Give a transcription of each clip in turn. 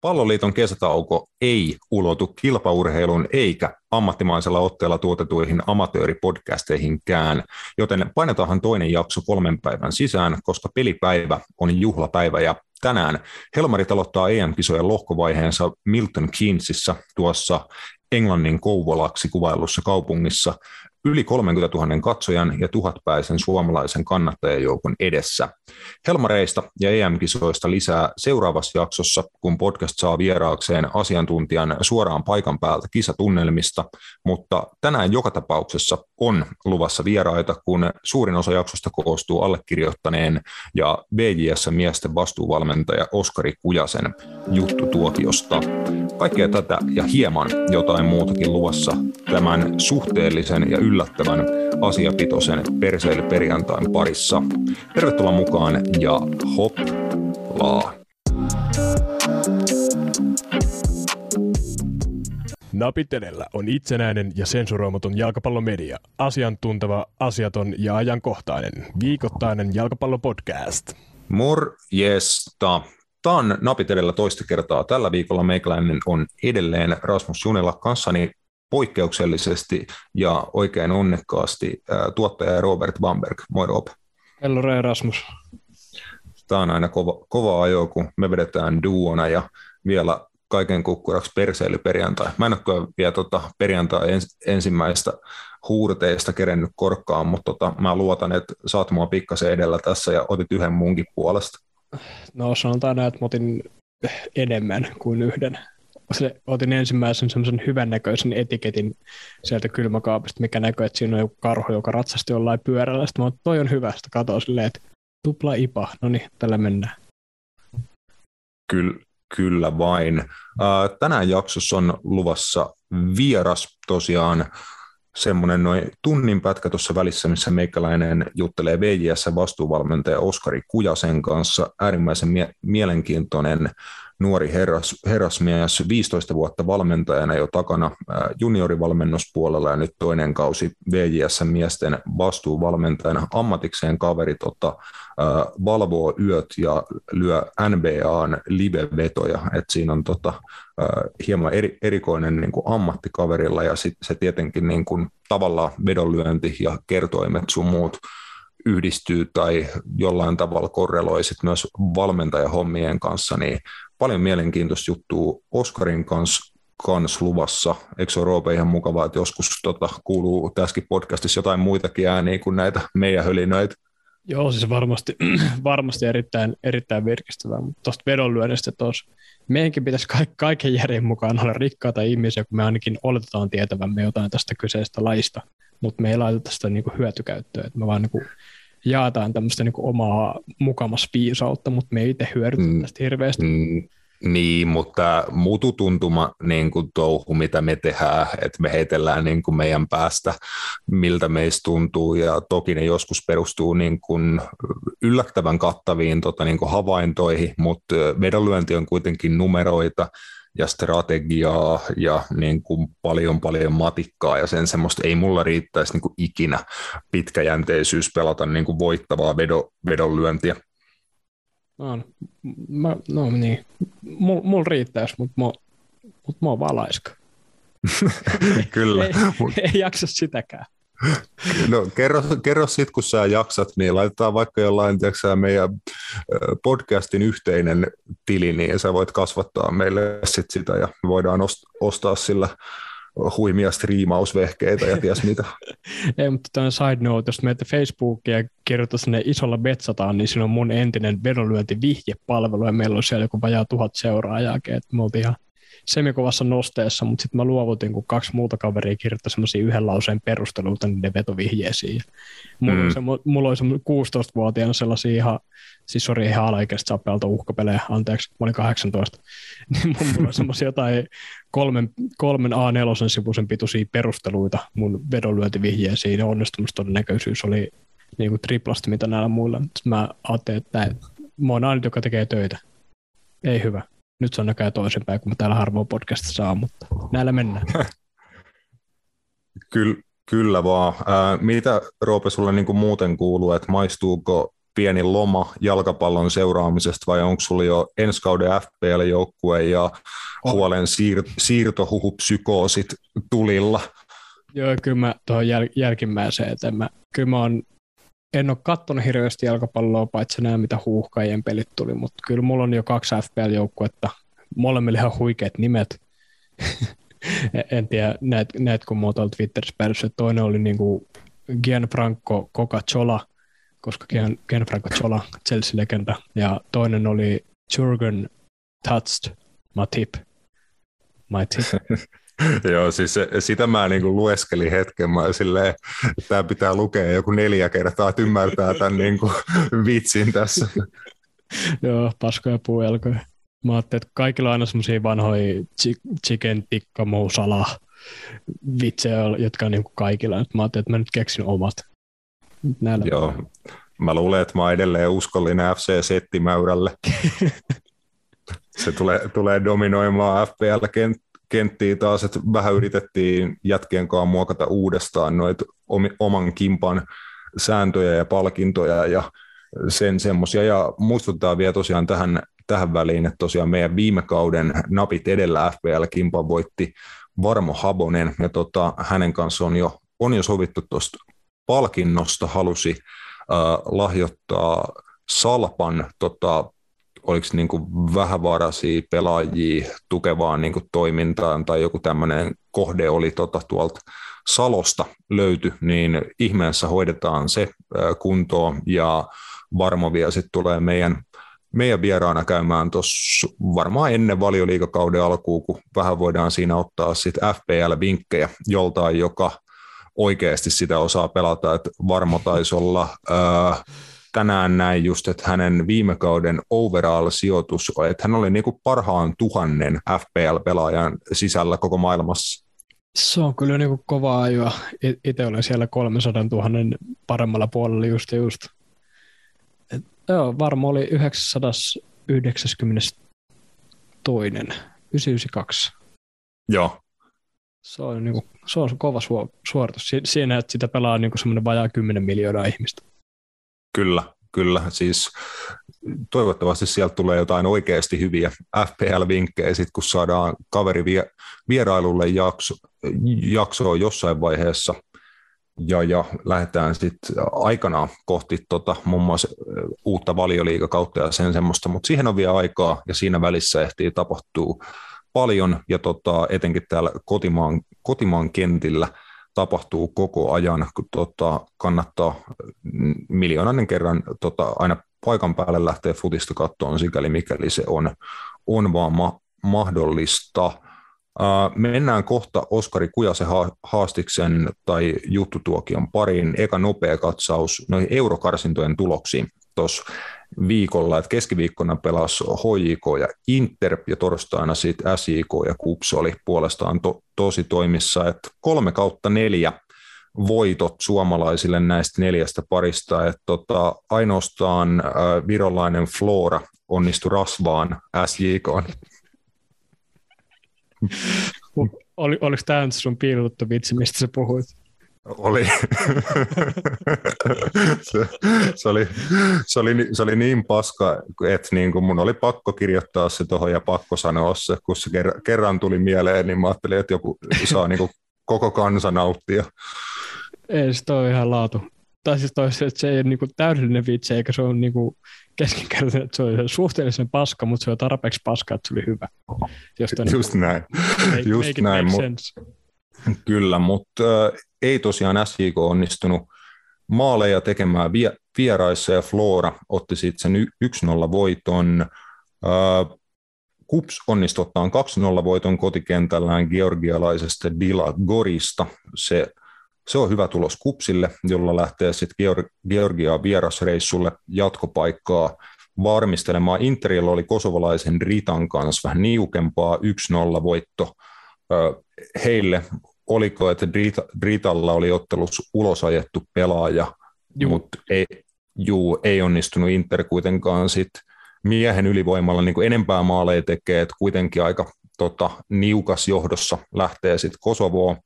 Palloliiton kesätauko ei ulotu kilpaurheilun eikä ammattimaisella otteella tuotetuihin amatööripodcasteihinkään, joten painetaanhan toinen jakso kolmen päivän sisään, koska pelipäivä on juhlapäivä ja tänään Helmarit aloittaa EM-kisojen lohkovaiheensa Milton Keynesissa tuossa Englannin Kouvolaksi kuvailussa kaupungissa yli 30 000 katsojan ja tuhatpäisen suomalaisen kannattajajoukon edessä. Helmareista ja EM-kisoista lisää seuraavassa jaksossa, kun podcast saa vieraakseen asiantuntijan suoraan paikan päältä kisatunnelmista, mutta tänään joka tapauksessa on luvassa vieraita, kun suurin osa jaksosta koostuu allekirjoittaneen ja BJS-miesten vastuuvalmentaja Oskari Kujasen juttutuokiosta. Kaikkea tätä ja hieman jotain muutakin luvassa tämän suhteellisen ja yllättävän asiapitoisen perseilyperjantain parissa. Tervetuloa mukaan ja hoplaa! Napitelellä on itsenäinen ja sensuroimaton jalkapallomedia, asiantunteva, asiaton ja ajankohtainen, viikoittainen jalkapallopodcast. Morjesta! Tämä on Napitelellä toista kertaa. Tällä viikolla meikäläinen on edelleen Rasmus Junela kanssani poikkeuksellisesti ja oikein onnekkaasti tuottaja Robert Bamberg. Moi Rob. Hello Rasmus. Tämä on aina kova, kova ajo, kun me vedetään duona ja vielä kaiken kukkuraksi perseilyperjantai. Mä en ole vielä tota perjantai ens, ensimmäistä huurteista kerennyt korkkaan, mutta tota, mä luotan, että saat mua pikkasen edellä tässä ja otit yhden munkin puolesta. No sanotaan näin, että mä otin enemmän kuin yhden. Otin ensimmäisen semmoisen hyvännäköisen etiketin sieltä kylmäkaapista, mikä näkyy, että siinä on joku karhu, joka ratsasti jollain pyörällä. Sitten mä toi on hyvä. Sitten katsoin silleen, että tupla ipa. No niin, tällä mennään. Kyllä, kyllä vain. Tänään jaksossa on luvassa vieras tosiaan semmoinen noin tunnin pätkä tuossa välissä, missä meikäläinen juttelee VJS vastuuvalmentaja Oskari Kujasen kanssa. Äärimmäisen mie- mielenkiintoinen nuori herras, herrasmies, 15 vuotta valmentajana jo takana juniorivalmennuspuolella ja nyt toinen kausi VJS miesten vastuuvalmentajana. Ammatikseen kaveri tota, valvoo yöt ja lyö NBAn live-vetoja, että siinä on tota, hieman eri, erikoinen niin kuin ammattikaverilla ja sit se tietenkin niin kuin, tavallaan vedonlyönti ja kertoimet sun muut yhdistyy tai jollain tavalla korreloi myös valmentajahommien kanssa, niin paljon mielenkiintoista juttua Oskarin kanssa kans luvassa. Eikö se ole ihan mukavaa, että joskus tota, kuuluu tässäkin podcastissa jotain muitakin ääniä kuin näitä meidän hölinöitä? Joo, siis varmasti, varmasti erittäin, erittäin virkistävää, mutta tuosta vedonlyönnistä tuossa meidänkin pitäisi ka- kaiken järjen mukaan olla rikkaita ihmisiä, kun me ainakin oletetaan tietävämme jotain tästä kyseisestä laista, mutta me ei laiteta sitä niinku hyötykäyttöön, että me vaan niinku jaetaan tämmöistä niinku omaa mukamas viisautta, mutta me ei itse hyödytä mm, tästä hirveästi. Mm, niin, mutta mututuntuma niin kuin touhu, mitä me tehdään, että me heitellään niin kuin meidän päästä, miltä meistä tuntuu, ja toki ne joskus perustuu niin kuin yllättävän kattaviin tota, niin kuin havaintoihin, mutta vedonlyönti on kuitenkin numeroita, ja strategiaa ja niin kuin paljon paljon matikkaa ja sen semmoista ei mulla riittäisi niin kuin ikinä pitkäjänteisyys pelata niin kuin voittavaa vedo, vedonlyöntiä. No, mä, no niin, mulla mul riittäisi, mutta mä, mut mä oon valaiska. Kyllä. ei, ei jaksa sitäkään. No kerro, kerro sitten, kun sä jaksat, niin laitetaan vaikka jollain tiedätkö, meidän podcastin yhteinen tili, niin sä voit kasvattaa meille sit sitä ja voidaan ostaa sillä huimia striimausvehkeitä ja ties mitä. Ei, mutta tämä side note, jos meitä Facebookia ja kirjoittaa sinne isolla betsataan, niin siinä on mun entinen vedonlyönti-vihjepalvelu ja meillä on siellä joku vajaa tuhat seuraajaa, että me oltiin ihan semikovassa nosteessa, mutta sitten mä luovutin, kun kaksi muuta kaveria kirjoittoi semmoisia yhden lauseen perusteluita niiden vetovihjeisiin. Mulla, mm. oli se, mulla oli semmoinen 16-vuotiaana sellaisia ihan, siis sori ihan alaikäistä saa pelata uhkapelejä, anteeksi, mä olin 18, niin mulla oli semmoisia jotain kolmen, kolmen A4 sivuisen pituisia perusteluita mun vedonlyöntivihjeisiin ja onnistumistodennäköisyys oli niin kuin triplasti mitä näillä muilla. Mä ajattelin, että mä oon aina, joka tekee töitä. Ei hyvä nyt se on näköjään toisinpäin, kun mä täällä harvoin podcastissa saa, mutta näillä mennään. Kyllä, kyllä vaan. Ää, mitä Roope sulle niin muuten kuuluu, että maistuuko pieni loma jalkapallon seuraamisesta vai onko sulla jo ensi kauden FPL-joukkue ja huolen siir- siirtohuhupsykoosit tulilla? Joo, kyllä mä tuohon jäl- jälkimmäiseen, että mä, kyllä mä on, en ole kattonut hirveästi jalkapalloa, paitsi nämä, mitä huuhkajien pelit tuli, mutta kyllä mulla on jo kaksi FPL-joukkuetta, molemmilla ihan huikeat nimet. en tiedä, näet, kun oon Twitterissä päädyssä, toinen oli niin kuin Gianfranco Coca-Cola, koska Gian, Gianfranco Chola, Chelsea-legenda, ja toinen oli Jurgen Touched Matip. My tip. Joo, siis se, sitä mä niin kuin lueskelin hetken, mä silleen, tämä pitää lukea joku neljä kertaa, että ymmärtää tämän niin kuin vitsin tässä. Joo, paskoja puujalkoja. Mä ajattelin, että kaikilla on aina semmoisia vanhoja chicken tikka sala vitsejä, jotka on niin kuin kaikilla. Mä ajattelin, että mä nyt keksin omat. Näillä. Joo, mä luulen, että mä oon edelleen uskollinen FC-settimäyrälle. Se tulee, tulee dominoimaan FPL-kenttiä taas, että vähän yritettiin jätkien kanssa muokata uudestaan noita oman kimpan sääntöjä ja palkintoja ja sen semmoisia. Ja muistuttaa vielä tosiaan tähän, tähän väliin, että tosiaan meidän viime kauden napit edellä FPL-kimpan voitti Varmo Habonen, ja tota, hänen kanssa on jo, on jo sovittu tuosta palkinnosta, halusi äh, lahjoittaa Salpan tota, oliko niin kuin vähävaraisia pelaajia tukevaan niin kuin toimintaan tai joku tämmöinen kohde oli tota tuolta Salosta löyty, niin ihmeessä hoidetaan se kuntoon. Ja Varmo vielä sitten tulee meidän, meidän vieraana käymään tuossa varmaan ennen valioliikakauden alkuun, kun vähän voidaan siinä ottaa sitten FPL-vinkkejä joltain, joka oikeasti sitä osaa pelata, että Varmo taisi olla ää, tänään näin just, että hänen viime kauden overall-sijoitus, että hän oli niin kuin parhaan tuhannen FPL-pelaajan sisällä koko maailmassa. Se on kyllä niin kuin kovaa ajoa. Itse olen siellä 300 000 paremmalla puolella just ja just. Et, joo, varma oli 992. 992. Joo. Se on, niin kuin, se on kova suoritus. Siinä, että sitä pelaa niin semmoinen vajaa 10 miljoonaa ihmistä. Kyllä, kyllä. Siis toivottavasti sieltä tulee jotain oikeasti hyviä FPL-vinkkejä, sit kun saadaan kaveri vie, vierailulle jakso, jaksoa jossain vaiheessa. Ja, ja lähdetään sitten aikanaan kohti tota, muun muassa uutta valioliikakautta ja sen semmoista, mutta siihen on vielä aikaa ja siinä välissä ehtii tapahtuu paljon. Ja tota, etenkin täällä kotimaan, kotimaan kentillä – tapahtuu koko ajan, kun tota, kannattaa miljoonannen kerran tota, aina paikan päälle lähteä futista kattoon, sikäli mikäli se on, on vaan ma- mahdollista. Uh, mennään kohta Oskari Kujasen haastiksen tai juttutuokion pariin. Eka nopea katsaus noihin eurokarsintojen tuloksiin tuossa viikolla, että keskiviikkona pelasi HJK ja Inter ja torstaina sitten SJK ja KUPS oli puolestaan to, tosi toimissa, että kolme kautta neljä voitot suomalaisille näistä neljästä parista, että tota, ainoastaan äh, virolainen Flora onnistui rasvaan SJK. Oli, oliko tämä sun piilottu vitsi, mistä sä puhuit? Oli. se, se, oli, se, oli, se oli niin paska, että niin kuin mun oli pakko kirjoittaa se tuohon ja pakko sanoa se, kun se kerran tuli mieleen, niin mä ajattelin, että joku saa niin kuin koko kansa nauttia. Ei, se on ihan laatu. Tai siis toi, että se ei ole niinku täydellinen vitsi, eikä se ole niinku keskinkertainen, että se on suhteellisen paska, mutta se on tarpeeksi paska, että se oli hyvä. Josta Just niinku, näin. Make, Just make näin. Mut, Kyllä, mutta ei tosiaan SJK onnistunut maaleja tekemään vieraissa ja Flora otti sitten sen 1-0 voiton. Kups onnistui ottaa 2-0 voiton kotikentällään georgialaisesta Dila Gorista. Se, se on hyvä tulos Kupsille, jolla lähtee sitten Georgiaa vierasreissulle jatkopaikkaa varmistelemaan. Interillä oli kosovalaisen Ritan kanssa vähän niukempaa 1-0 voitto heille oliko, että Dritalla oli ottelussa ulosajettu pelaaja, mutta ei, juu, ei onnistunut Inter kuitenkaan sit miehen ylivoimalla niin kuin enempää maaleja tekee, että kuitenkin aika tota, niukas johdossa lähtee sitten Kosovoon.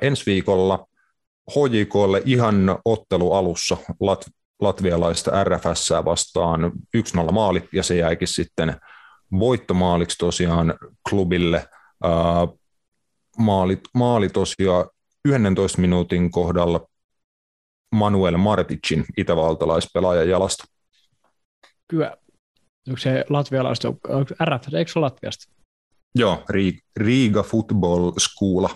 Ensi viikolla HJKlle ihan ottelu alussa Lat- latvialaista RFS vastaan 1-0 maali, ja se jäikin sitten voittomaaliksi tosiaan klubille. Maali, maali tosiaan 11 minuutin kohdalla Manuel Marticin itävaltalaispelaajan jalasta. Kyllä. Onko se latvialaista, RFS, eikö se Latviasta? Joo, Riga Football School.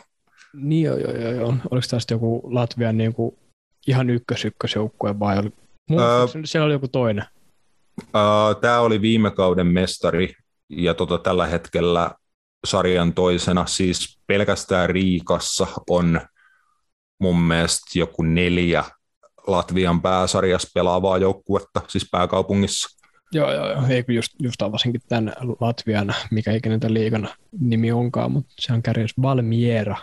Niin joo, joo, joo. joo. Oliko tästä joku Latvian niin kuin ihan ykkös-ykkösjoukkue vai oli, öö, siellä oli joku toinen? Öö, Tämä oli viime kauden mestari ja tota, tällä hetkellä sarjan toisena, siis pelkästään Riikassa on mun mielestä joku neljä Latvian pääsarjassa pelaavaa joukkuetta, siis pääkaupungissa. Joo, joo, joo. Ei just, just avasinkin tämän Latvian, mikä ikinä tämän liigan nimi onkaan, mutta se on kärjessä Valmiera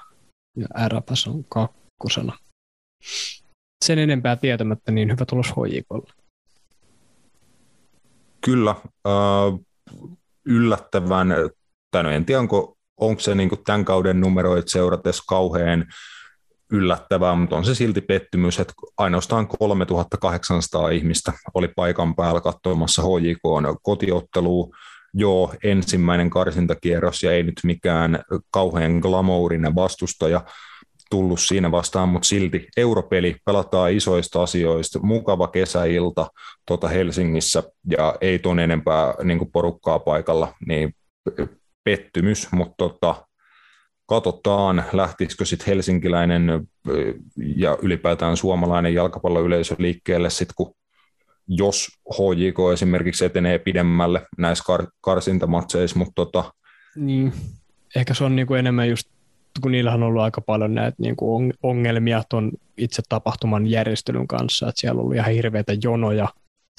ja RPS on kakkosena. Sen enempää tietämättä, niin hyvä tulos HJKlle. Kyllä, äh, yllättävän, tai no en tiedä, onko, onko se niin tämän kauden numeroit seuratessa kauhean yllättävää, mutta on se silti pettymys, että ainoastaan 3800 ihmistä oli paikan päällä katsomassa HJK kotiottelua. Joo, ensimmäinen karsintakierros ja ei nyt mikään kauhean glamourinen vastustaja tullut siinä vastaan, mutta silti europeli pelataan isoista asioista, mukava kesäilta tuota Helsingissä ja ei tuon enempää niin porukkaa paikalla, niin pettymys, mutta tota, katsotaan, lähtisikö sitten helsinkiläinen ja ylipäätään suomalainen jalkapalloyleisö liikkeelle sitten, kun jos HJK esimerkiksi etenee pidemmälle näissä kar- karsintamatseissa, mutta tota... Niin, ehkä se on niinku enemmän just, kun niillähän on ollut aika paljon näitä niinku ongelmia tuon itse tapahtuman järjestelyn kanssa, että siellä on ollut ihan hirveitä jonoja,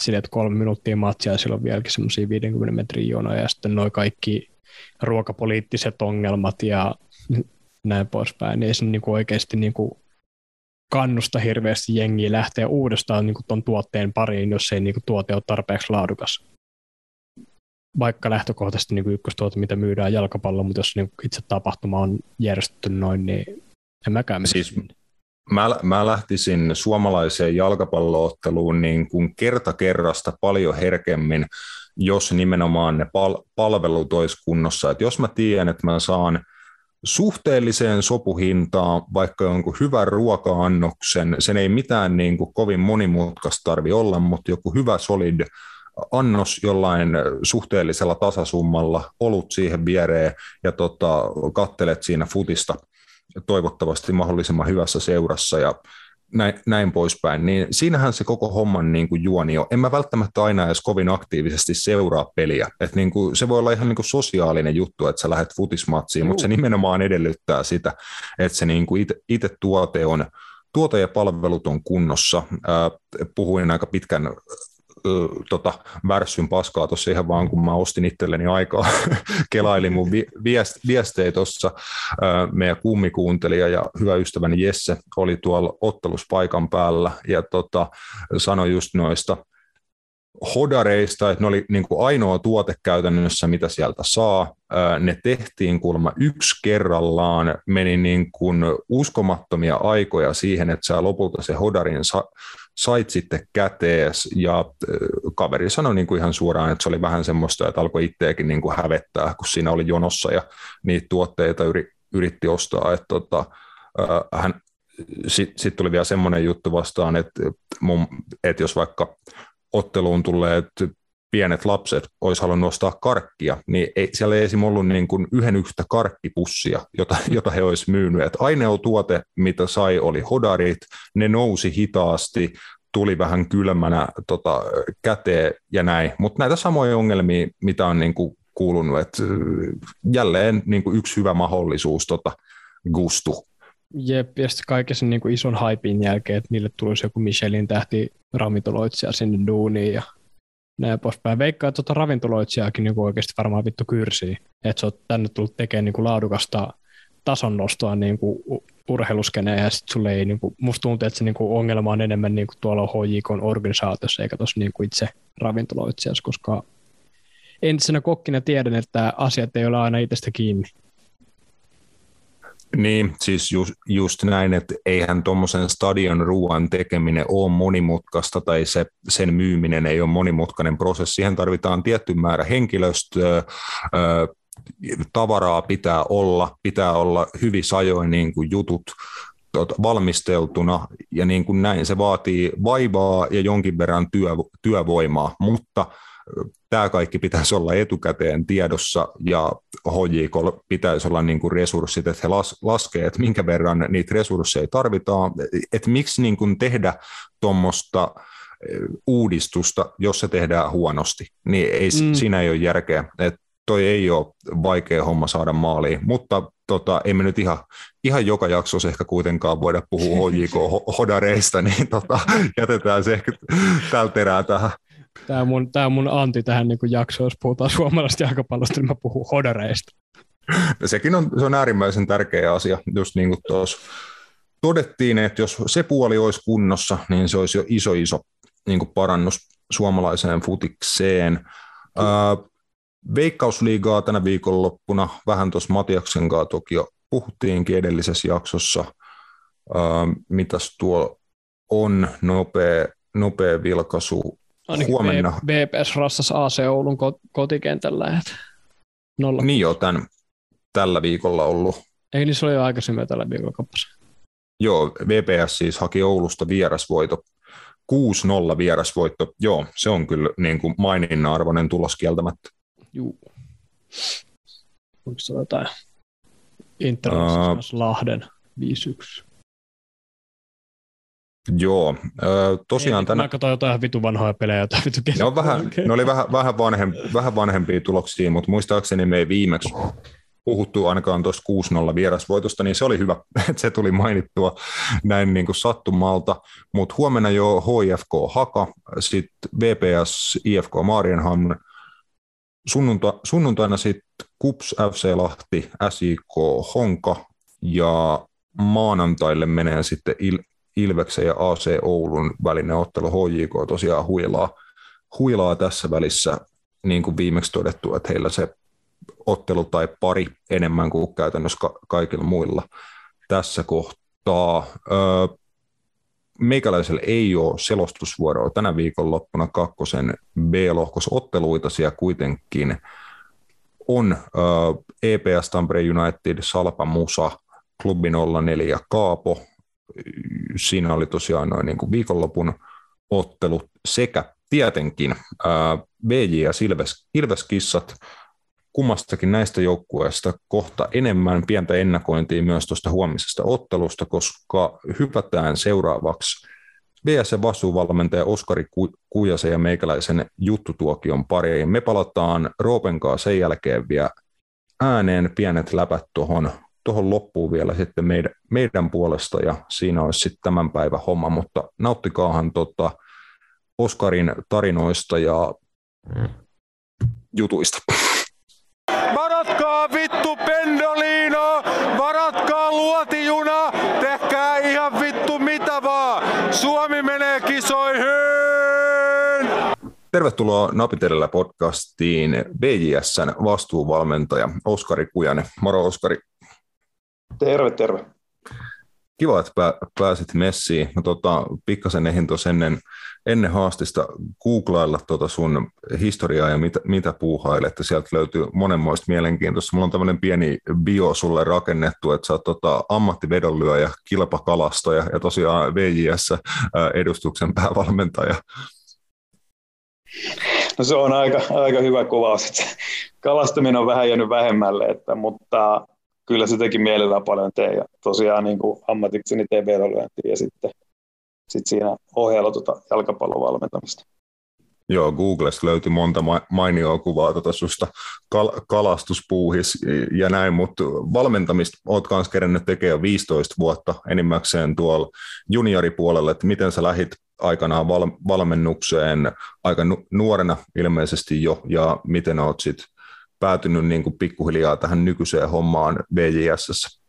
sille, että kolme minuuttia matsia ja silloin vieläkin semmoisia 50 metrin jonoja ja sitten noin kaikki ruokapoliittiset ongelmat ja näin poispäin, niin ei se niin kuin oikeasti niin kuin kannusta hirveästi jengiä lähteä uudestaan niin tuon tuotteen pariin, jos ei niin kuin tuote ole tarpeeksi laadukas. Vaikka lähtökohtaisesti niin kuin ykköstuote, mitä myydään jalkapallo, mutta jos niin kuin itse tapahtuma on järjestetty noin, niin en mäkään siis, mä, mä lähtisin suomalaiseen jalkapallootteluun niin kuin kerta kerrasta paljon herkemmin, jos nimenomaan ne pal- palvelut olisi kunnossa. Et jos mä tiedän, että mä saan suhteelliseen sopuhintaan, vaikka jonkun hyvän ruoka-annoksen, sen ei mitään niin kuin kovin monimutkaista tarvi olla, mutta joku hyvä solid annos jollain suhteellisella tasasummalla, olut siihen viereen ja tota, kattelet siinä futista toivottavasti mahdollisimman hyvässä seurassa ja näin, näin poispäin, niin siinähän se koko homman niin kuin juoni on. En mä välttämättä aina edes kovin aktiivisesti seuraa peliä. Et niin kuin, se voi olla ihan niin kuin sosiaalinen juttu, että sä lähdet futismatsiin, mutta se nimenomaan edellyttää sitä, että se niin kuin itse tuote on tuote ja palvelut on kunnossa. puhuin aika pitkän tota, värssyn paskaa tuossa ihan vaan, kun mä ostin itselleni aikaa, kelailin mun viest, viestejä tuossa. Meidän kummikuuntelija ja hyvä ystäväni Jesse oli tuolla otteluspaikan päällä ja tota, sanoi just noista hodareista, että ne oli niin kuin ainoa tuote käytännössä, mitä sieltä saa. Ne tehtiin kuulemma yksi kerrallaan, meni niin kuin uskomattomia aikoja siihen, että sä lopulta se hodarin sait sitten kätees, ja kaveri sanoi niin kuin ihan suoraan, että se oli vähän semmoista, että alkoi itseäkin niin kuin hävettää, kun siinä oli jonossa ja niitä tuotteita yri, yritti ostaa, että tota, hän, sitten sit tuli vielä semmoinen juttu vastaan, että, mun, että jos vaikka otteluun tulee pienet lapset olisi halunnut ostaa karkkia, niin ei, siellä ei esimerkiksi ollut niin kuin yhden yhtä karkkipussia, jota, jota he olisivat myyneet. Et ainoa tuote, mitä sai, oli hodarit, ne nousi hitaasti, tuli vähän kylmänä tota, käteen ja näin. Mutta näitä samoja ongelmia, mitä on niin kuin kuulunut, että jälleen niin kuin yksi hyvä mahdollisuus tota, gustu. Jep, ja sitten kaiken sen niin kuin ison haipin jälkeen, että niille tulisi joku Michelin tähti ravintoloitsija sinne duuniin ja näin poispäin. Veikkaa, että tuota ravintoloitsijaakin niin oikeasti varmaan vittu kyrsii, että sä oot tänne tullut tekemään niin kuin laadukasta tason nostoa niin kuin urheiluskeneen ja sitten sulle ei, niin kuin, musta tuntuu, että se niin kuin ongelma on enemmän niin kuin tuolla HJK organisaatiossa eikä tuossa niin kuin itse ravintoloitsijassa, koska entisenä kokkina tiedän, että asiat ei ole aina itsestä kiinni. Niin, siis just, just näin, että eihän tuommoisen stadion ruoan tekeminen ole monimutkaista tai se, sen myyminen ei ole monimutkainen prosessi. Siihen tarvitaan tietty määrä henkilöstöä, tavaraa pitää olla, pitää olla hyvissä ajoin niin kuin jutut tuota, valmisteltuna ja niin kuin näin. Se vaatii vaivaa ja jonkin verran työ, työvoimaa, mutta tämä kaikki pitäisi olla etukäteen tiedossa ja HJK pitäisi olla niin kuin resurssit, että he las, laskee, että minkä verran niitä resursseja tarvitaan, että miksi niin kuin tehdä tuommoista uudistusta, jos se tehdään huonosti, niin ei, mm. siinä ei ole järkeä. Et toi ei ole vaikea homma saada maaliin, mutta tota, emme nyt ihan, ihan joka jaksossa ehkä kuitenkaan voida puhua HJK-hodareista, niin tota, jätetään se ehkä tällä terää tähän. Tämä on mun, tämä on mun anti tähän niin jaksoon, jos puhutaan suomalaisesta jalkapallosta, niin mä puhun hodareista. Sekin on, se on äärimmäisen tärkeä asia, just niin kuin tuossa todettiin, että jos se puoli olisi kunnossa, niin se olisi jo iso iso niin kuin parannus suomalaiseen futikseen. Veikkausliigaa tänä viikonloppuna, vähän tuossa Matiaksen kanssa toki jo puhuttiinkin edellisessä jaksossa. mitäs tuo on nopea, nopea vilkaisu Ainakin Huomenna. BPS rassas AC Oulun kotikentällä. Nolla. Niin jo, tämän, tällä viikolla ollut. Ei niin se oli jo aikaisemmin tällä viikolla kappassa. Joo, VPS siis haki Oulusta vierasvoito. 6-0 vierasvoitto. Joo, se on kyllä niin kuin maininnan arvoinen tulos kieltämättä. Juu. Onko se jotain Inter uh, Lahden 5-1? Joo, tosiaan tänä... Mä katsoin jotain vitu vanhoja pelejä, jotain vitu ne, on vähän, ne oli vähän, vähän, vanhem, vähän vanhempia tuloksia, mutta muistaakseni me ei viimeksi puhuttu ainakaan tuosta 6-0 vierasvoitosta, niin se oli hyvä, että se tuli mainittua näin niin kuin sattumalta. Mutta huomenna jo HIFK Haka, sitten VPS IFK Maarienhamn, Sunnunta, sunnuntaina sitten KUPS FC Lahti, SIK Honka ja maanantaille menee sitten Il- Ilveksen ja AC Oulun välinen ottelu HJK tosiaan huilaa, huilaa tässä välissä, niin kuin viimeksi todettu, että heillä se ottelu tai pari enemmän kuin käytännössä ka- kaikilla muilla tässä kohtaa. Öö, meikäläisellä ei ole selostusvuoroa tänä viikonloppuna kakkosen B-lohkos otteluita siellä kuitenkin on öö, EPS Tampere United, Salpa Musa, Klubi 04 Kaapo, siinä oli tosiaan noin niin kuin viikonlopun ottelut sekä tietenkin ää, BJ ja Ilves, Ilveskissat kummastakin näistä joukkueista kohta enemmän pientä ennakointia myös tuosta huomisesta ottelusta, koska hypätään seuraavaksi. VS vastuuvalmentaja Oskari Kujasen ja meikäläisen juttutuokion pariin. Me palataan Roopenkaa sen jälkeen vielä ääneen. Pienet läpät tuohon tuohon loppuun vielä sitten meidän, meidän puolesta ja siinä olisi sitten tämän päivän homma, mutta nauttikaahan tota Oskarin tarinoista ja jutuista. Varatkaa vittu pendolino, varatkaa luotijuna, tehkää ihan vittu mitä vaan. Suomi menee kisoihin! Tervetuloa Napitelellä podcastiin BJSn vastuuvalmentaja Oskari Kujanen. Moro Oskari. Terve, terve. Kiva, että pää, pääsit messiin. Mä tota, pikkasen ehin tuossa ennen, ennen haastista googlailla tota sun historiaa ja mitä, mitä puuhailet, sieltä löytyy monenmoista mielenkiintoista. Mulla on tämmöinen pieni bio sulle rakennettu, että sä oot tota, ammattivedonlyöjä, kilpakalastaja ja tosiaan VJS edustuksen päävalmentaja. No se on aika, aika hyvä kuvaus, että kalastaminen on vähän jäänyt vähemmälle, että, mutta kyllä se teki mielellään paljon tee. Ja tosiaan niin kuin ammatikseni teen vedonlyöntiä ja sitten sit siinä ohjalla tuota jalkapallon valmentamista. Joo, Googlesta löytyi monta mainioa kuvaa tuota susta kal- kalastuspuuhis ja näin, mutta valmentamista oot myös kerennyt tekemään 15 vuotta enimmäkseen tuolla junioripuolella, että miten sä lähit aikanaan val- valmennukseen aika nu- nuorena ilmeisesti jo, ja miten oot sitten päätynyt niin kuin pikkuhiljaa tähän nykyiseen hommaan BJS?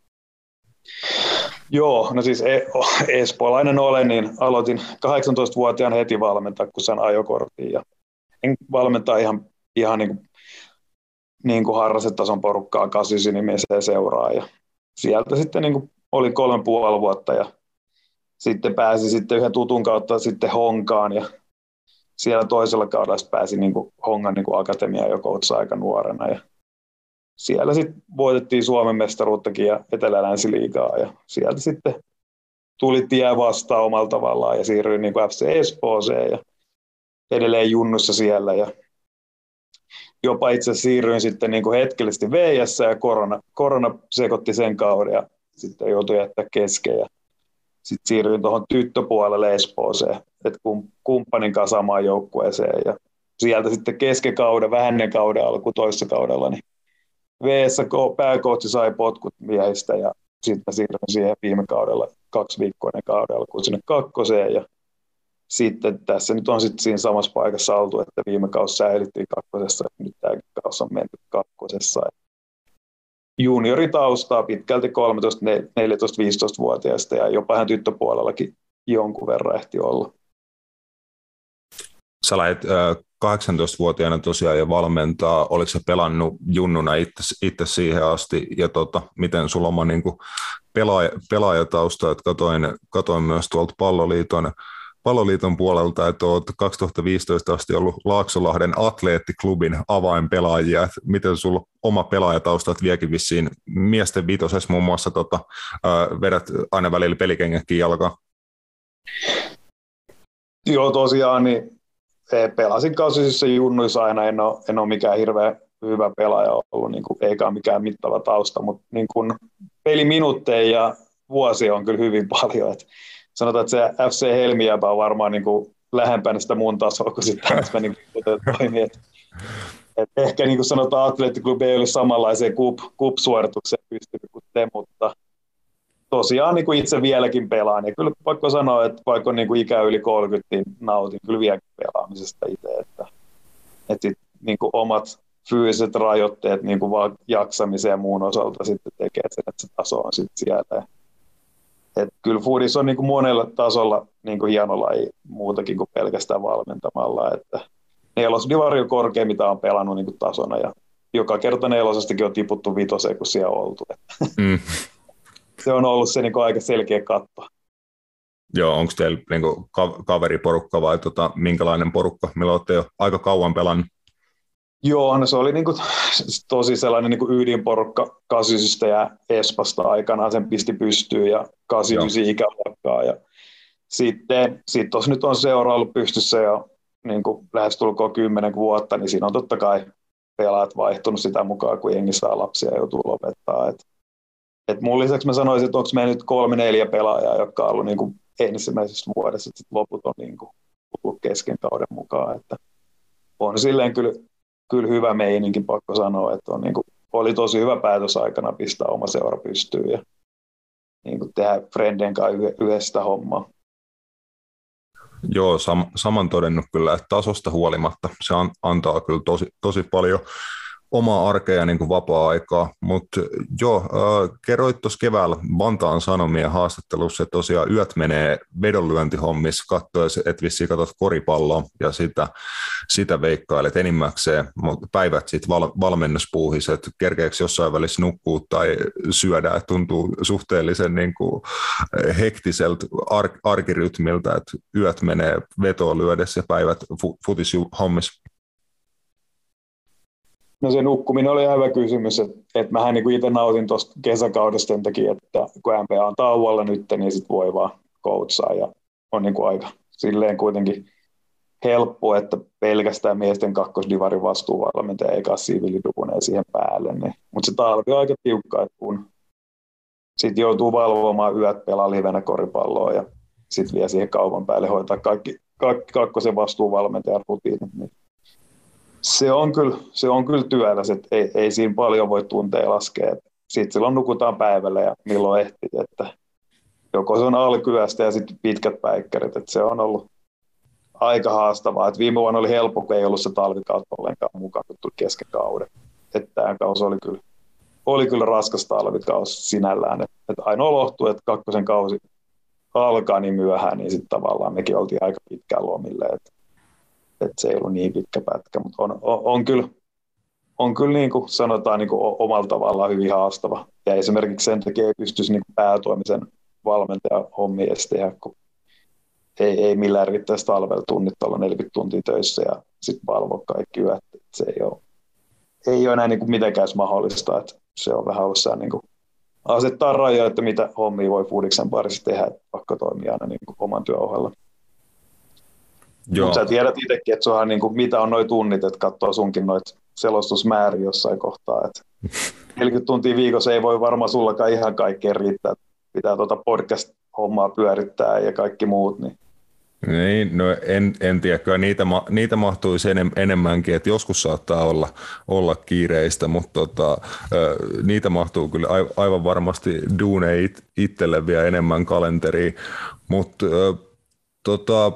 Joo, no siis e- espoolainen olen, niin aloitin 18-vuotiaan heti valmentaa, kun sain ajokortin ja en valmentaa ihan, ihan niin kuin, niin kuin harrasetason porukkaa kasisi nimiseen seuraa ja sieltä sitten niin kuin oli kolme puoli vuotta ja sitten pääsi sitten yhden tutun kautta sitten Honkaan ja siellä toisella kaudella pääsi niin kuin Hongan niin kuin akatemia jo aika nuorena ja siellä sitten voitettiin Suomen mestaruuttakin ja Etelä-Länsiliigaa ja sieltä sitten tuli tie vastaan omalla tavallaan ja siirryin niin kuin FC Espooseen ja edelleen junnussa siellä ja jopa itse siirryin sitten niin kuin hetkellisesti VS ja korona, korona sekoitti sen kauden ja sitten joutui jättää kesken ja sitten siirryin tuohon tyttöpuolelle Espooseen, että kumppanin kanssa samaan joukkueeseen ja sieltä sitten keskikauden, vähän kauden alku toisessa kaudella, niin VS pääkoutsi sai potkut miehistä ja sitten siirryin siihen viime kaudella, kaksi viikkoa ennen kauden alkuun sinne kakkoseen ja sitten tässä nyt on sitten siinä samassa paikassa oltu, että viime kausi säilyttiin kakkosessa, nyt tämäkin kausi on menty kakkosessa. Junioritaustaa pitkälti 13, 14, 15-vuotiaista ja jopa hän tyttöpuolellakin jonkun verran ehti olla. Sä lähdet 18-vuotiaana tosiaan ja valmentaa. Oliko se pelannut junnuna itse, siihen asti ja tota, miten sulla on niin pelaaja, pelaajatausta, että katoin, katoin myös tuolta palloliiton Palloliiton puolelta, että olet 2015 asti ollut Laaksolahden atleettiklubin avainpelaajia. Että miten sulla oma pelaajataustat viekin vissiin miesten vitosessa muun muassa tota, vedät aina välillä pelikengäkin jalkaan? Joo, tosiaan, niin pelasin kausisissa junnuissa aina, en ole, en ole mikään hirveän hyvä pelaaja ollut, niin kuin, eikä mikään mittava tausta, mutta niin kuin, peliminuutteja ja vuosi on kyllä hyvin paljon. Että sanotaan, että se FC Helmiäpä on varmaan niin kuin lähempänä sitä mun tasoa kuin sitten tässä niin toimii. Et, et ehkä niin kuin sanotaan, atleettiklubi ei ole samanlaiseen kup, kup-suoritukseen pystynyt kuin te, mutta tosiaan niin kuin itse vieläkin pelaan. Ja kyllä pakko sanoa, että vaikka on niin kuin ikä yli 30, niin nautin kyllä vieläkin pelaamisesta itse. Että, että sit, niin kuin omat fyysiset rajoitteet niin kuin vaan jaksamisen ja muun osalta sitten tekee sen, että se taso on sitten siellä. Et kyllä foodis on niin kuin monella tasolla niin kuin hieno laji muutakin kuin pelkästään valmentamalla. Että nelosdivari on korkea, mitä on pelannut niin kuin tasona ja joka kerta nelosestakin on tiputtu vitoseen, kun siellä on oltu. Mm. Se on ollut se niin kuin aika selkeä katto. Joo, onko teillä niin kuin, kaveriporukka vai tota, minkälainen porukka, millä olette jo aika kauan pelannut? Joo, no se oli niin kuin, tosi sellainen niin kuin ydinporukka kasisista ja Espasta aikanaan sen pisti pystyyn ja 89 ikäluokkaa. Ja sitten sit tuossa nyt on seura ollut pystyssä jo niin kuin lähestulkoon kymmenen vuotta, niin siinä on totta kai pelaat vaihtunut sitä mukaan, kun jengi saa lapsia ja joutuu lopettaa. Et, et mun lisäksi mä sanoisin, että onko meillä nyt kolme neljä pelaajaa, jotka on ollut niin kuin ensimmäisessä vuodessa, että loput on niin kuin tullut kesken kauden mukaan. Että on silleen kyllä kyllä hyvä meininki, pakko sanoa, että on, niin kuin, oli tosi hyvä päätös aikana pistää oma seura pystyyn ja niin kuin tehdä Frenden kanssa yhdessä hommaa. Joo, sam- saman todennut kyllä, että tasosta huolimatta se an- antaa kyllä tosi, tosi paljon omaa arkea niin kuin vapaa-aikaa, mutta joo, äh, kerroit tuossa keväällä Vantaan Sanomien haastattelussa, että tosiaan yöt menee vedonlyöntihommissa, katsoa, että vissiin katsot koripalloa ja sitä, sitä veikkailet enimmäkseen, mutta päivät sitten val, valmennuspuuhis, että kerkeekö jossain välissä nukkuu tai syödä, että tuntuu suhteellisen niin kuin hektiseltä ar- arkirytmiltä, että yöt menee vetoa lyödessä ja päivät fu- futishommissa. No se nukkuminen oli hyvä kysymys, että, että mähän niin itse nautin tuosta kesäkaudesta sen takia, että kun NBA on tauolla nyt, niin sit voi vaan koutsaa ja on niin kuin aika silleen kuitenkin helppo, että pelkästään miesten kakkosdivarin vastuuvalmentaja eikä siviilidukuneen siihen päälle. Niin. Mutta se talvi on aika tiukka, että kun sitten joutuu valvomaan yöt pelaa livenä koripalloa ja sitten vie siihen kaupan päälle hoitaa kaikki, kaikki kakkosen vastuuvalmentajan rutiinit, niin se on kyllä, se on kyllä työläs, että ei, ei siinä paljon voi tunteja laskea. Sitten silloin nukutaan päivällä ja milloin ehtii, että joko se on alkuyöstä ja sitten pitkät päikkärit, että se on ollut aika haastavaa. Et viime vuonna oli helppo, kun ei ollut se talvikautta ollenkaan mukaan, kun tuli kesken kauden. Että tämä kausi oli kyllä, oli kyllä raskas talvikausi sinällään. Että et ainoa lohtu, että kakkosen kausi alkaa niin myöhään, niin sitten tavallaan mekin oltiin aika pitkään lomille. Että että se ei ollut niin pitkä pätkä, mutta on, on, on kyllä on kyllä niin kuin sanotaan niin kuin omalla tavallaan hyvin haastava. Ja esimerkiksi sen takia ei pystyisi niin päätoimisen valmentajan hommia edes tehdä, kun ei, ei millään riittäisi talvella tunnit olla 40 tuntia töissä ja sitten valvoa kaikki yöt. Se ei ole, ei ole enää niin kuin mitenkään mahdollista. Että se on vähän ollut niin kuin asettaa rajoja, että mitä hommia voi Foodiksen parissa tehdä, että vaikka toimii aina niin kuin oman työn ohella. Mutta sä tiedät itsekin, että suhan, niin kuin, mitä on noin tunnit, että katsoo sunkin noita selostusmääriä jossain kohtaa. Että 40 tuntia viikossa ei voi varmaan sullakaan ihan kaikkeen riittää. Pitää tuota podcast-hommaa pyörittää ja kaikki muut. Niin niin, no en, en tiedä, kyllä niitä, niitä mahtuisi enem, enemmänkin, että joskus saattaa olla, olla kiireistä, mutta tota, niitä mahtuu kyllä aivan varmasti duune it, itselle vielä enemmän kalenteriin, mutta tota,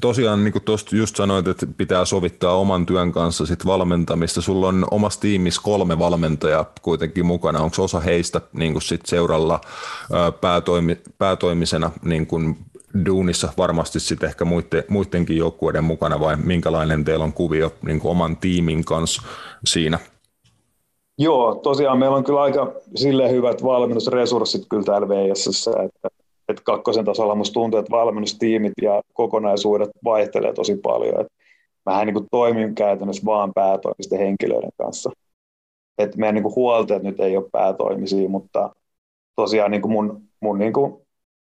tosiaan niin kuin tuosta just sanoit, että pitää sovittaa oman työn kanssa sit valmentamista. Sulla on omassa tiimissä kolme valmentajaa kuitenkin mukana. Onko osa heistä niin kuin sit seuralla päätoimi, päätoimisena niin kuin duunissa varmasti sitten ehkä muiden, muidenkin joukkueiden mukana vai minkälainen teillä on kuvio niin kuin oman tiimin kanssa siinä? Joo, tosiaan meillä on kyllä aika sille hyvät valmennusresurssit kyllä täällä VSS, että, että kakkosen tasolla musta tuntuu, että valmennustiimit ja kokonaisuudet vaihtelee tosi paljon. Että mähän niin kuin toimin käytännössä vaan päätoimisten henkilöiden kanssa. Että meidän niin kuin huolteet nyt ei ole päätoimisia, mutta tosiaan niin kuin mun, mun niin kuin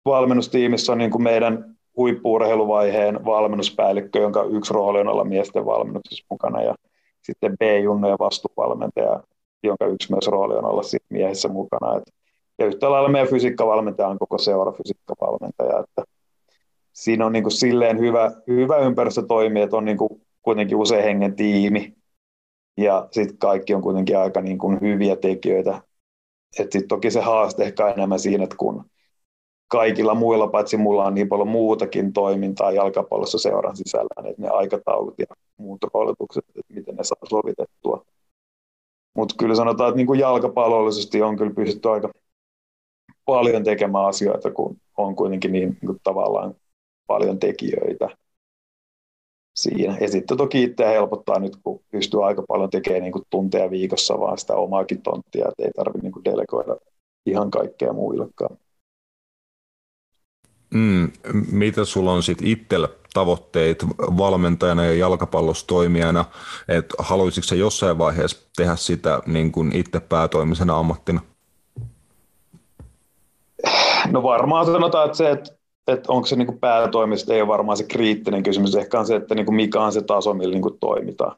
valmennustiimissä on niin kuin meidän huippuurheiluvaiheen valmennuspäällikkö, jonka yksi rooli on olla miesten valmennuksessa mukana, ja sitten B-junno ja vastuvalmentaja, jonka yksi myös rooli on olla miehissä mukana. Et, ja yhtä lailla meidän fysiikkavalmentaja on koko seura fysiikkavalmentaja. Että siinä on niin kuin silleen hyvä, hyvä ympäristö toimia, että on niin kuin kuitenkin usein hengen tiimi, ja sitten kaikki on kuitenkin aika niin kuin hyviä tekijöitä. Sitten toki se haaste ehkä enemmän siinä, että kun kaikilla muilla, paitsi mulla on niin paljon muutakin toimintaa jalkapallossa seuran sisällä, että ne aikataulut ja muut roolitukset, että miten ne saa sovitettua. Mutta kyllä sanotaan, että niin kuin jalkapallollisesti on kyllä pystytty aika paljon tekemään asioita, kun on kuitenkin niin, niin kuin tavallaan paljon tekijöitä siinä. Ja sitten toki itse helpottaa nyt, kun pystyy aika paljon tekemään niin kuin tunteja viikossa vaan sitä omaakin tonttia, että ei tarvitse niin delegoida ihan kaikkea muillekaan. Mm, mitä sulla on sitten itsellä tavoitteet valmentajana ja jalkapallossa toimijana, että haluaisitko jossain vaiheessa tehdä sitä niin kuin itse päätoimisena ammattina? No varmaan sanotaan, että se, että, että onko se niin päätoimista, ei ole varmaan se kriittinen kysymys. Ehkä on se, että niin kuin mikä on se taso, millä niin kuin toimitaan.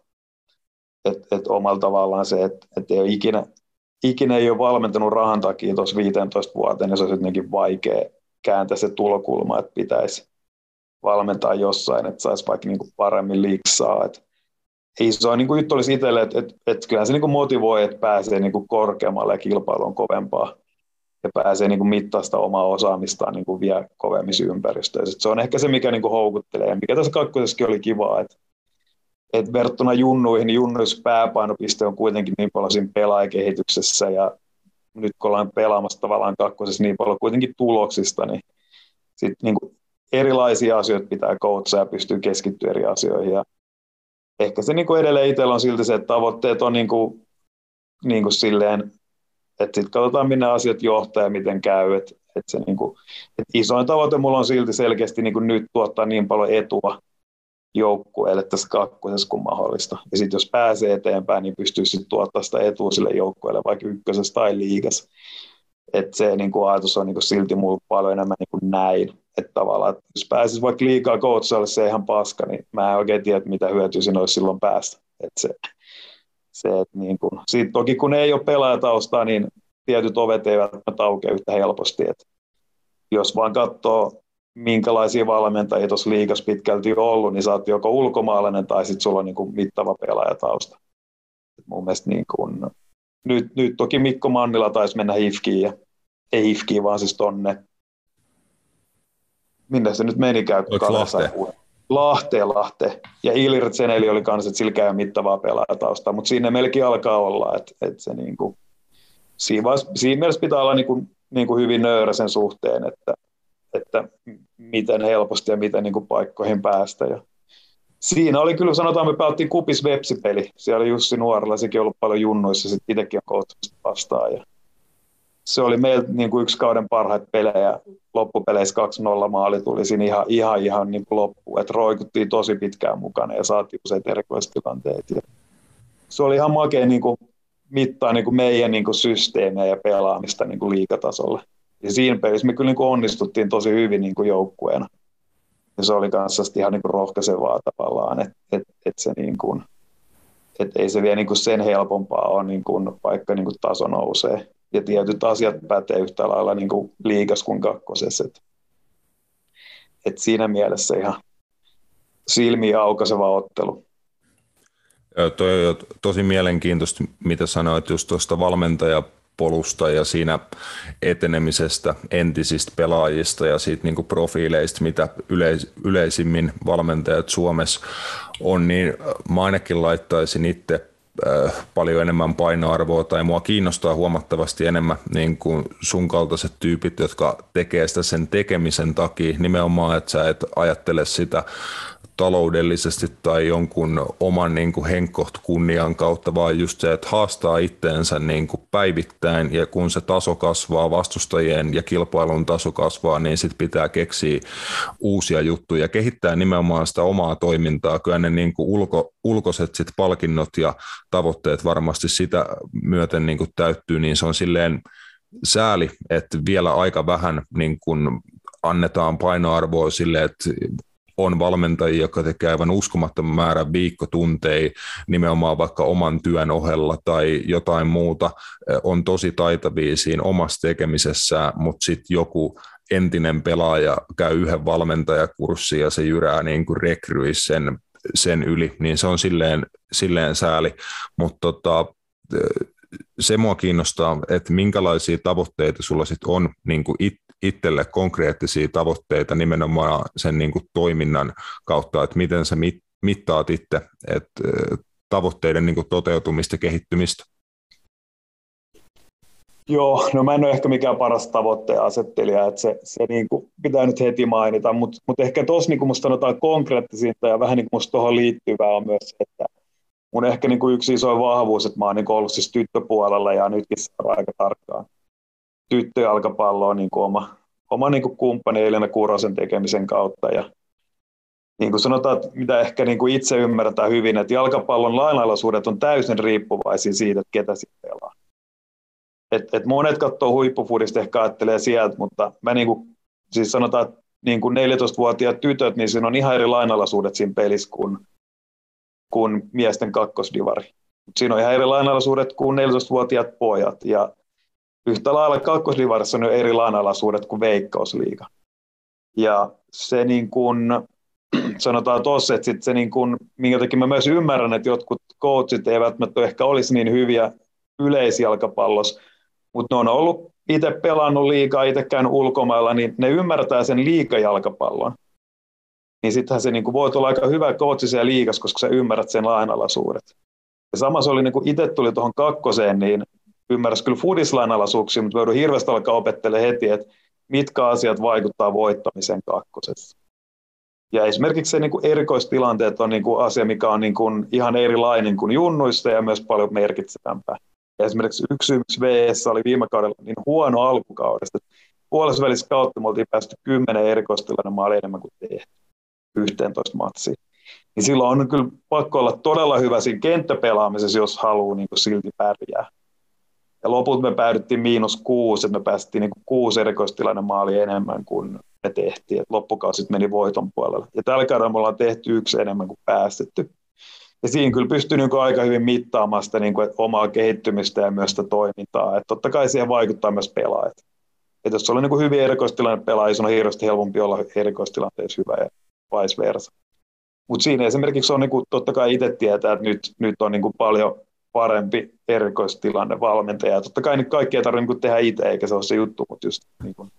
Että et omalla tavallaan se, että, että ei ole ikinä, ikinä ei ole valmentanut rahan takia tuossa 15 vuoteen, niin se olisi jotenkin vaikea kääntää se tulokulma, että pitäisi valmentaa jossain, että saisi vaikka niin kuin paremmin liiksaa. Että on niin kuin juttu olisi itselle, että, että, että kyllähän se niin kuin motivoi, että pääsee niin kuin korkeammalle ja kilpailu on kovempaa ja pääsee niin kuin mittaa sitä omaa osaamistaan niin kuin vielä kovemmissa ympäristöissä. Se on ehkä se, mikä niin kuin houkuttelee. Ja mikä tässä kakkosessakin oli kivaa, että, että verrattuna junnuihin, niin junnuissa pääpainopiste on kuitenkin niin paljon siinä pelaajakehityksessä ja nyt kun ollaan pelaamassa tavallaan kakkosessa niin paljon kuitenkin tuloksista, niin sitten niin erilaisia asioita pitää coachaa ja pystyy keskittyä eri asioihin. Ja ehkä se niin kuin edelleen itsellä on silti se, että tavoitteet on niin kuin, niin kuin silleen, sitten katsotaan minne asiat johtaa ja miten käy. Että, että se niin kuin, että isoin tavoite mulla on silti selkeästi niin kuin nyt tuottaa niin paljon etua joukkueelle tässä kakkosessa kuin mahdollista. Ja sitten jos pääsee eteenpäin, niin pystyy sitten tuottaa sitä etua sille joukkueelle, vaikka ykkösessä tai liigas. Että se niin kuin ajatus on niin kuin silti mulla paljon enemmän niin kuin näin. Että tavallaan, että jos pääsisi vaikka liikaa coachalle se ihan paska, niin mä en oikein tiedä, mitä hyötyä siinä olisi silloin päästä. Että se, se, että niin kuin, siitä toki kun ei ole pelaajataustaa, niin tietyt ovet eivät aukea yhtä helposti. Että jos vaan katsoo minkälaisia valmentajia tuossa liigassa pitkälti on ollut, niin sä oot joko ulkomaalainen tai sitten sulla on niin kuin mittava pelaajatausta. Et mun mielestä niin kuin, nyt, nyt toki Mikko Mannila taisi mennä HIFKiin, ja, ei HIFKiin, vaan siis tonne. Minne se nyt meni käy? Lahteen? Lahteen. Ja Ilrit Seneli oli kanssa, että sillä käy mittavaa pelaajatausta, mutta siinä melkein alkaa olla, että, että se niin kuin, siinä, siinä mielessä pitää olla niin kuin, niin kuin hyvin nöyrä sen suhteen, että, että miten helposti ja miten niin kuin paikkoihin päästä. Ja siinä oli kyllä, sanotaan, me pelattiin kupis websipeli. Siellä Jussi Nuorella, sekin ollut paljon junnuissa, sitten itsekin on vastaan. Ja se oli meillä niin kuin yksi kauden parhaita pelejä. Loppupeleissä 2-0 maali tuli siinä ihan, ihan, ihan niin kuin loppuun. Että roikuttiin tosi pitkään mukana ja saatiin useita erikoistilanteet. Ja se oli ihan makea niin kuin mittaa niin kuin meidän niin kuin systeemejä ja pelaamista niin kuin liikatasolla. Ja siinä pelissä me kyllä niin kuin onnistuttiin tosi hyvin niin kuin joukkueena. Ja se oli kanssa ihan niin kuin rohkaisevaa tavallaan, että et, et se niin kuin, et ei se vielä niin kuin sen helpompaa ole, niin kuin, vaikka niin kuin taso nousee. Ja tietyt asiat pätee yhtä lailla niin kuin liikas kuin kakkosessa. Et, et siinä mielessä ihan silmiä aukaiseva ottelu. Joo, toi on tosi mielenkiintoista, mitä sanoit just tuosta valmentajapolusta ja siinä etenemisestä entisistä pelaajista ja siitä niin profiileista, mitä yleis- yleisimmin valmentajat Suomessa on, niin mä ainakin laittaisin itse äh, paljon enemmän painoarvoa tai mua kiinnostaa huomattavasti enemmän niin kuin sun kaltaiset tyypit, jotka tekee sitä sen tekemisen takia. Nimenomaan, että sä et ajattele sitä taloudellisesti tai jonkun oman niin kuin henkkoht kunnian kautta, vaan just se, että haastaa itteensä niin kuin päivittäin ja kun se taso kasvaa, vastustajien ja kilpailun taso kasvaa, niin sitten pitää keksiä uusia juttuja ja kehittää nimenomaan sitä omaa toimintaa. Kyllä ne niin kuin ulko, ulkoiset sit palkinnot ja tavoitteet varmasti sitä myöten niin kuin täyttyy, niin se on silleen sääli, että vielä aika vähän niin kuin annetaan painoarvoa sille, että on valmentajia, jotka tekee aivan uskomattoman määrän viikkotunteja nimenomaan vaikka oman työn ohella tai jotain muuta, on tosi taitavia siinä omassa tekemisessä, mutta sitten joku entinen pelaaja käy yhden valmentajakurssin ja se jyrää niin kuin rekryis sen, sen yli, niin se on silleen, silleen sääli, mutta tota, se mua kiinnostaa, että minkälaisia tavoitteita sulla sitten on niin kuin it, itselle konkreettisia tavoitteita nimenomaan sen niin kuin toiminnan kautta, että miten sä mit, mittaat itse että tavoitteiden niin kuin toteutumista kehittymistä? Joo, no mä en ole ehkä mikään paras tavoitteen asettelija, että se, se niin kuin pitää nyt heti mainita, mutta mut ehkä tuossa niin musta sanotaan konkreettisinta ja vähän niin kuin musta tuohon liittyvää on myös se, että mun ehkä niin kuin yksi iso vahvuus, että mä oon niin kuin ollut siis tyttöpuolella ja nytkin seuraa aika tarkkaan tyttöjalkapallo on niin kuin oma, oma niin kuin kumppani Elina Kurosen tekemisen kautta. Ja niin kuin sanotaan, että mitä ehkä niin kuin itse ymmärretään hyvin, että jalkapallon lainalaisuudet on täysin riippuvaisia siitä, että ketä siinä pelaa. Et, et monet katsoo huippufudista, ehkä ajattelee sieltä, mutta mä niin kuin, siis sanotaan, että niin kuin 14-vuotiaat tytöt, niin siinä on ihan eri lainalaisuudet siinä pelissä kuin, kuin miesten kakkosdivari. Siinä on ihan eri lainalaisuudet kuin 14-vuotiaat pojat. Ja yhtä lailla kakkosdivarissa on jo eri lainalaisuudet kuin veikkausliiga. Ja se niin kuin, sanotaan tuossa, että sit se niin kuin, minkä takia mä myös ymmärrän, että jotkut coachit eivät välttämättä ehkä olisi niin hyviä yleisjalkapallossa, mutta ne on ollut itse pelannut liikaa, itse käynyt ulkomailla, niin ne ymmärtää sen liikajalkapallon. Niin sittenhän se niin kuin voi olla aika hyvä coachi siellä liikas, koska sä ymmärrät sen lainalaisuudet. Ja sama se oli, niin kuin itse tuli tuohon kakkoseen, niin ymmärrä kyllä foodislainalaisuuksia, mutta joudun hirveästi alkaa opettelemaan heti, että mitkä asiat vaikuttaa voittamiseen kakkosessa. Ja esimerkiksi se niin kuin erikoistilanteet on niin kuin asia, mikä on niin kuin ihan erilainen kuin junnuista ja myös paljon merkitsevämpää. Esimerkiksi yksi yksi VS oli viime kaudella niin huono alkukaudesta. Puolessa kautta me oltiin päästy kymmenen erikoistilanne maali enemmän kuin tehty 11 matsiin. Niin silloin on kyllä pakko olla todella hyvä siinä kenttäpelaamisessa, jos haluaa niin kuin silti pärjää. Ja loput me päädyttiin miinus kuusi, että me päästiin niin kuusi erikoistilanne maali enemmän kuin me tehtiin. Et loppukausit meni voiton puolelle. Ja tällä kaudella me ollaan tehty yksi enemmän kuin päästetty. Ja siinä kyllä pystyy niin aika hyvin mittaamaan sitä niin kuin, omaa kehittymistä ja myös sitä toimintaa. Et totta kai siihen vaikuttaa myös pelaajat. Et jos on niin kuin hyvin erikoistilanne pelaaja, on hirveästi helpompi olla erikoistilanteessa hyvä ja vice versa. Mutta siinä esimerkiksi on niin kuin, totta kai itse tietää, että nyt, nyt on niin kuin paljon parempi erikoistilanne valmentaja. Totta kai nyt kaikki ei tarvitse niin tehdä itse, eikä se ole se juttu, mutta just niin kuin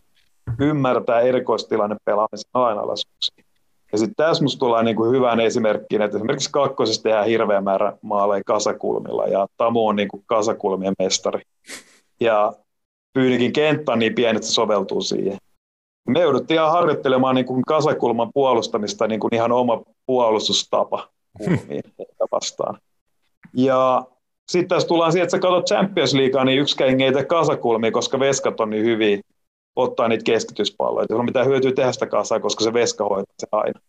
ymmärtää erikoistilanne pelaamisen lainalaisuuksia. Ja sitten tässä musta tullaan niin kuin hyvään esimerkkiin, että esimerkiksi kakkosessa tehdään hirveä määrä maaleja kasakulmilla, ja Tamu on niin kuin kasakulmien mestari. Ja Pyynikin kenttä on niin pieni, että se soveltuu siihen. Me jouduttiin ihan harjoittelemaan niin kuin kasakulman puolustamista niin kuin ihan oma puolustustapa kulmiin vastaan. Ja sitten tässä tullaan siihen, että sä katsot Champions Leaguea, niin yksikään ei tee kasakulmia, koska veskat on niin hyviä ottaa niitä keskityspalloja. Sulla mitään hyötyä tehdä sitä kasaa, koska se veska hoitaa se aina.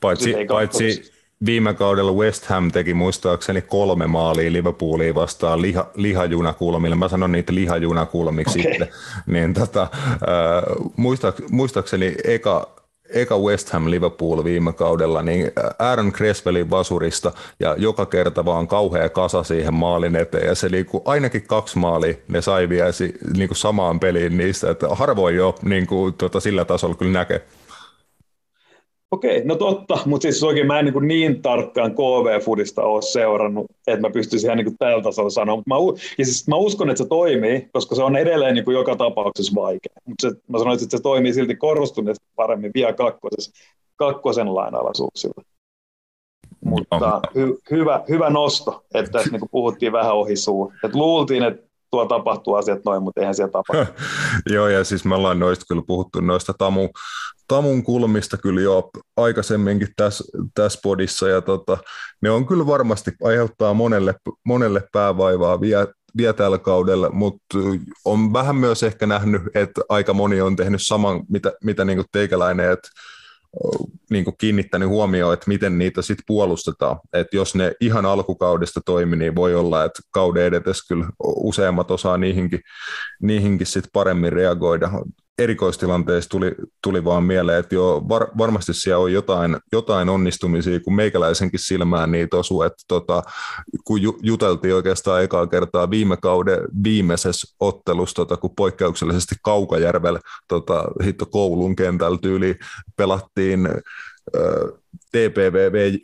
Paitsi, paitsi viime kaudella West Ham teki muistaakseni kolme maalia Liverpoolia vastaan liha, lihajunakulmilla. Mä sanon niitä lihajunakulmiksi okay. sitten. Niin tota, äh, muistaakseni eka, eka West Ham Liverpool viime kaudella, niin Aaron Creswellin vasurista ja joka kerta vaan kauhea kasa siihen maalin eteen ja se liikkuu ainakin kaksi maalia, ne sai vielä niin kuin samaan peliin niistä, että harvoin jo niin kuin, tota, sillä tasolla kyllä näkee. Okei, no totta, mutta siis oikein mä en niin, niin tarkkaan KV-fudista ole seurannut, että mä pystyisin ihan niin tällä tasolla sanoa. Mutta mä, ja siis mä uskon, että se toimii, koska se on edelleen niin kuin joka tapauksessa vaikea. Mutta mä sanoisin, että se toimii silti korostuneesti paremmin vielä kakkosessa, kakkosen lainalaisuuksilla. Mutta hy, hyvä, hyvä nosto, että tässä niin puhuttiin vähän ohi suun. Et luultiin, että tuo tapahtuu asiat noin, mutta eihän siellä tapahdu. Joo, ja siis me ollaan noista kyllä puhuttu noista tamu, tamun kulmista kyllä jo aikaisemminkin tässä, tässä podissa, ja tota, ne on kyllä varmasti aiheuttaa monelle, monelle päävaivaa vielä, vielä tällä kaudella, mutta on vähän myös ehkä nähnyt, että aika moni on tehnyt saman, mitä, mitä niin teikäläinen, että niin kuin kiinnittänyt huomioon, että miten niitä sitten puolustetaan. Että jos ne ihan alkukaudesta toimi, niin voi olla, että kauden edetessä kyllä useammat osaa niihinkin, niihinkin sit paremmin reagoida erikoistilanteissa tuli, tuli vaan mieleen, että joo, var, varmasti siellä on jotain, jotain onnistumisia, kun meikäläisenkin silmään niitä osuu, että tota, kun ju, juteltiin oikeastaan ekaa kertaa viime kauden viimeisessä ottelussa, tota, kun poikkeuksellisesti Kaukajärvellä tota, hitto koulun kentällä tyyli pelattiin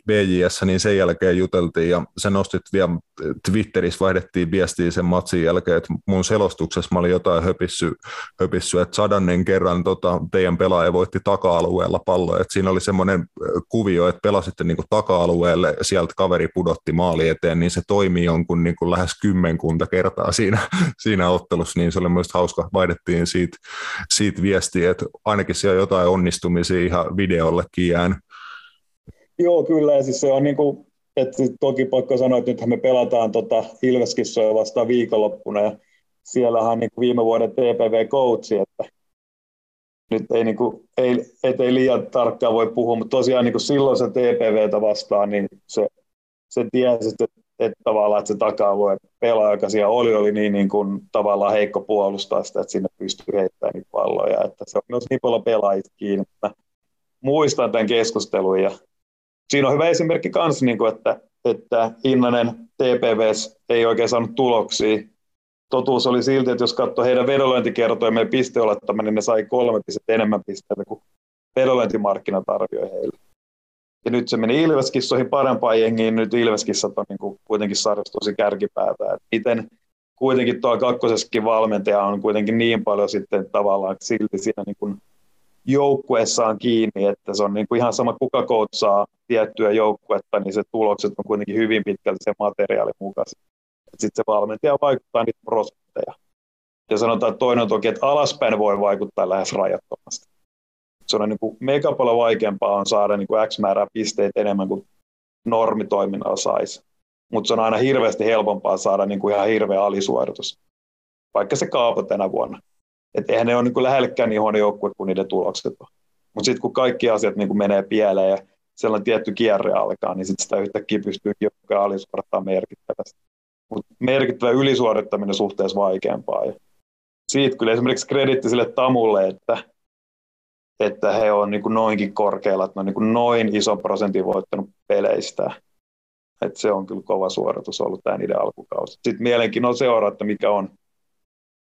VJS, niin sen jälkeen juteltiin ja se nostit vielä Twitterissä vaihdettiin viestiä sen matsin jälkeen, että mun selostuksessa mä olin jotain höpissy, höpissy että sadannen kerran tota, teidän pelaaja voitti taka-alueella palloa, että siinä oli semmoinen kuvio, että pelasitte niin taka-alueelle, sieltä kaveri pudotti maali eteen, niin se toimii jonkun niin kuin lähes kymmenkunta kertaa siinä, siinä ottelussa, niin se oli myös hauska, vaihdettiin siitä, siitä viestiä, että ainakin siellä jotain onnistumisia ihan videollekin jäänyt. Joo, kyllä, ja siis se on niin kuin, että toki pakko sanoa, että nythän me pelataan tota Ilveskissoja vastaan viikonloppuna, ja siellähän niin kuin viime vuoden TPV-coachi, että nyt ei, niin kuin, ei, et ei liian tarkkaan voi puhua, mutta tosiaan niin kuin silloin se TPVtä vastaan, niin se, se tiesi, että, että tavallaan että se taka-alue pelaaja, joka siellä oli, oli niin, niin kuin, tavallaan heikko puolustaa sitä, että sinne pystyy heittämään niitä palloja, että se on myös niin paljon pelaajista kiinni. Mä muistan tämän keskustelun ja siinä on hyvä esimerkki myös, niin kuin, että, että Innanen TPVs ei oikein saanut tuloksia. Totuus oli silti, että jos katsoo heidän vedonlyöntikertoimien pisteolettaminen, niin ne sai kolme pistettä enemmän pisteitä kuin vedonlyöntimarkkinat arvioi heille. Ja nyt se meni Ilveskissoihin parempaan jengiin, nyt Ilveskissat on niin kuin kuitenkin sarjassa tosi kärkipäätä. Et miten kuitenkin tuo kakkosessakin valmentaja on kuitenkin niin paljon sitten tavallaan silti siinä niin kuin joukkueessaan kiinni, että se on niin kuin ihan sama kuka koutsaa tiettyä joukkuetta, niin se tulokset on kuitenkin hyvin pitkälti se materiaali mukaisesti. Sitten se valmentaja vaikuttaa niitä prosentteja. Ja sanotaan, että toinen on toki, että alaspäin voi vaikuttaa lähes rajattomasti. Se on niin kuin mega paljon vaikeampaa on saada niin kuin X määrää pisteitä enemmän kuin normitoiminnalla saisi. Mutta se on aina hirveästi helpompaa saada niin kuin ihan hirveä alisuoritus, vaikka se kaapo tänä vuonna. Et eihän ne ole niin lähellekään niin huono joukkue kuin niiden tulokset on. Mutta sitten kun kaikki asiat niin kuin menee pieleen ja sellainen tietty kierre alkaa, niin sitten sitä yhtäkkiä pystyy joukkoja alisuorittamaan merkittävästi. Mutta merkittävä ylisuorittaminen suhteessa vaikeampaa. Ja siitä kyllä esimerkiksi kreditti sille Tamulle, että, että he on niin kuin noinkin korkealla, että ne on niin kuin noin ison prosentin voittanut peleistä. Et se on kyllä kova suoritus ollut tämä niiden alkukausi. Sitten mielenkiinnolla seuraa, että mikä on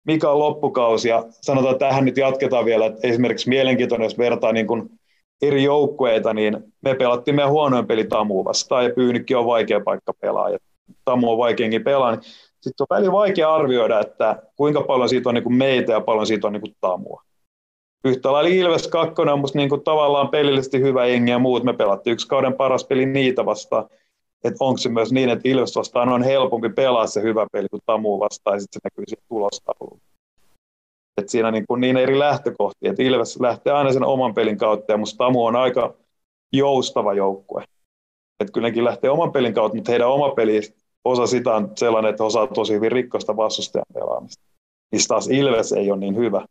mikä on loppukausi. Ja sanotaan, että tähän nyt jatketaan vielä, että esimerkiksi mielenkiintoinen, jos vertaa niin kuin eri joukkueita, niin me pelattiin meidän huonoin peli Tamu vastaan, ja Pyynikki on vaikea paikka pelaa, ja Tamu on vaikeinkin pelaa, niin sitten on välillä vaikea arvioida, että kuinka paljon siitä on niin kuin meitä ja paljon siitä on niin kuin Tamua. Yhtä lailla Ilves 2 on musta niin kuin tavallaan pelillisesti hyvä jengi ja muut. Me pelattiin yksi kauden paras peli niitä vastaan. Että onko se myös niin, että Ilves vastaan on helpompi pelaa se hyvä peli kuin Tamu vastaan ja sitten se näkyy siinä tulostauluun. Et siinä on niin, kuin niin eri lähtökohtia, että Ilves lähtee aina sen oman pelin kautta ja musta Tamu on aika joustava joukkue. Et kyllä nekin lähtee oman pelin kautta, mutta heidän oma peli, osa sitä on sellainen, että osaa tosi hyvin rikkoista vastustajan pelaamista. Niistä taas Ilves ei ole niin hyvä.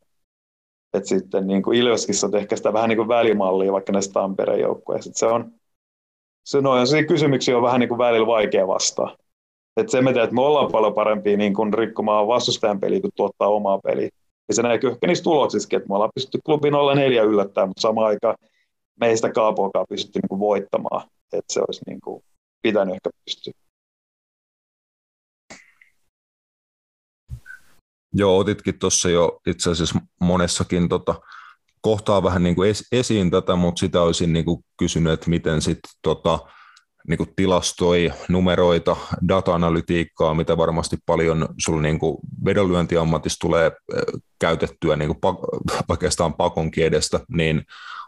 Et sitten niin kuin Ilveskissä on ehkä sitä vähän niin kuin välimallia vaikka näistä Tampereen joukkueista. Se on, se, no, se kysymyksiä on vähän niin kuin välillä vaikea vastaa. Et se teemme, että me ollaan paljon parempia niin kuin rikkomaan vastustajan peliä kuin tuottaa omaa peliä. Ja se näkyy ehkä niissä tuloksissakin, että me ollaan pystytty klubin olla neljä yllättää, mutta samaan aikaan me ei sitä kaapoakaan pystytty niin kuin voittamaan. Että se olisi niin kuin pitänyt ehkä pystyä. Joo, otitkin tuossa jo itse asiassa monessakin tota, kohtaa vähän niin kuin es, esiin tätä, mutta sitä olisin niin kuin kysynyt, että miten sitten tota, niin kuin tilastoi, numeroita, data-analytiikkaa, mitä varmasti paljon sinulla niin vedonlyöntiammatissa tulee käytettyä niin kuin pa- oikeastaan pakon edestä, niin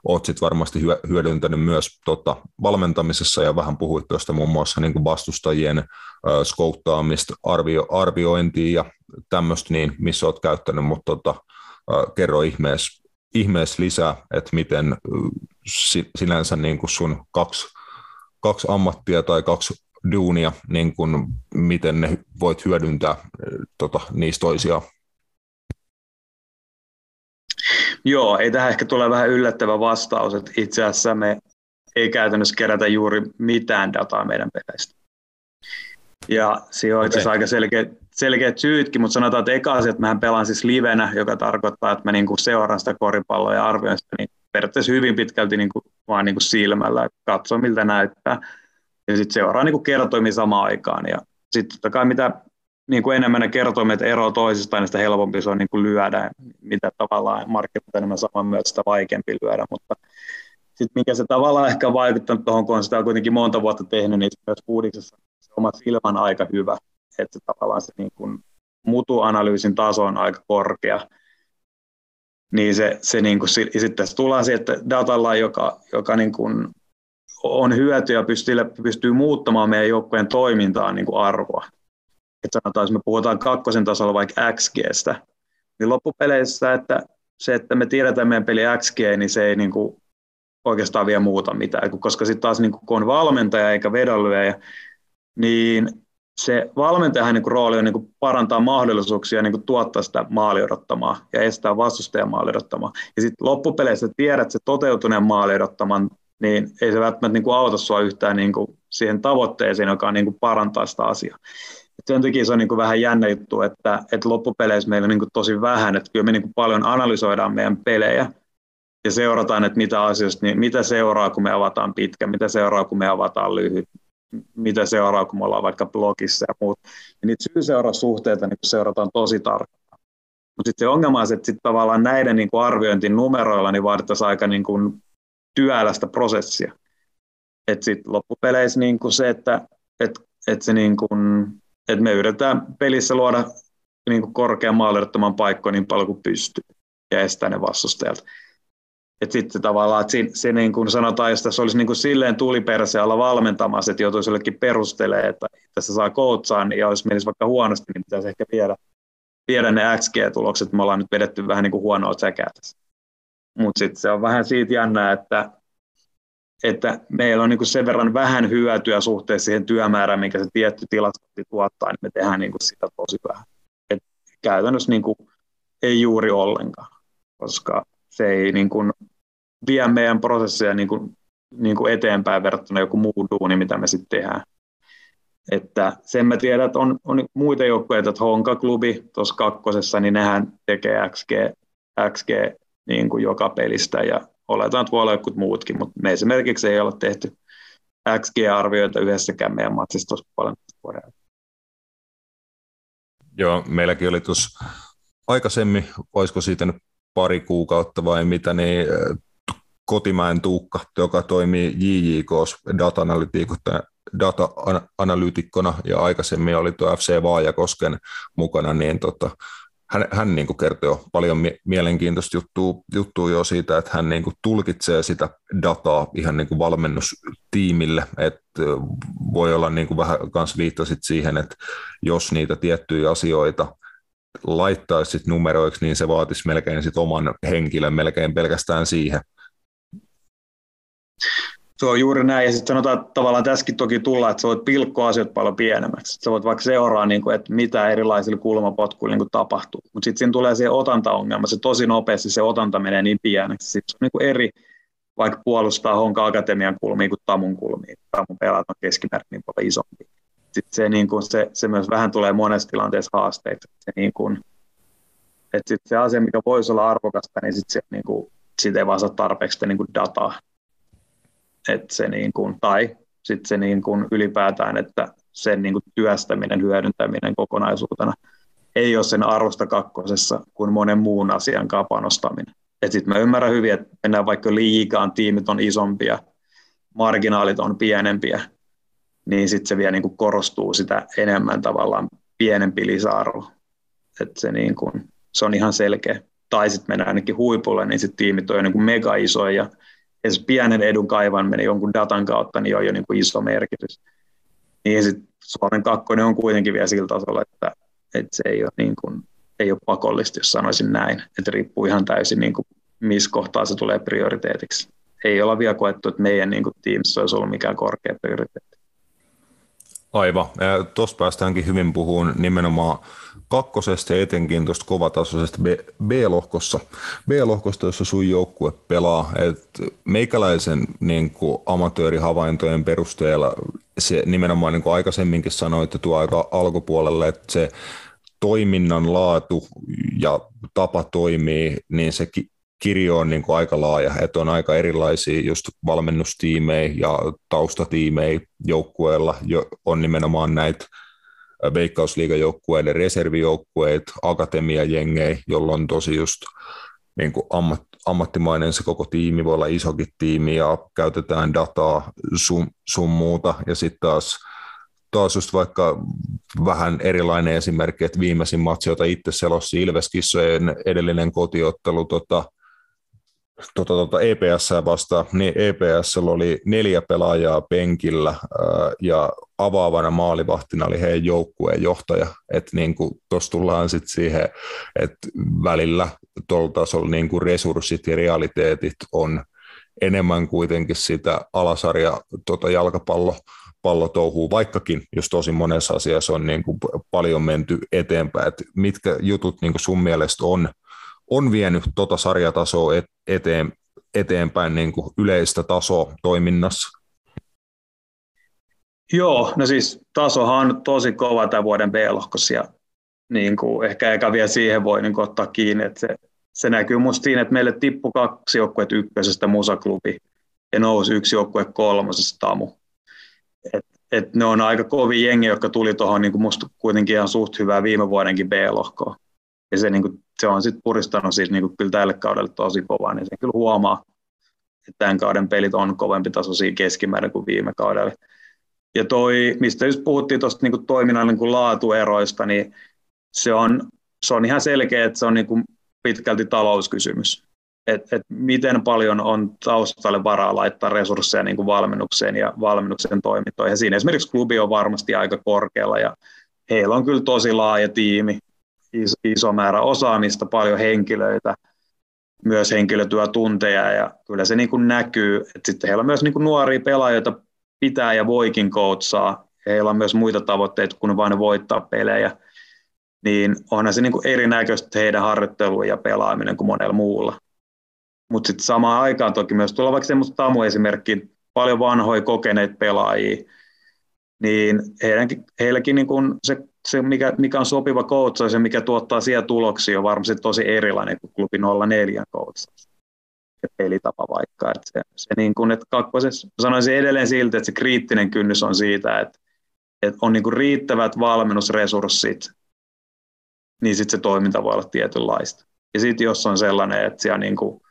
olet sit varmasti hyödyntänyt myös tota, valmentamisessa ja vähän puhuit tuosta muun muassa niin kuin vastustajien äh, skouttaamista, arvio, arviointia ja tämmöistä, niin missä olet käyttänyt, mutta tota, äh, kerro ihmeessä, ihmeessä lisää, että miten si, sinänsä niin kuin sun kaksi kaksi ammattia tai kaksi duunia, niin kun, miten ne voit hyödyntää tota, niistä toisiaan? Joo, ei tähän ehkä tule vähän yllättävä vastaus, että itse asiassa me ei käytännössä kerätä juuri mitään dataa meidän peleistä. Ja siinä on itse asiassa aika selkeät, selkeät syytkin, mutta sanotaan, että eka asia, että mehän pelaan siis livenä, joka tarkoittaa, että mä niinku seuraan sitä koripalloa ja arvioin sitä niin periaatteessa hyvin pitkälti niin kuin, vaan niin kuin silmällä, että katsoo miltä näyttää. Ja sitten seuraa niin kuin kertoimia samaan aikaan. Ja sitten totta kai mitä niin kuin enemmän ne kertoimet eroa toisistaan, niin sitä helpompi se on niin kuin lyödä, mitä tavallaan markkinat enemmän saman myötä, sitä vaikeampi lyödä. Mutta sitten mikä se tavallaan ehkä vaikuttanut tuohon, kun on sitä kuitenkin monta vuotta tehnyt, niin myös Puudiksessa se oma silmän aika hyvä, että se tavallaan se niin kuin mutuanalyysin taso on aika korkea niin se, se niin kuin, sitten tässä tullaan siihen, että datalla, joka, joka niin kuin on hyötyä ja pystyy, pystyy muuttamaan meidän joukkojen toimintaan niin kuin arvoa. Että sanotaan, jos me puhutaan kakkosen tasolla vaikka XGstä, niin loppupeleissä, että se, että me tiedetään meidän peli XG, niin se ei niin kuin oikeastaan vielä muuta mitään, koska sitten taas niin kun on valmentaja eikä vedonlyöjä, niin se valmentajan niin rooli on niin kuin, parantaa mahdollisuuksia niin kuin, tuottaa sitä maali odottamaa ja estää vastustajan maali odottamaa. Ja sitten loppupeleissä tiedät se toteutuneen maali odottaman, niin ei se välttämättä niin kuin, auta sinua yhtään niin kuin, siihen tavoitteeseen, joka on niin kuin, parantaa sitä asiaa. Et sen takia se on niin kuin, vähän jännä juttu, että, että loppupeleissä meillä on niin kuin, tosi vähän, että kyllä me niin kuin, paljon analysoidaan meidän pelejä, ja seurataan, että mitä asioista, niin mitä seuraa, kun me avataan pitkä, mitä seuraa, kun me avataan lyhyt, mitä seuraa, kun me ollaan vaikka blogissa ja muut. Ja niitä syy-seurasuhteita niin seurataan tosi tarkkaan. Mutta sitten se ongelma on, että sit tavallaan näiden niin kuin arviointin numeroilla niin vaadittaisiin aika niin kuin työlästä prosessia. Että sitten loppupeleissä niin kuin se, että et, et se niin kuin, et me yritetään pelissä luoda niin kuin korkean maalirattoman paikkoja niin paljon kuin pystyy ja estää ne vastustajat. Että sitten tavallaan, että se, se niin kuin sanotaan, jos tässä olisi niin kuin silleen tuliperseellä valmentamassa, että joutuisi jollekin perustelemaan, että tässä saa koutsaa, niin jos menisi vaikka huonosti, niin pitäisi ehkä viedä, viedä ne XG-tulokset. Me ollaan nyt vedetty vähän niin kuin huonoa säkää tässä. Mutta sitten se on vähän siitä jännää, että, että meillä on niin kuin sen verran vähän hyötyä suhteessa siihen työmäärään, minkä se tietty tilastointi tuottaa, niin me tehdään niin kuin sitä tosi vähän. Et käytännössä niin kuin ei juuri ollenkaan, koska se ei niin kuin vie meidän prosesseja niin kuin, niin kuin eteenpäin verrattuna joku muu duuni, mitä me sitten tehdään. Että sen mä tiedän, että on, on muita joukkoja, että Honka-klubi tuossa kakkosessa, niin nehän tekee XG, XG niin kuin joka pelistä ja oletaan, että voi olla jotkut muutkin, mutta me esimerkiksi ei ole tehty XG-arvioita yhdessäkään meidän matsissa tuossa paljon vuoden Joo, meilläkin oli tuossa aikaisemmin, olisiko siitä nyt pari kuukautta vai mitä, niin Kotimäen Tuukka, joka toimii JJK data-analyytikkona ja aikaisemmin oli tuo FC Vaajakosken mukana, niin tota, hän, hän niin kuin kertoo paljon mie- mielenkiintoista juttua, juttua jo siitä, että hän niin kuin tulkitsee sitä dataa ihan niin kuin valmennustiimille, että voi olla niin kuin vähän kanssa viittasit siihen, että jos niitä tiettyjä asioita laittaisi sit numeroiksi, niin se vaatisi melkein sit oman henkilön melkein pelkästään siihen. Se on juuri näin, ja sitten sanotaan, että tavallaan tässäkin toki tulla, että sä voit pilkkoa asiat paljon pienemmäksi. Sä voit vaikka seuraa, niin kuin, että mitä erilaisilla kulmapotkuilla niin tapahtuu. Mutta sitten siinä tulee se otantaongelma, se tosi nopeasti se otanta menee niin pieneksi. Sitten on niin eri, vaikka puolustaa Honka Akatemian kulmiin kuin Tamun kulmiin. Tamun pelat on keskimäärin niin paljon isompi. Sitten se, niin kuin, se, se, myös vähän tulee monessa tilanteessa haasteita. Se, niin kuin, että sit se asia, mikä voisi olla arvokasta, niin sitten se, niin kuin, siitä ei vaan saa tarpeeksi niin kuin dataa että se niin kuin, tai sitten se niin kuin ylipäätään, että sen niin kuin työstäminen, hyödyntäminen kokonaisuutena ei ole sen arvosta kakkosessa kuin monen muun asian panostaminen. Sitten mä ymmärrän hyvin, että mennään vaikka liikaan, tiimit on isompia, marginaalit on pienempiä, niin sitten se vielä niin kuin korostuu sitä enemmän tavallaan pienempi lisäarvo. Että se, niin kuin, se on ihan selkeä. Tai sitten mennään ainakin huipulle, niin sitten tiimit on jo niin kuin mega isoja edes pienen edun kaivaminen jonkun datan kautta niin on jo niin kuin iso merkitys. Niin sitten Suomen kakkonen on kuitenkin vielä sillä tasolla, että, että se ei ole, niin kuin, ei ole pakollista, jos sanoisin näin. Että riippuu ihan täysin, niin kuin, missä kohtaa se tulee prioriteetiksi. Ei olla vielä koettu, että meidän niin kuin, tiimissä olisi ollut mikään korkea prioriteetti. Aivan. Tuosta päästäänkin hyvin puhumaan nimenomaan kakkosesta ja etenkin tuosta kovatasoisesta B-lohkossa, B-lohkosta, jossa sun joukkue pelaa. Et meikäläisen niin kuin, amatöörihavaintojen perusteella se nimenomaan niin kuin aikaisemminkin sanoit, että tuo aika alkupuolelle, että se toiminnan laatu ja tapa toimii, niin se kirjo on niin kuin aika laaja, että on aika erilaisia just valmennustiimejä ja taustatiimejä joukkueella, jo on nimenomaan näitä veikkausliigajoukkueiden reservijoukkueet, akatemiajengejä, jolloin on tosi just niin kuin ammat, ammattimainen se koko tiimi, voi olla isokin tiimi ja käytetään dataa sun, sun muuta. Ja sitten taas taas just vaikka vähän erilainen esimerkki, että viimeisin matsi, jota itse selossi Ilveskissojen edellinen kotiottelu tota, tota, tota EPS vastaan, niin EPS oli neljä pelaajaa penkillä ää, ja avaavana maalivahtina oli heidän joukkueen johtaja. Että niin tuossa tullaan sitten siihen, että välillä tuolla tasolla niin kuin resurssit ja realiteetit on enemmän kuitenkin sitä alasarja tota jalkapallo pallotouhuu, vaikkakin jos tosi monessa asiassa on niin kuin paljon menty eteenpäin. Et mitkä jutut niin kuin sun mielestä on on vienyt tuota sarjatasoa eteen, eteenpäin niin kuin yleistä tasoa toiminnassa? Joo, no siis tasohan on tosi kova tämän vuoden B-lohkossa niin kuin ehkä eikä vielä siihen voi niin ottaa kiinni, että se, se näkyy musta siinä, että meille tippui kaksi joukkuet ykkösestä musaklubi ja nousi yksi joukkue kolmosesta tamu. Et, et ne on aika kovia jengi, jotka tuli tuohon niin musta kuitenkin ihan suht hyvää viime vuodenkin B-lohkoon. Ja se, niin kuin, se on sitten puristanut siis niin kuin, kyllä tälle kaudelle tosi kovaa, niin se kyllä huomaa, että tämän kauden pelit on kovempi tasoisia keskimäärin kuin viime kaudella. Ja toi, mistä just puhuttiin tuosta niin toiminnan niin kuin laatueroista, niin se on, se on ihan selkeä, että se on niin kuin pitkälti talouskysymys. Et, et miten paljon on taustalle varaa laittaa resursseja niin kuin valmennukseen ja valmennuksen toimintoihin. Ja siinä esimerkiksi klubi on varmasti aika korkealla ja heillä on kyllä tosi laaja tiimi iso, iso määrä osaamista, paljon henkilöitä, myös henkilötyötunteja ja kyllä se niin kuin näkyy, että sitten heillä on myös niin kuin nuoria pelaajia, pitää ja voikin koutsaa. Heillä on myös muita tavoitteita kuin vain voittaa pelejä. Niin onhan se niin kuin erinäköistä heidän harjoittelu ja pelaaminen kuin monella muulla. Mutta sitten samaan aikaan toki myös tuolla vaikka semmoista Tamu-esimerkki, paljon vanhoja kokeneita pelaajia, niin heidänkin, heilläkin niin kuin se se, mikä, mikä on sopiva koutsaus ja mikä tuottaa siellä tuloksia, on varmasti tosi erilainen kuin klubi 04 koutsaus ja pelitapa vaikka. Että se, se niin kuin, että kakkosessa, sanoisin edelleen siltä, että se kriittinen kynnys on siitä, että, että on niin kuin riittävät valmennusresurssit, niin sitten se toiminta voi olla tietynlaista. Ja sitten jos on sellainen, että siellä niin kuin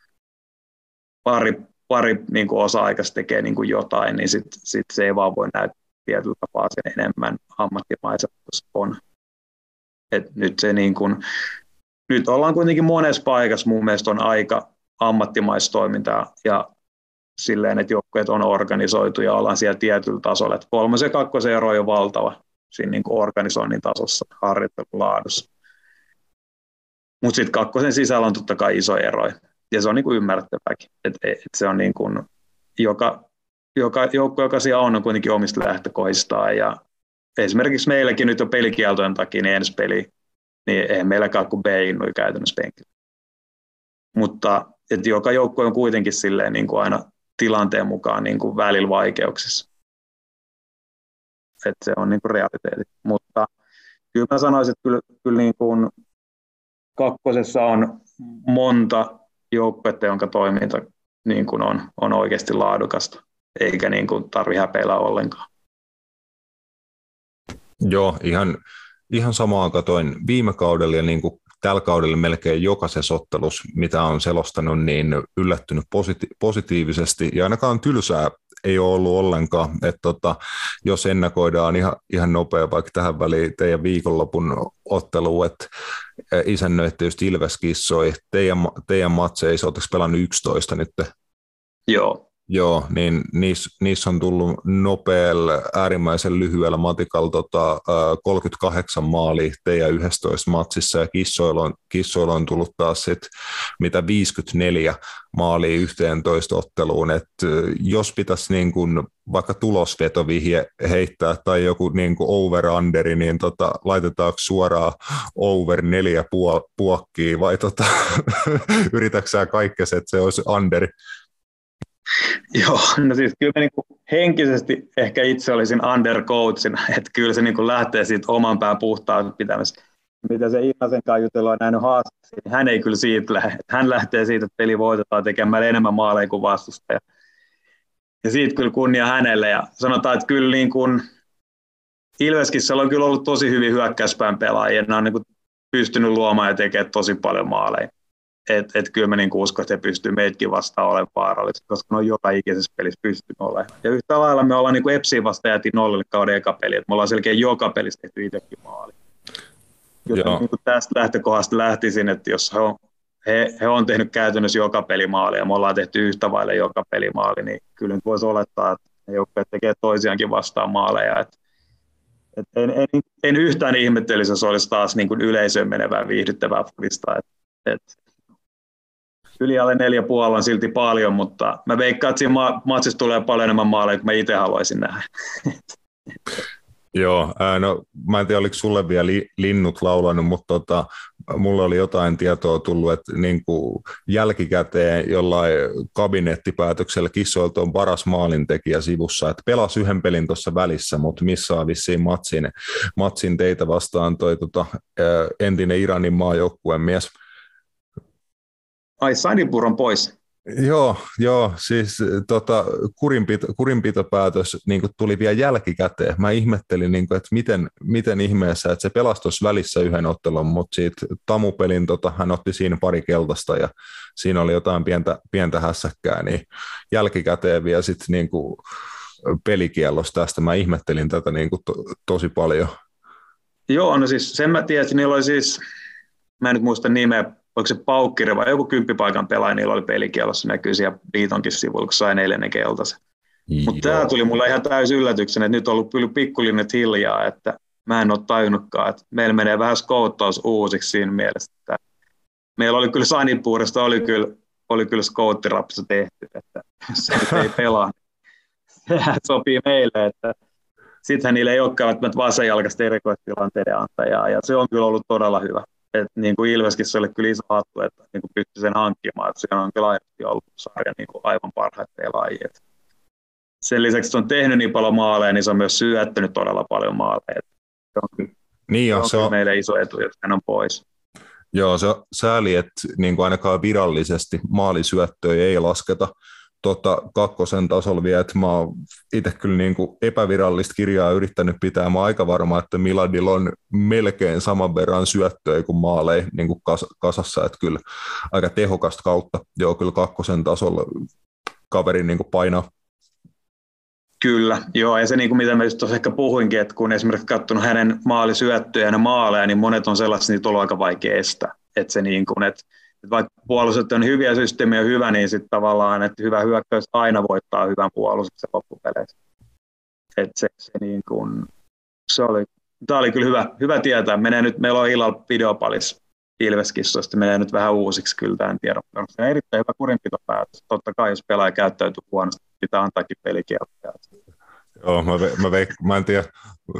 pari, pari niin kuin osa-aikaista tekee niin kuin jotain, niin sitten sit se ei vaan voi näyttää tietyllä tapaa sen enemmän ammattimaiselta on. Et nyt, se niin kun, nyt ollaan kuitenkin monessa paikassa mun mielestä on aika ammattimaistoimintaa ja silleen, että joukkueet on organisoitu ja ollaan siellä tietyllä tasolla. Et kolmosen ja kakkosen ero on jo valtava siinä niin organisoinnin tasossa, harjoittelun laadussa. Mutta sitten kakkosen sisällä on totta kai iso ero, ja se on niin kuin ymmärrettäväkin. Et, et se on niin kuin, joka, joka joukko, joka siellä on, on kuitenkin omista lähtökohdistaan, ja esimerkiksi meilläkin nyt jo pelikieltojen takia, niin ensi peli, niin eihän meilläkään kuin B-innui käytännössä penkillä. Mutta että joka joukko on kuitenkin silleen niin kuin aina tilanteen mukaan niin kuin välillä vaikeuksissa. Että se on niin kuin realiteetti. Mutta kyllä mä sanoisin, että kyllä, kyllä niin kuin kakkosessa on monta joukkuetta, jonka toiminta niin kuin on, on oikeasti laadukasta, eikä niin kuin tarvi häpeillä ollenkaan. Joo, ihan, ihan samaa katoin viime kaudella ja niin kuin tällä kaudella melkein jokaisessa ottelussa, mitä on selostanut, niin yllättynyt positi- positiivisesti ja ainakaan tylsää ei ole ollut ollenkaan. Että tota, jos ennakoidaan ihan, ihan nopea vaikka tähän väliin teidän viikonlopun ottelu, että isännöitte just Ilves kissoi, teidän, teidän matseissa, oletteko pelannut 11 nyt? Joo, Joo, niin niissä, niissä on tullut nopealla, äärimmäisen lyhyellä matikalla tota, 38 maalia teidän 11 matsissa ja kissoilla on, kissoilla on tullut taas sit, mitä 54 maalia 11 otteluun. Et, jos pitäisi niin kun, vaikka tulosvetovihje heittää tai joku niin over-underi, niin tota, laitetaanko suoraan over neljä puokkiin vai tota, yritätkö kaikkea, että se olisi underi? Joo, no siis kyllä niin henkisesti ehkä itse olisin undercoachina, että kyllä se niin kuin lähtee siitä oman pään puhtaan pitämässä. Mitä se Iinasen kanssa jutellaan nähnyt haasteessa, niin hän ei kyllä siitä lähde. Hän lähtee siitä, että peli voitetaan tekemällä enemmän maaleja kuin vastustaja. Ja siitä kyllä kunnia hänelle. Ja sanotaan, että kyllä niin kuin Ilveskissä on kyllä ollut tosi hyvin hyökkäyspään pelaajia. Ne on niin kuin pystynyt luomaan ja tekemään tosi paljon maaleja että et kyllä mä niin uskon, että he pystyy meidänkin vastaan olemaan vaarallisia, koska ne on joka ikisessä pelissä pystynyt olemaan. Ja yhtä lailla me ollaan niin kuin Epsiin vasta jätin nollille kauden eka peli, että me ollaan selkeä joka pelissä tehty itsekin maali. Joten niin kuin tästä lähtökohdasta lähtisin, että jos he on, he, he on tehnyt käytännössä joka pelimaali ja me ollaan tehty yhtä vaille joka pelimaali, niin kyllä nyt voisi olettaa, että ne joukkueet tekee toisiankin vastaan maaleja. Että et en, en, en, yhtään ihmettelisi, jos olisi taas niin kuin yleisöön menevää viihdyttävää fudista. Et, et yli alle neljä puolella on silti paljon, mutta mä veikkaan, että siinä matsissa tulee paljon enemmän maaleja kuin mä itse haluaisin nähdä. Joo, no mä en tiedä, oliko sulle vielä li, linnut laulanut, mutta tota, mulle oli jotain tietoa tullut, että niin kuin jälkikäteen jollain kabinettipäätöksellä kissoilta on paras maalintekijä sivussa, että pelasi yhden pelin tuossa välissä, mutta missä vissiin matsin, matsin teitä vastaan toi tota, entinen Iranin maajoukkueen mies – Ai Sanipur on pois. Joo, joo, siis tota, kurinpito, kurinpitopäätös niin tuli vielä jälkikäteen. Mä ihmettelin, niin kuin, että miten, miten ihmeessä, että se pelastus välissä yhden ottelun, mutta siitä Tamupelin tota, hän otti siinä pari keltaista ja siinä oli jotain pientä, pientä hässäkkää, niin jälkikäteen vielä sitten niin kuin, pelikiellosta tästä. Mä ihmettelin tätä niin kuin, to, tosi paljon. Joo, no siis sen mä tiesin, niillä oli siis, mä en nyt muista nimeä, oliko se Paukkire vai joku kymppipaikan pelaaja, niillä oli pelikielossa, näkyy siellä Liitonkin sivuilla, kun sai neljännen keltaisen. Mutta tämä tuli mulle ihan täysin yllätyksen, että nyt on ollut kyllä pikkulinnet hiljaa, että mä en ole tajunnutkaan, että meillä menee vähän skouttaus uusiksi siinä mielessä, että meillä oli kyllä Sanipuurista, oli kyllä, oli kyllä skouttirapsa tehty, että se ei pelaa. Sehän sopii meille, että sittenhän niillä ei olekaan välttämättä vasenjalkaista erikoistilanteiden antajaa, ja se on kyllä ollut todella hyvä että niin kuin Ilveskin se oli kyllä iso hattu, että niin kuin pystyi sen hankkimaan, että siellä on kyllä aidosti ollut sarja niin kuin aivan parhaita pelaajia. Sen lisäksi, että se on tehnyt niin paljon maaleja, niin se on myös syöttänyt todella paljon maaleja. Se on, kyllä, niin jo, se on, se on meille iso etu, että hän on pois. Joo, se sääli, että niin kuin ainakaan virallisesti maalisyöttöjä ei lasketa tota, kakkosen tasolla vielä, että mä oon itse kyllä niin kuin epävirallista kirjaa yrittänyt pitää. Mä oon aika varma, että Miladilla on melkein saman verran syöttöjä kuin maaleja niin kuin kas, kasassa, että kyllä aika tehokasta kautta. Joo, kyllä kakkosen tasolla kaveri niin kuin painaa. Kyllä, joo, ja se niin kuin mitä mä tuossa ehkä puhuinkin, että kun esimerkiksi katsonut hänen maalisyöttöjä ja maaleja, niin monet on sellaisia, niitä on aika vaikea estää. Että se niin kuin, että vaikka puolustus on hyviä systeemiä hyvä, niin sitten tavallaan, että hyvä hyökkäys aina voittaa hyvän puolustuksen loppupeleissä. Et se, se, niin kuin, se oli, tämä oli kyllä hyvä, hyvä tietää. Menee nyt, meillä on illalla videopalissa Ilveskissoista menee nyt vähän uusiksi kyllä, tämä en tiedä. On se erittäin hyvä kurinpitopäätös. Totta kai, jos pelaaja käyttäytyy huonosti, pitää antaakin pelikieltoja. Joo, mä, ve, mä, veik, mä en tiedä,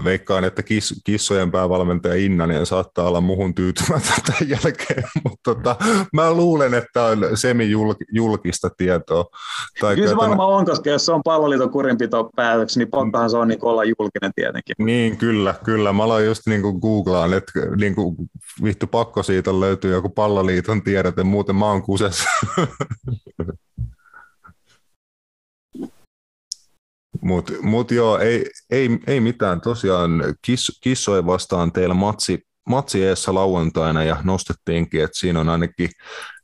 veikkaan, että kiss, kissojen päävalmentaja Innanen saattaa olla muhun tyytymättä tämän jälkeen, mutta tota, mä luulen, että on semi-julkista tietoa. Tai Kyllä se varmaan on, koska jos se on palloliiton kurinpito päätöksi, niin pakkohan se on niin olla julkinen tietenkin. Niin, kyllä, kyllä. Mä aloin just niin kuin googlaan, että niin kuin, vittu pakko siitä löytyy joku palloliiton tiedote, muuten mä oon kusessa. Mutta mut joo, ei, ei, ei mitään. Tosiaan kiss, kissoja vastaan teillä matsi, matsi eessä lauantaina ja nostettiinkin, että siinä on ainakin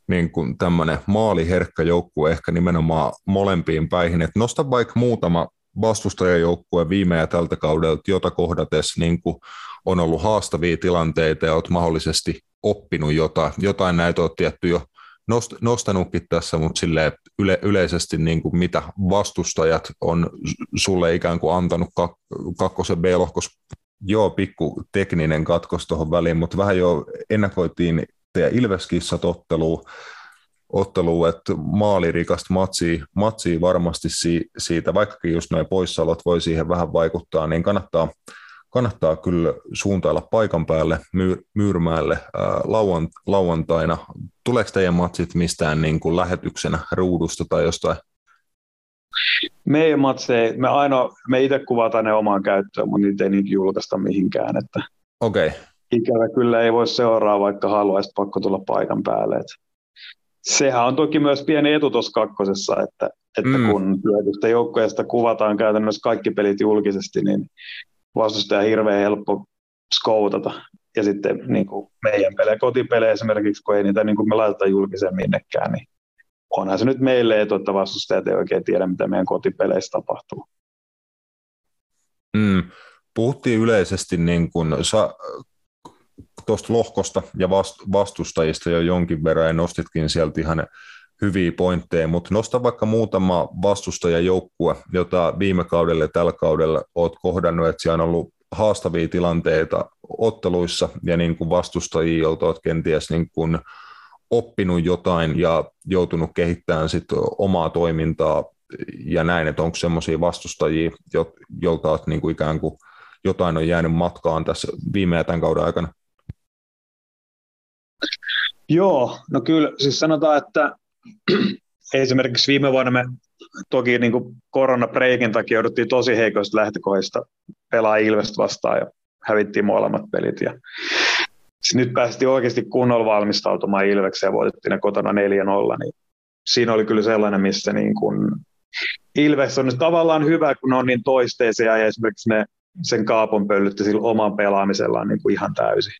niin kuin tämmöinen maaliherkkä joukkue ehkä nimenomaan molempiin päihin. Et nosta vaikka muutama vastustajajoukkue viime ja tältä kaudelta, jota kohdates niin kuin on ollut haastavia tilanteita ja olet mahdollisesti oppinut jotain. Jotain näitä olet tietty jo nost, nostanutkin tässä, mutta sille yle, yleisesti niin kuin mitä vastustajat on sulle ikään kuin antanut kak, kakkosen B-lohkos. Joo, pikku tekninen katkos tuohon väliin, mutta vähän jo ennakoitiin teidän Ilveskissat otteluun, ottelu, että maalirikasta matsia, matsia varmasti si, siitä, vaikkakin just noin poissaolot voi siihen vähän vaikuttaa, niin kannattaa kannattaa kyllä suuntailla paikan päälle myy- Myyrmäelle ää, lauant- lauantaina. Tuleeko teidän matsit mistään niin kuin lähetyksenä ruudusta tai jostain? Meidän matseja, me aina, me itse kuvataan ne omaan käyttöön, mutta niitä ei niitä julkaista mihinkään. Että Okei. Okay. Ikävä kyllä ei voi seuraa, vaikka haluaisi pakko tulla paikan päälle. Että sehän on toki myös pieni etu tuossa kakkosessa, että, että mm. kun työtystä joukkoista kuvataan käytännössä kaikki pelit julkisesti, niin vastustaja hirveän helppo skoutata. Ja sitten niin kuin meidän pelejä, kotipelejä esimerkiksi, kun ei niitä niin kuin me laiteta julkiseen minnekään, niin onhan se nyt meille etu, että vastustajat ei oikein tiedä, mitä meidän kotipeleissä tapahtuu. Mm. Puhuttiin yleisesti niin kuin, sa, tuosta lohkosta ja vastustajista jo jonkin verran, ja nostitkin sieltä ihan hyviä pointteja, mutta nosta vaikka muutama vastustajajoukkue, jota viime kaudella ja tällä kaudella olet kohdannut, että siellä on ollut haastavia tilanteita otteluissa ja niin kuin vastustajia, joilta olet kenties niin kuin oppinut jotain ja joutunut kehittämään sit omaa toimintaa ja näin, että onko semmoisia vastustajia, joilta olet niin kuin ikään kuin jotain on jäänyt matkaan tässä viime ja tämän kauden aikana? Joo, no kyllä siis sanotaan, että esimerkiksi viime vuonna me toki niin koronapreikin takia jouduttiin tosi heikoista lähtökohdista pelaa Ilvestä vastaan ja hävittiin molemmat pelit. Ja nyt päästiin oikeasti kunnolla valmistautumaan Ilvekseen ja voitettiin ne kotona 4-0, niin siinä oli kyllä sellainen, missä niin kuin Ilves on nyt tavallaan hyvä, kun ne on niin toisteisia ja esimerkiksi ne sen kaapon pöllytti sillä oman pelaamisellaan niin kuin ihan täysin.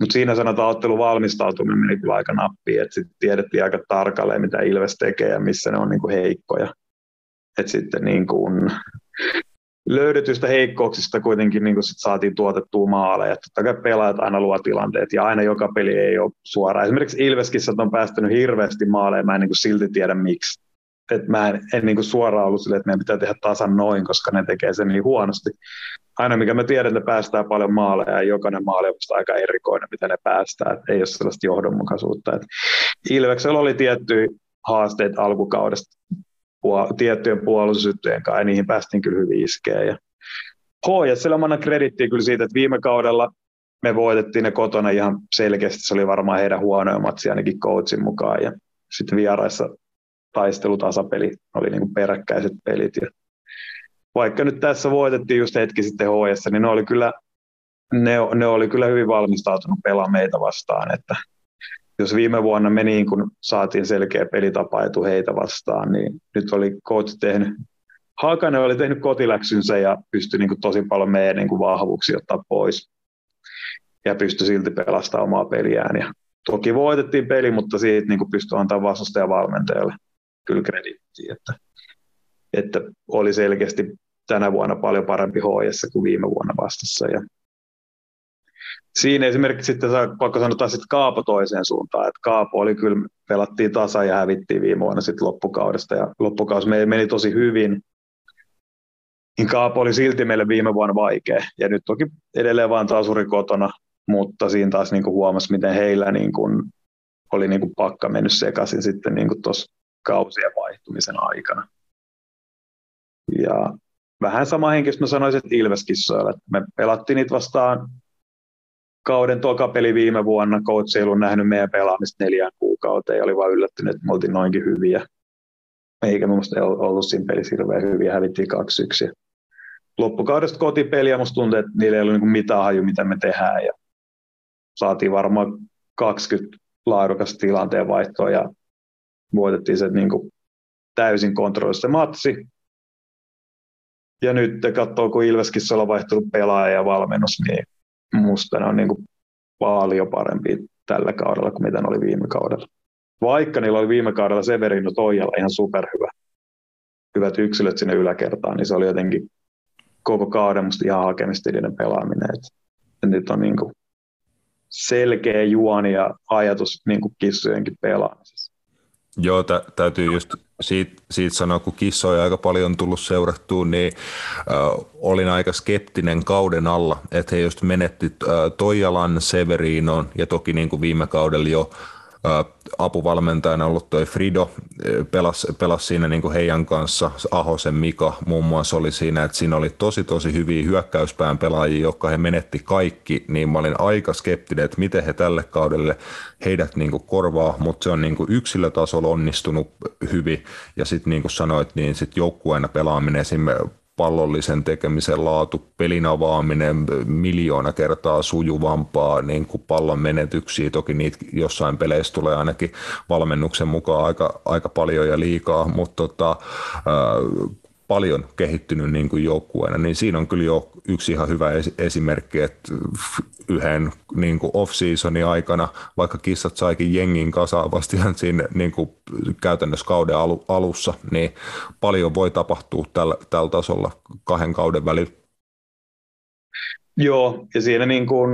Mutta siinä sanotaan ottelun valmistautuminen meni kyllä aika nappiin, että sitten tiedettiin aika tarkalleen, mitä Ilves tekee ja missä ne on niin kuin heikkoja. Että sitten niin kuin löydetyistä heikkouksista kuitenkin niin kuin sit saatiin tuotettua maaleja. Totta kai pelaajat aina luo tilanteet ja aina joka peli ei ole suoraan. Esimerkiksi Ilveskissä on päästänyt hirveästi maaleja, mä en niin kuin silti tiedä miksi että mä en, en niin kuin suoraan ollut sille, että meidän pitää tehdä tasan noin, koska ne tekee sen niin huonosti. Aina mikä mä tiedän, että ne päästää paljon maaleja ja jokainen maali on aika erikoinen, mitä ne päästää, että ei ole sellaista johdonmukaisuutta. Et Ilveksellä oli tiettyjä haasteita alkukaudesta tiettyjen puolustusjuttujen kanssa ja niihin päästiin kyllä hyvin iskeä. Ja HJSL annan kredittiä kyllä siitä, että viime kaudella me voitettiin ne kotona ihan selkeästi, se oli varmaan heidän huonoin matsi ainakin coachin mukaan ja sitten vieraissa taistelutasapeli, oli niin peräkkäiset pelit. Ja vaikka nyt tässä voitettiin just hetki sitten HS, niin ne oli kyllä, ne, ne oli kyllä hyvin valmistautunut pelaamaan meitä vastaan, että jos viime vuonna me niin kun saatiin selkeä pelitapa etu heitä vastaan, niin nyt oli coach tehnyt, Hakanen oli tehnyt kotiläksynsä ja pystyi niin tosi paljon meidän niin vahvuuksia ottaa pois ja pystyi silti pelastamaan omaa peliään. Ja toki voitettiin peli, mutta siitä niin pystyi antamaan vastustajan valmentajalle kyllä krediittiä, että, että oli selkeästi tänä vuonna paljon parempi HS kuin viime vuonna vastassa. Ja siinä esimerkiksi sitten pakko sanoa sitten Kaapo toiseen suuntaan, että Kaapo oli kyllä, pelattiin tasa ja hävittiin viime vuonna sitten loppukaudesta ja loppukausi meni tosi hyvin, niin Kaapo oli silti meille viime vuonna vaikea. Ja nyt toki edelleen vaan tasuri kotona, mutta siinä taas niin huomasi, miten heillä niin kuin oli niin kuin pakka mennyt sekaisin sitten niin tuossa kausien vaihtumisen aikana. Ja vähän sama henkistä mä sanoisin, että Ilveskissoilla, me pelattiin niitä vastaan kauden toka peli viime vuonna. Coach ei ollut nähnyt meidän pelaamista neljään kuukauteen ja oli vain yllättynyt, että me oltiin noinkin hyviä. Eikä mielestä ollut siinä pelissä hirveän hyviä, hävittiin kaksi yksi. Loppukaudesta kotipeliä musta tuntui, että niillä ei ollut niin mitään haju, mitä me tehdään. Ja saatiin varmaan 20 laadukasta tilanteen vaihtoa ja voitettiin se niin kuin täysin kontrollista matsi. Ja nyt katsoo, kun Ilveskin on vaihtunut pelaaja ja valmennus, niin musta ne on niin kuin paljon parempi tällä kaudella kuin mitä ne oli viime kaudella. Vaikka niillä oli viime kaudella Severino Toijalla ihan superhyvä, hyvät yksilöt sinne yläkertaan, niin se oli jotenkin koko kauden musta ihan hakemistilinen pelaaminen. Et nyt on niin kuin selkeä juoni ja ajatus niin kuin kissojenkin pelaamisessa. Joo, tä, täytyy just siitä, siitä sanoa, kun kissoja aika paljon tullut seurattua, niin äh, olin aika skeptinen kauden alla, että he just menetti äh, Toijalan, Severinon ja toki niin kuin viime kaudella jo apuvalmentajana ollut toi Frido, pelasi, pelasi siinä niin kuin heidän kanssa, Ahosen Mika muun muassa oli siinä, että siinä oli tosi tosi hyviä hyökkäyspään pelaajia, jotka he menetti kaikki, niin mä olin aika skeptinen, että miten he tälle kaudelle heidät niin kuin korvaa, mutta se on niin kuin yksilötasolla onnistunut hyvin, ja sitten niin kuin sanoit, niin sitten joukkueena pelaaminen esimerkiksi pallollisen tekemisen laatu, pelin avaaminen miljoona kertaa sujuvampaa, niin kuin pallon menetyksiä, toki niitä jossain peleissä tulee ainakin valmennuksen mukaan aika, aika paljon ja liikaa, mutta tota, paljon kehittynyt niin kuin joukkueena, niin siinä on kyllä jo yksi ihan hyvä esimerkki, että yhden niin kuin off-seasonin aikana, vaikka kissat saikin jengin kasaavasti siinä niin kuin käytännössä kauden alussa, niin paljon voi tapahtua tällä, tällä tasolla kahden kauden välillä. Joo, ja siinä niin kuin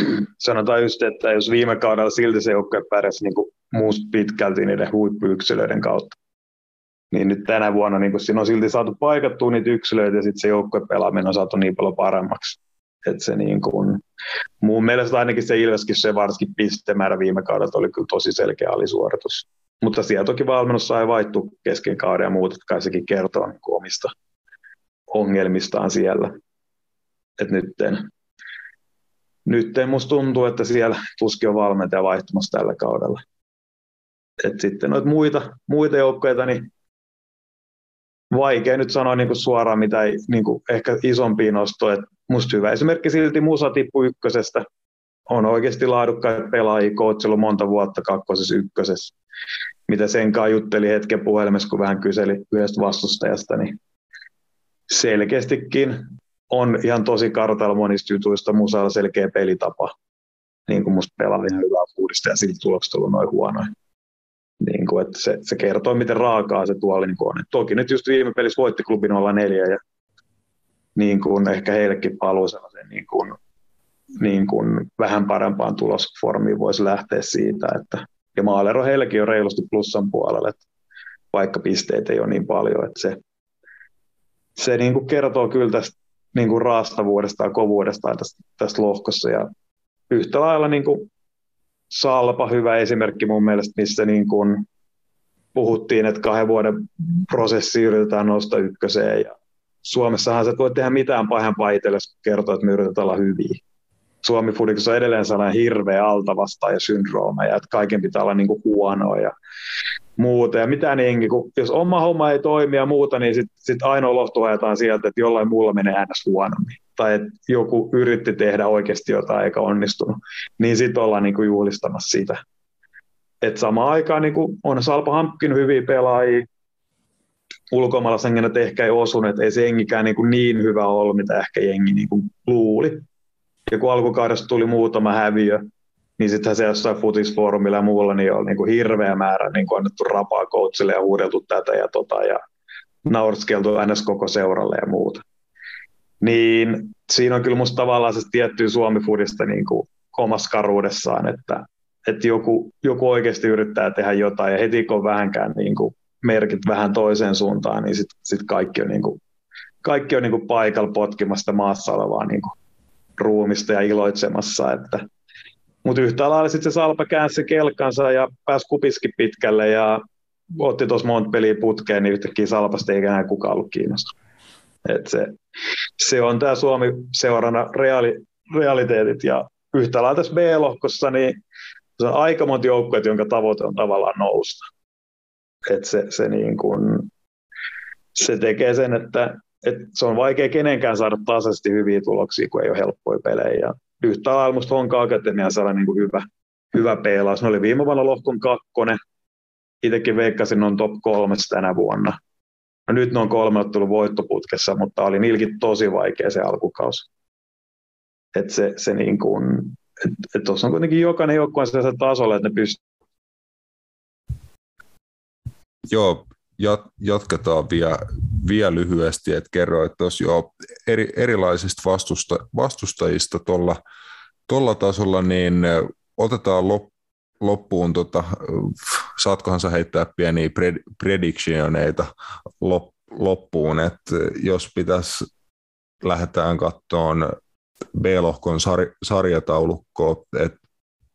sanotaan just, että jos viime kaudella silti se joukkue pärjäsi niin kuin pitkälti niiden huippuyksilöiden kautta, niin nyt tänä vuonna niin kun siinä on silti saatu paikattua niitä yksilöitä ja sitten se joukkuepelaaminen on saatu niin paljon paremmaksi. Että se niin kun, mun mielestä ainakin se Ilveskin se varsinkin pistemäärä viime kaudelta oli kyllä tosi selkeä alisuoritus. Mutta siellä toki valmennus sai vaihtua kesken kauden ja muut, kai sekin kertoo niin omista ongelmistaan siellä. Et nytten, nytten musta tuntuu, että siellä tuskin on valmentaja vaihtumassa tällä kaudella. Et sitten noita muita, muita joukkoja, niin vaikea nyt sanoa niin kuin suoraan mitä niin kuin ehkä isompi nosto. musta hyvä esimerkki silti Musa tippui ykkösestä. On oikeasti laadukkaita pelaajia, coachilla monta vuotta kakkosessa ykkösessä. Mitä sen kanssa jutteli hetken puhelimessa, kun vähän kyseli yhdestä vastustajasta, niin selkeästikin on ihan tosi kartalla monista jutuista Musalla selkeä pelitapa. Niin kuin musta pelaa ihan hyvää puhdista ja silti tulokset on noin huonoja. Niin kuin, että se, se kertoo, miten raakaa se tuolla niin on. Et toki nyt just viime pelissä voitti klubi 04 ja niin kuin ehkä heillekin paluu sellaisen niin kuin, niin kuin vähän parempaan tulosformiin voisi lähteä siitä, että ja maalero heilläkin on reilusti plussan puolella, että vaikka pisteitä ei ole niin paljon, että se, se niin kuin kertoo kyllä tästä niin kuin raastavuudesta ja kovuudesta tästä, tästä lohkossa ja yhtä lailla niin kuin Salpa hyvä esimerkki mun mielestä, missä niin kuin puhuttiin, että kahden vuoden prosessi yritetään nostaa ykköseen ja Suomessahan sä et voi tehdä mitään pahempaa itsellesi, kun kertoo, että me yritetään olla hyviä. Suomi Fudikissa on edelleen sellainen hirveä altavastaaja syndrooma ja että kaiken pitää olla niin kuin huonoa ja muuta. Ja mitä niin, kun, jos oma homma ei toimi ja muuta, niin sitten sit ainoa lohtu ajetaan sieltä, että jollain muulla menee äänes huonommin. Tai että joku yritti tehdä oikeasti jotain eikä onnistunut. Niin sitten ollaan niin kuin juhlistamassa sitä. Et samaan aikaan niin kuin on Salpa hankkinut hyviä pelaajia, ulkomaalaisengänät ehkä ei osunut, että ei se jengikään niin, kuin niin hyvä ollut, mitä ehkä jengi niin kuin luuli. Kun alkukaudesta tuli muutama häviö, niin sittenhän se jossain futisfoorumilla ja muulla niin on niin kuin hirveä määrä niin kuin annettu rapaa coachille ja huudeltu tätä ja tota ja naurskeltu ns. koko seuralle ja muuta. Niin siinä on kyllä musta tavallaan se tiettyä Suomi-fudista niin kuin omassa karuudessaan, että, että joku, joku oikeasti yrittää tehdä jotain ja heti kun on vähänkään niin kuin merkit vähän toiseen suuntaan, niin sitten sit kaikki on, niin kuin, kaikki on niin kuin paikalla potkimasta maassa olevaa niin kuin ruumista ja iloitsemassa. Että. Mutta yhtä lailla sitten se Salpa käänsi kelkkansa ja pääsi kupiski pitkälle ja otti tuossa monta peliä putkeen, niin yhtäkkiä Salpasta ei enää kukaan ollut kiinnostunut. Et se, se on tämä Suomi-seurana reaali, realiteetit ja yhtä lailla tässä B-lohkossa, niin se on aika monta joukkueet, jonka tavoite on tavallaan nousta. Et se, se, niin kun, se tekee sen, että, että se on vaikea kenenkään saada tasaisesti hyviä tuloksia, kun ei ole helppoja pelejä. Ja yhtä lailla musta Honka Akatemia saada niin hyvä, hyvä pelaus. Ne oli viime vuonna lohkon kakkonen. Itsekin veikkasin on top kolmessa tänä vuonna. No nyt ne on kolme ottelun voittoputkessa, mutta oli niilläkin tosi vaikea se alkukausi. Että se, se niin kuin, et, et tuossa on kuitenkin jokainen joukkue sellaisella tasolla, että ne pystyy. Joo, jatketaan vielä, vielä lyhyesti, että kerroit tuossa jo eri, erilaisista vastusta, vastustajista tuolla tasolla, niin otetaan lop, loppuun, tota, saatkohan sä heittää pieniä pred, predictioneita lop, loppuun, että jos pitäisi lähdetään katsomaan B-lohkon sar, sarjataulukkoa, että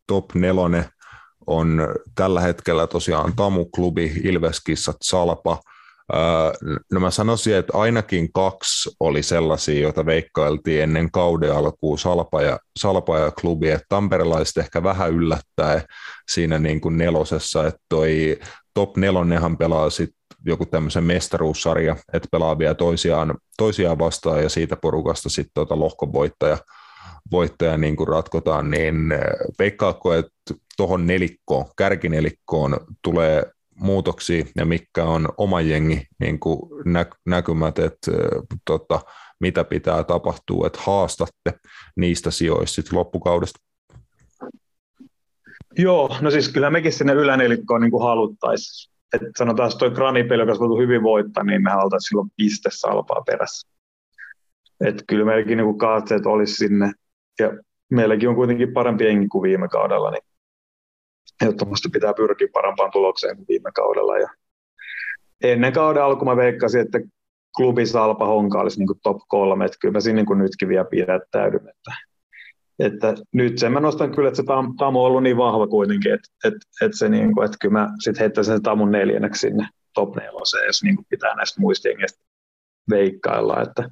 top nelonen on tällä hetkellä tosiaan Tamu-klubi, Ilveskissat, Salpa. No mä sanoisin, että ainakin kaksi oli sellaisia, joita veikkailtiin ennen kauden alkuun, Salpa ja, Salpa ja klubi, että tamperelaiset ehkä vähän yllättää siinä niin kuin nelosessa, että toi top nelonnehan pelaa sitten joku tämmöisen mestaruussarja, että pelaa vielä toisiaan, toisiaan vastaan ja siitä porukasta sitten tuota lohkovoittaja voittaja niin kuin ratkotaan, niin veikkaako, että tuohon nelikkoon, kärkinelikkoon tulee muutoksia ja mikä on oma jengi niin kuin nä- näkymät, että tota, mitä pitää tapahtua, että haastatte niistä sijoista sitten loppukaudesta? Joo, no siis kyllä mekin sinne ylänelikkoon niin haluttaisiin. Että sanotaan, että toi Granipeli, joka olisi hyvin voittaa, niin me haluttaisiin silloin piste salpaa perässä. Että kyllä meilläkin niin katseet olisi sinne ja meilläkin on kuitenkin parempi jengi kuin viime kaudella, niin ehdottomasti pitää pyrkiä parempaan tulokseen kuin viime kaudella. Ja ennen kauden alku mä veikkasin, että klubi Salpa Honka olisi niin top kolme, että kyllä mä siinä niin nytkin vielä pidättäydyn. Että, että nyt sen mä nostan kyllä, että se Tamu on ollut niin vahva kuitenkin, että, että, että, se niin kuin, että kyllä mä sitten heittäisin sen Tamun neljänneksi sinne top neloseen, jos niin pitää näistä muista jengistä veikkailla. Että,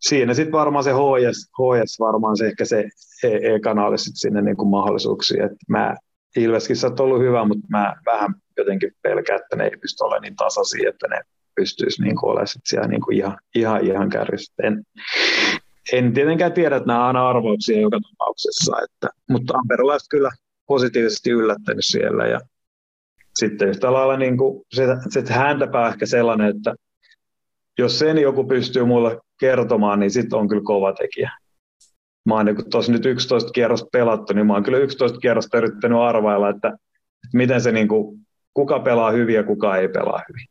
siinä sitten varmaan se HS, HS varmaan se ehkä se E-kanaali sitten sinne niin kuin mahdollisuuksia. Et mä Ilveskin on ollut hyvä, mutta mä vähän jotenkin pelkään, että ne ei pysty olemaan niin tasaisia, että ne pystyisi niin olemaan siellä niin kuin ihan, ihan, ihan kärjessä. En, en tietenkään tiedä, että nämä on aina arvouksia joka tapauksessa, että, mutta tamperelaiset kyllä positiivisesti yllättänyt siellä ja sitten yhtä lailla niin kuin se, se häntäpää ehkä sellainen, että jos sen joku pystyy mulle kertomaan, niin sitten on kyllä kova tekijä. Mä oon niin tuossa nyt 11 kierrosta pelattu, niin mä oon kyllä 11 kierrosta yrittänyt arvailla, että, että miten se niin kuin, kuka pelaa hyvin ja kuka ei pelaa hyvin.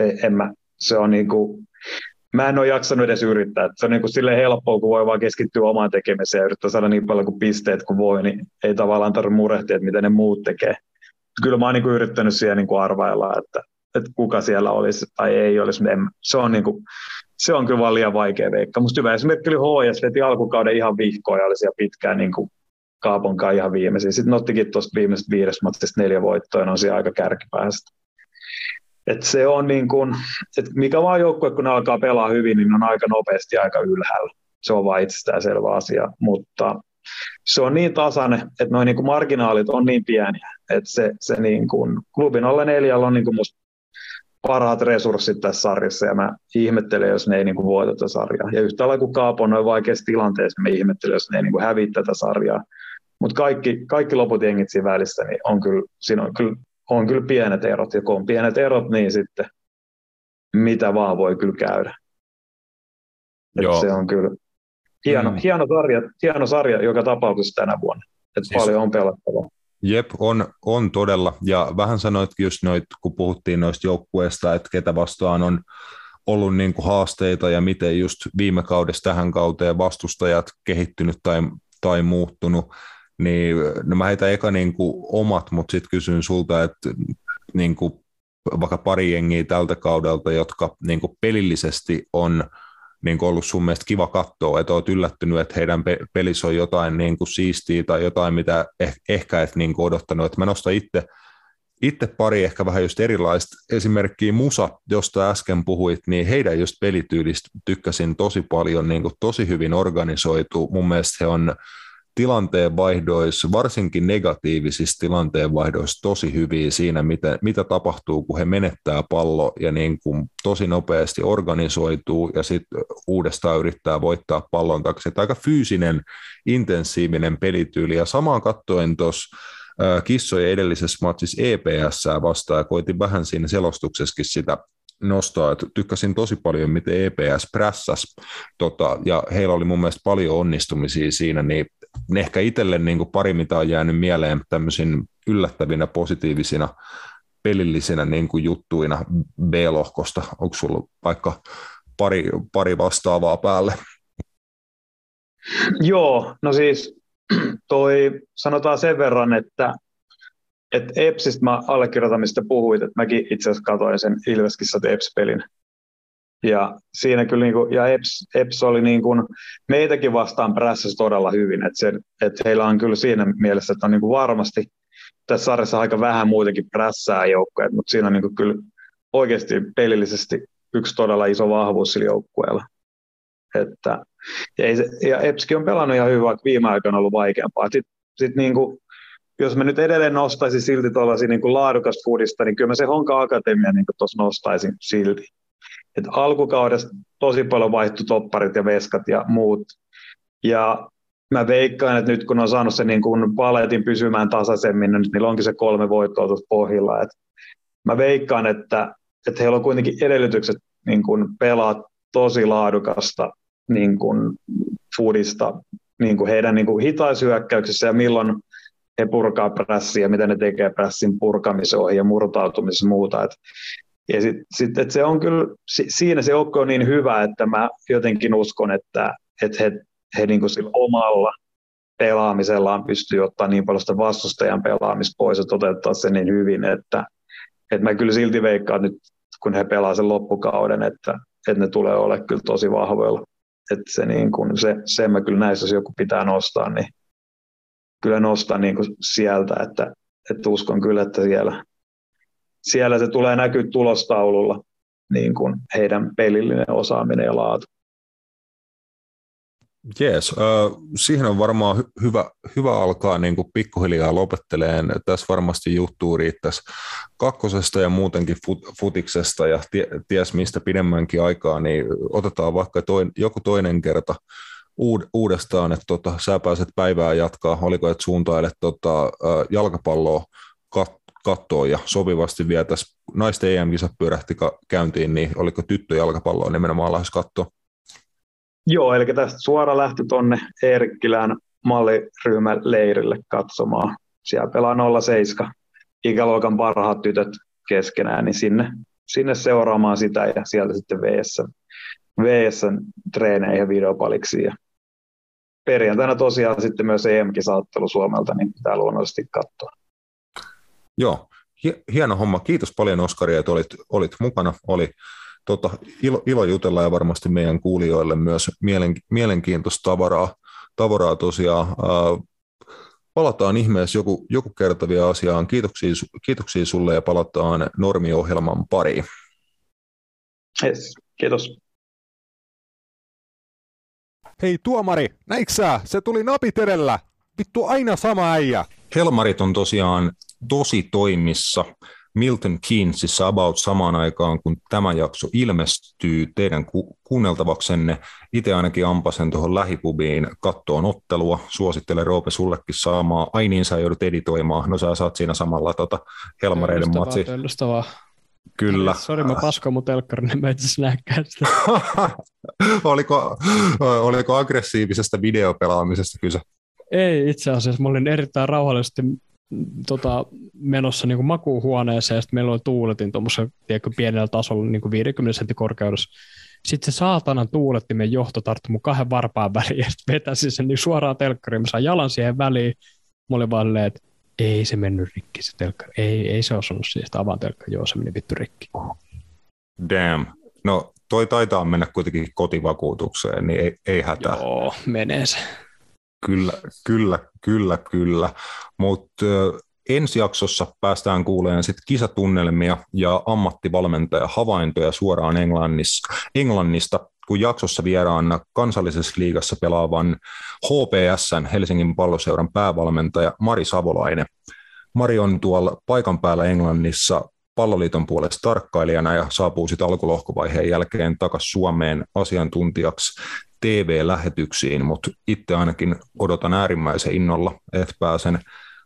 Ei, en mä, se on niin kuin, mä en ole jaksanut edes yrittää. Se on niin kuin helppoa, kun voi vaan keskittyä omaan tekemiseen ja yrittää saada niin paljon kuin pisteet kuin voi, niin ei tavallaan tarvitse murehtia, että miten ne muut tekee. Kyllä mä oon niin yrittänyt siellä niin kuin arvailla, että, että kuka siellä olisi tai ei olisi. En, se, on niin kuin, se on kyllä vaan liian vaikea veikka. Musta hyvä esimerkki oli HS, veti alkukauden ihan vihkoja, oli siellä pitkään niin kuin Kaaponkaan ihan viimeisiä. Sitten ottikin tuosta viimeisestä viidestä matsista neljä voittoa, ja on siellä aika kärkipäästä. Et se on niin kuin, että mikä vaan joukkue, kun ne alkaa pelaa hyvin, niin on aika nopeasti aika ylhäällä. Se on vain itsestäänselvä asia, mutta se on niin tasainen, että noin niin kuin marginaalit on niin pieniä, että se, se niin kuin, klubin alle neljällä on niin kuin musta parhaat resurssit tässä sarjassa, ja mä ihmettelen, jos ne ei niin kuin voita tätä sarjaa. Ja yhtä lailla kuin Kaapo on noin vaikeassa tilanteessa, mä ihmettelen, jos ne ei niin kuin häviä tätä sarjaa. Mutta kaikki, kaikki loput jengit siinä välissä, niin on kyllä, siinä on kyllä, on kyllä pienet erot, ja kun on pienet erot, niin sitten mitä vaan voi kyllä käydä. Joo. Se on kyllä hieno, mm. hieno, sarja, hieno sarja joka tapauksessa tänä vuonna. Että siis, paljon on pelattavaa. Jep, on, on todella. Ja vähän sanoitkin just noit, kun puhuttiin noista joukkueista, että ketä vastaan on ollut niin kuin haasteita ja miten just viime kaudesta tähän kauteen vastustajat kehittynyt tai, tai muuttunut, niin no mä heitän eka niin kuin omat, mutta sitten kysyn sulta, että niin kuin vaikka pari jengiä tältä kaudelta, jotka niin kuin pelillisesti on niin ollut sun mielestä kiva katsoa, että olet yllättynyt, että heidän pelissä on jotain niin kuin siistiä tai jotain, mitä eh, ehkä et niin kuin odottanut. Että mä nostan itse, itse pari ehkä vähän just erilaista esimerkkiä Musa, josta äsken puhuit, niin heidän just pelityylistä tykkäsin tosi paljon, niin kuin tosi hyvin organisoitu. Mun mielestä he on tilanteenvaihdoissa, varsinkin negatiivisissa tilanteenvaihdoissa tosi hyviä siinä, mitä, mitä tapahtuu, kun he menettää pallo ja niin kuin tosi nopeasti organisoituu ja sitten uudestaan yrittää voittaa pallon takia. Aika fyysinen, intensiivinen pelityyli ja samaan kattoen tuossa kissojen edellisessä matsissa EPS vastaan ja koitin vähän siinä selostuksessakin sitä nostaa, että tykkäsin tosi paljon, miten EPS prässäs, tota, ja heillä oli mun mielestä paljon onnistumisia siinä, niin ehkä itselle niin kuin pari, mitä on jäänyt mieleen tämmöisin yllättävinä, positiivisina, pelillisinä niin kuin juttuina B-lohkosta. Onko sulla vaikka pari, pari vastaavaa päälle? Joo, no siis toi sanotaan sen verran, että, että Epsistä mä allekirjoitan, mistä puhuit, että mäkin itse asiassa katsoin sen Ilveskissä Eps-pelin ja siinä kyllä niin kuin, ja Eps, Eps oli niin kuin, meitäkin vastaan prässässä todella hyvin, että, se, että heillä on kyllä siinä mielessä, että on niin kuin varmasti tässä sarjassa aika vähän muutenkin prässää joukkoja, mutta siinä on niin kuin kyllä oikeasti pelillisesti yksi todella iso vahvuus sillä joukkueella. Että, ja, ei se, ja Epski on pelannut ihan hyvin, vaikka viime aikoina on ollut vaikeampaa. Sitten sit niin kuin, jos mä nyt edelleen nostaisin silti tuollaisia niin laadukasta foodista, niin kyllä mä se Honka Akatemia niin tuossa nostaisin silti että alkukaudesta tosi paljon vaihtui topparit ja veskat ja muut. Ja mä veikkaan, että nyt kun on saanut sen niin kuin paletin pysymään tasaisemmin, niin niillä onkin se kolme voittoa tuossa pohjilla. Et mä veikkaan, että, että heillä on kuitenkin edellytykset niin kuin pelaa tosi laadukasta niin kuin foodista niin kuin heidän niin kuin hitaisyökkäyksissä ja milloin he purkaa prässiä, mitä ne tekee prässin purkamisoihin ja muuta. Et ja sit, sit, et se on kyllä, siinä se joukko on niin hyvä, että mä jotenkin uskon, että, että he, he niin kuin sillä omalla pelaamisellaan pystyy ottaa niin paljon sitä vastustajan pelaamista pois ja toteuttaa sen niin hyvin, että, että mä kyllä silti veikkaan nyt, kun he pelaa sen loppukauden, että, että ne tulee ole kyllä tosi vahvoilla. Että se, niin kuin, se, sen mä kyllä näissä, jos joku pitää nostaa, niin kyllä nostaa niin kuin sieltä, että, että uskon kyllä, että siellä, siellä se tulee näkyä tulostaululla niin kuin heidän pelillinen osaaminen ja laatu. Jees, äh, siihen on varmaan hy- hyvä, hyvä alkaa niin kuin pikkuhiljaa lopetteleen. Tässä varmasti juttuu riittäisi kakkosesta ja muutenkin fut- futiksesta ja tie, ties mistä pidemmänkin aikaa, niin otetaan vaikka toin, joku toinen kerta uud- uudestaan, että tota, sä pääset päivää jatkaa, oliko että suuntailet tota, äh, jalkapalloa kat- katsoa ja sopivasti vietäisiin naisten EM-kisat pyörähti käyntiin, niin oliko tyttöjalkapalloa nimenomaan lähes katsoa? Joo, eli tästä suora lähtö tuonne Eerkkilään malliryhmän leirille katsomaan. Siellä pelaa 07 ikäluokan parhaat tytöt keskenään, niin sinne, sinne seuraamaan sitä ja sieltä sitten VS, VS treeneihin ja videopaliksi. Ja perjantaina tosiaan sitten myös EM-kisaattelu Suomelta, niin pitää luonnollisesti katsoa. Joo, hieno homma. Kiitos paljon Oskari, että olit, olit mukana. Oli tota, ilo, ilo jutella ja varmasti meidän kuulijoille myös mielen, mielenkiintoista tavaraa, tavaraa tosiaan. Palataan ihmeessä joku, joku kertavia asiaan. Kiitoksia, kiitoksia sulle ja palataan normiohjelman pariin. Yes, kiitos. Hei tuomari, näiksä? Se tuli napit edellä. Vittu aina sama äijä. Helmarit on tosiaan tosi toimissa Milton Keynesissa about samaan aikaan, kun tämä jakso ilmestyy teidän ku- kuunneltavaksenne. Itse ainakin ampasen tuohon lähipubiin kattoon ottelua. Suosittelen Roope sullekin saamaan. Ai niin, sä joudut editoimaan. No sä saat siinä samalla tota Helmareiden matsi. Kyllä. Sori, mä paskoin mun telkkarin, niin mä itse näkään sitä. oliko, oliko aggressiivisesta videopelaamisesta kyse? Ei itse asiassa. Mä olin erittäin rauhallisesti tota, menossa niin kuin makuuhuoneeseen, ja sitten meillä oli tuuletin tuommoisella pienellä tasolla niin kuin 50 sentin korkeudessa. Sitten se saatanan tuulettimen johto tarttui mun kahden varpaan väliin, ja sitten vetäsi sen niin suoraan telkkariin. Mä sain jalan siihen väliin. Mä olin vaan että ei se mennyt rikki se telkkari. Ei, ei se osunut siihen, avaan telkkari. Joo, se meni vittu rikki. Damn. No toi taitaa mennä kuitenkin kotivakuutukseen, niin ei, ei hätää. Joo, menee se. Kyllä, kyllä, kyllä, kyllä. Mutta ensi jaksossa päästään kuulemaan sit kisatunnelmia ja ammattivalmentaja havaintoja suoraan Englannissa, Englannista, kun jaksossa vieraana kansallisessa liigassa pelaavan HPSn Helsingin palloseuran päävalmentaja Mari Savolainen. Mari on tuolla paikan päällä Englannissa palloliiton puolesta tarkkailijana ja saapuu sitten alkulohkovaiheen jälkeen takaisin Suomeen asiantuntijaksi TV-lähetyksiin, mutta itse ainakin odotan äärimmäisen innolla, että pääsen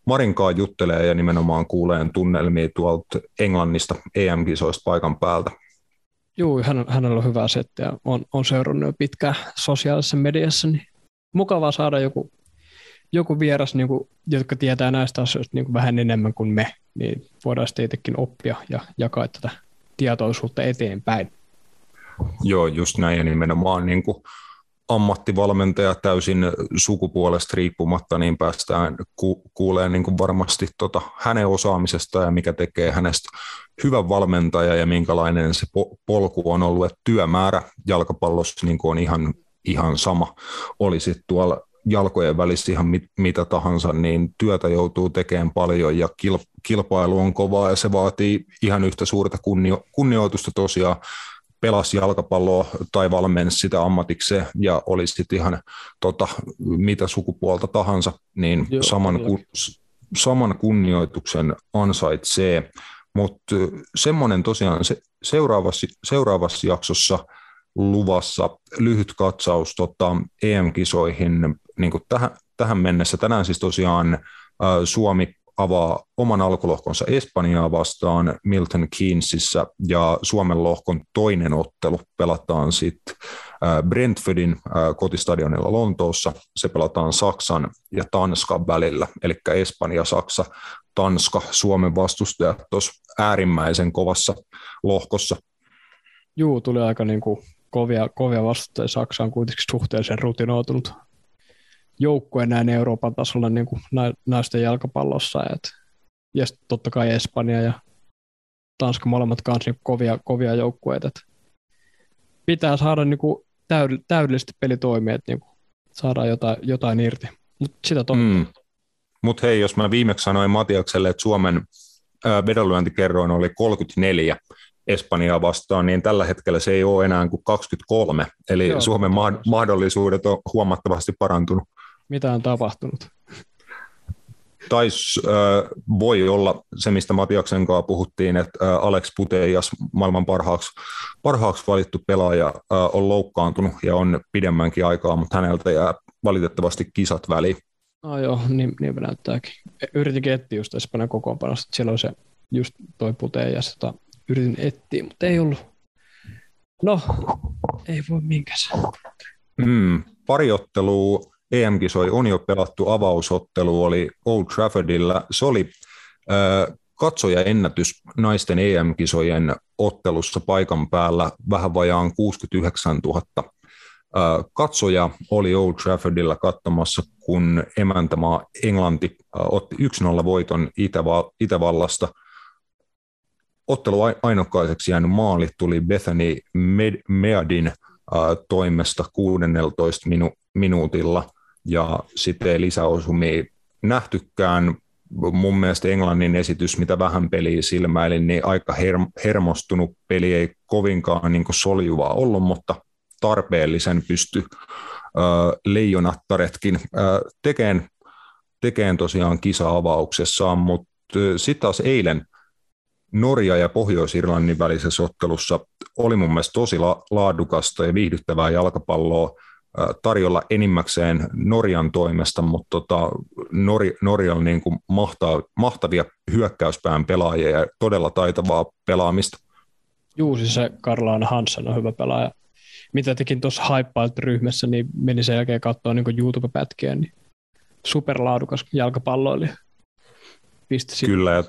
Marinkaan juttelee ja nimenomaan kuuleen tunnelmia tuolta Englannista EM-kisoista paikan päältä. Joo, hän, hänellä on hyvä setti ja on, on seurannut jo pitkään sosiaalisessa mediassa, niin mukavaa saada joku, joku vieras, niin kuin, jotka tietää näistä asioista niin kuin vähän enemmän kuin me, niin voidaan sitten itsekin oppia ja jakaa tätä tietoisuutta eteenpäin. Joo, just näin ja nimenomaan niin kuin ammattivalmentaja täysin sukupuolesta riippumatta, niin päästään ku- kuulemaan niin varmasti tota hänen osaamisesta ja mikä tekee hänestä hyvän valmentaja ja minkälainen se po- polku on ollut. Että työmäärä jalkapallossa niin on ihan, ihan sama. Oli sitten tuolla jalkojen välissä ihan mit, mitä tahansa, niin työtä joutuu tekemään paljon ja kil, kilpailu on kovaa ja se vaatii ihan yhtä suurta kunnio, kunnioitusta tosiaan pelasi jalkapalloa tai valmensi sitä ammatikseen ja oli sitten ihan tota, mitä sukupuolta tahansa, niin Joo, saman, ku, saman kunnioituksen ansaitsee. Mutta semmoinen tosiaan se, seuraavassa, seuraavassa jaksossa luvassa lyhyt katsaus tota, EM-kisoihin niin tähän, tähän mennessä. Tänään siis tosiaan Suomi avaa oman alkulohkonsa Espanjaa vastaan Milton Keynesissa ja Suomen lohkon toinen ottelu pelataan sitten Brentfordin kotistadionilla Lontoossa. Se pelataan Saksan ja Tanskan välillä, eli Espanja, Saksa, Tanska, Suomen vastustajat tuossa äärimmäisen kovassa lohkossa. Juu, tuli aika niin kuin kovia, kovia vastustajia. Saksa on kuitenkin suhteellisen rutinoitunut joukkue näin Euroopan tasolla niin kuin naisten jalkapallossa. Et, ja totta kai Espanja ja Tanska molemmat kanssa niin kovia, kovia joukkueita. Et pitää saada niin kuin täydellisesti peli toimia, että niin kuin saadaan jotain, jotain irti. Mutta sitä totta. Mm. Mutta hei, jos mä viimeksi sanoin Matiakselle, että Suomen vedonlyöntikerroin oli 34 Espanjaa vastaan, niin tällä hetkellä se ei ole enää kuin 23. Eli Joo, Suomen ma- mahdollisuudet on huomattavasti parantunut. Mitä on tapahtunut? Tais äh, voi olla se, mistä Matiaksen kanssa puhuttiin, että äh, Alex Putejas, maailman parhaaksi, parhaaksi valittu pelaaja, äh, on loukkaantunut ja on pidemmänkin aikaa, mutta häneltä jää valitettavasti kisat väliin. No joo, niin, niin näyttääkin. Yritin etsiä just Espanjan kokoonpanosta, että siellä on se just toi Putejas, jota yritin etsiä, mutta ei ollut. No, ei voi minkäs. Mm, pari ottelua EM-kisoi on jo pelattu avausottelu, oli Old Traffordilla. Se oli katsoja ennätys naisten EM-kisojen ottelussa paikan päällä vähän vajaan 69 000 katsoja oli Old Traffordilla katsomassa, kun emäntämaa Englanti otti 1-0 voiton Itävallasta. Ottelu ainokkaiseksi jäänyt maali tuli Bethany Meadin toimesta 16 minu- minuutilla – ja sitten ei lisäosumia nähtykään. Mun mielestä Englannin esitys, mitä vähän peliä silmäili, niin aika her- hermostunut peli. Ei kovinkaan niin soljuvaa ollut, mutta tarpeellisen pysty leijonattaretkin tekemään, tekeen tosiaan kisa-avauksessaan, mutta sitten taas eilen Norja ja Pohjois-Irlannin välisessä ottelussa oli mun mielestä tosi la- laadukasta ja viihdyttävää jalkapalloa tarjolla enimmäkseen Norjan toimesta, mutta tota, Nor- Norja on niin kuin mahtaa, mahtavia hyökkäyspään pelaajia ja todella taitavaa pelaamista. Juu, siis se Karlaana Hansen on hyvä pelaaja. Mitä tekin tuossa Hypeilt-ryhmässä, niin meni sen jälkeen katsoa niin YouTube-pätkiä, niin superlaadukas jalkapalloilija. Pisti kyllä, ja,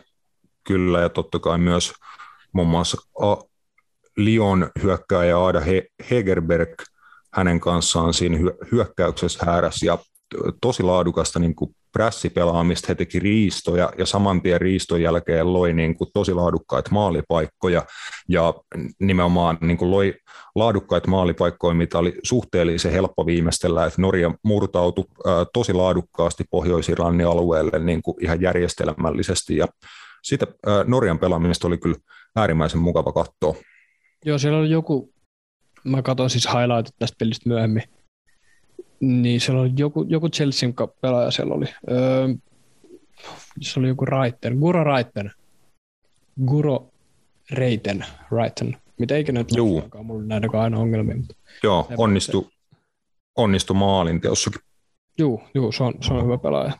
kyllä, ja totta kai myös muun muassa Lyon hyökkääjä Aada Hegerberg – hänen kanssaan siinä hyökkäyksessä hääräs ja tosi laadukasta niin kuin prässipelaamista, he teki riistoja ja saman tien riiston jälkeen loi niin kuin tosi laadukkaita maalipaikkoja ja nimenomaan niin kuin loi laadukkaita maalipaikkoja, mitä oli suhteellisen helppo viimeistellä, että Norja murtautui tosi laadukkaasti Pohjois-Irlannin alueelle niin kuin ihan järjestelmällisesti ja sitä Norjan pelaamista oli kyllä äärimmäisen mukava katsoa. Joo, siellä oli joku, mä katsoin siis highlightit tästä pelistä myöhemmin, niin siellä oli joku, joku Chelsean pelaaja siellä oli. Öö, se oli joku Raitten, Guro Raitten. Guro Reiten, Raitten. Mitä ikinä nyt Juu. mulla nähdään aina ongelmia. Mutta Joo, onnistu, onnistu maalin teossakin. Juu, juu se, on, se on hyvä pelaaja.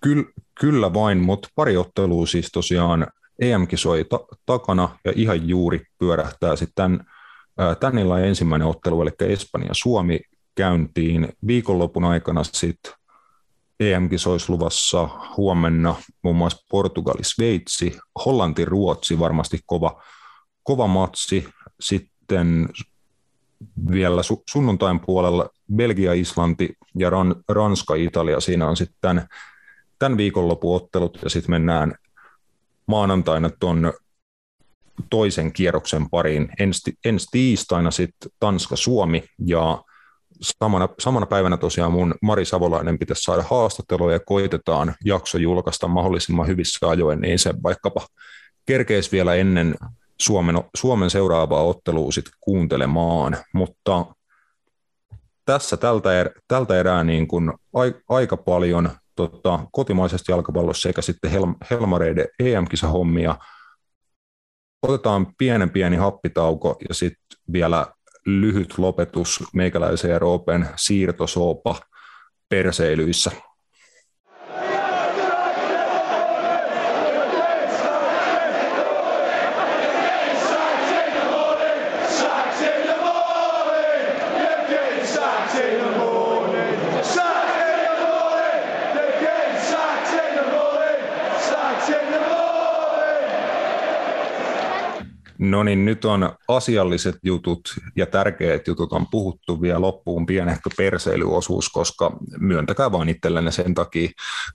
Kyllä, kyllä vain, mutta pari ottelua siis tosiaan EM-kisoi ta- takana ja ihan juuri pyörähtää sitten tämän, illan ensimmäinen ottelu, eli Espanja-Suomi käyntiin viikonlopun aikana sitten EM-kisoissa luvassa huomenna muun muassa Portugali, Sveitsi, Hollanti, Ruotsi varmasti kova, kova matsi. Sitten vielä su- sunnuntain puolella Belgia, Islanti ja Ran- Ranska, Italia. Siinä on sitten tämän, tämän viikonlopun ottelut ja sitten mennään maanantaina tuon toisen kierroksen pariin. Ensi, ensi tiistaina sitten Tanska-Suomi ja samana, samana päivänä tosiaan mun Mari Savolainen pitäisi saada haastattelua ja koitetaan jakso julkaista mahdollisimman hyvissä ajoin, niin se vaikkapa kerkeisi vielä ennen Suomen, Suomen seuraavaa ottelua sit kuuntelemaan, mutta tässä tältä, er, tältä erää niin kuin aika paljon tota, kotimaisesta jalkapallossa sekä sitten Hel, Helmareiden EM-kisahommia. Otetaan pienen pieni happitauko ja sitten vielä lyhyt lopetus meikäläisen ja Roopen siirtosoopa perseilyissä. No niin, nyt on asialliset jutut ja tärkeät jutut on puhuttu vielä loppuun pienehkö perseilyosuus, koska myöntäkää vaan itsellenne sen takia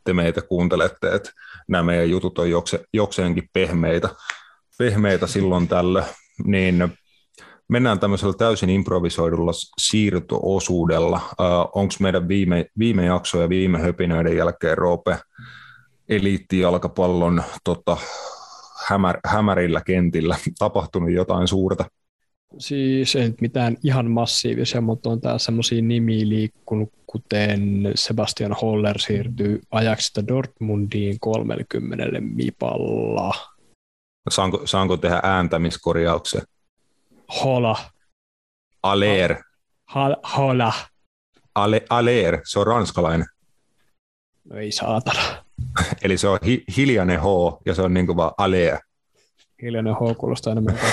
te meitä kuuntelette, että nämä meidän jutut on jokse, jokseenkin pehmeitä, pehmeitä silloin tällä, niin mennään tämmöisellä täysin improvisoidulla siirtoosuudella. Uh, Onko meidän viime, viime jakso ja viime höpinöiden jälkeen Roope eliittijalkapallon tota, hämär, hämärillä kentillä tapahtunut jotain suurta? Siis ei nyt mitään ihan massiivisia, mutta on täällä semmoisia nimiä liikkunut, kuten Sebastian Holler siirtyy ajaksista Dortmundiin 30 mipalla. Saanko, saanko tehdä ääntämiskorjauksen? Hola. Aler. Ha, hola. Ale, Aler, se on ranskalainen. No ei saatana. Eli se on hi, hiljainen H ja se on niin kuin vaan Aler. Hiljainen H kuulostaa enemmän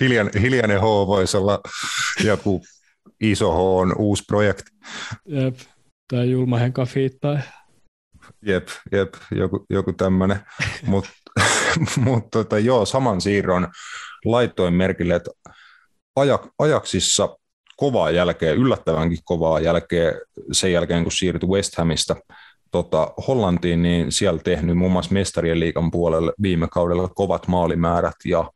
Hiljan, hiljainen H voisi olla joku iso H on uusi projekti. Jep, tai Julma Henka tai... Jep, jep, joku, joku tämmöinen. Mutta mut, tota, joo, saman siirron laitoin merkille, että ajak, ajaksissa kovaa jälkeen, yllättävänkin kovaa jälkeen sen jälkeen, kun siirtyi West Hamista tota, Hollantiin, niin siellä tehnyt muun muassa mestarien liikan puolelle viime kaudella kovat maalimäärät ja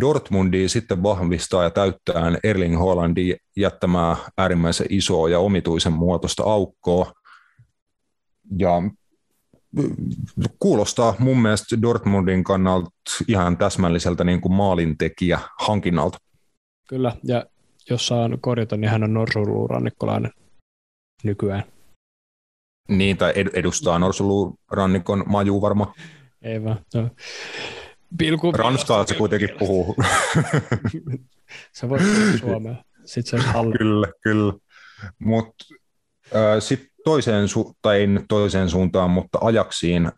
Dortmundi sitten vahvistaa ja täyttää Erling Hollandin jättämää äärimmäisen isoa ja omituisen muotoista aukkoa. Ja kuulostaa mun mielestä Dortmundin kannalta ihan täsmälliseltä niin kuin maalintekijä hankinnalta. Kyllä, ja jos saan korjata, niin hän on norsuluurannikkolainen nykyään. Niin, tai edustaa norsuluurannikon maju varma. Ei vaan. No. Pilku Ranskaa se kuitenkin puhuu. se voi puhua suomea. Sitten se olisi Kyllä, kyllä. Mutta äh, sitten toiseen, su- tai toiseen suuntaan, mutta ajaksiin äh,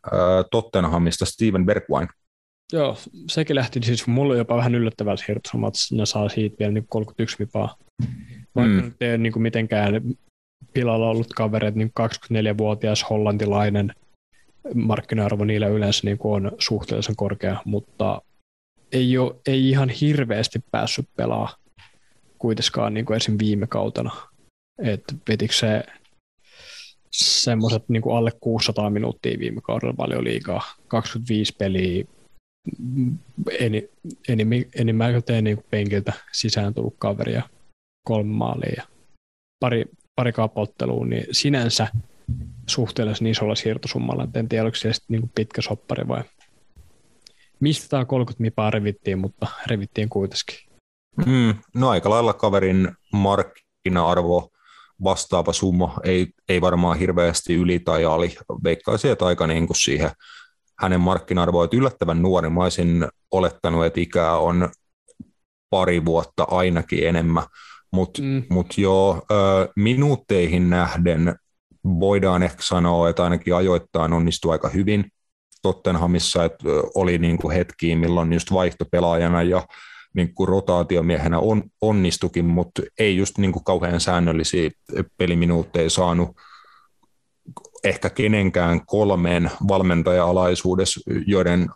Tottenhamista Steven Bergwijn. Joo, sekin lähti siis mulle jopa vähän yllättävällä siirtosoma, että ne saa siitä vielä niin 31 vipaa. Vaikka mm. nyt ei ole niin kuin mitenkään pilalla ollut kavereet, niin 24-vuotias hollantilainen markkina-arvo niillä yleensä niin kuin on suhteellisen korkea, mutta ei, ole, ei ihan hirveästi päässyt pelaa. kuitenkaan niin kuin esim. viime kautena. Että vetikö se semmoiset niin kuin alle 600 minuuttia viime kaudella paljon liikaa, 25 peliä, eni, eni, enimmältä niin penkiltä sisään tullut kaveria, kolme maalia ja pari, pari kaapottelua, niin sinänsä suhteellisen isolla siirtosummalla. En tiedä, oliko se niin pitkä soppari vai mistä tämä 30 mipaa revittiin, mutta revittiin kuitenkin. Mm, no aika lailla kaverin markkina-arvo vastaava summa ei, ei varmaan hirveästi yli tai ali. Veikkaisin, että aika niin kuin siihen hänen markkina-arvoa, yllättävän nuori. Mä olisin olettanut, että ikää on pari vuotta ainakin enemmän, mutta mm. mut joo, minuutteihin nähden voidaan ehkä sanoa, että ainakin ajoittain onnistui aika hyvin Tottenhamissa, että oli niin kuin hetkiä, milloin just vaihtopelaajana ja niin kuin rotaatiomiehenä on, onnistukin, mutta ei just niin kuin kauhean säännöllisiä peliminuutteja saanut ehkä kenenkään kolmeen valmentaja-alaisuudessa, joiden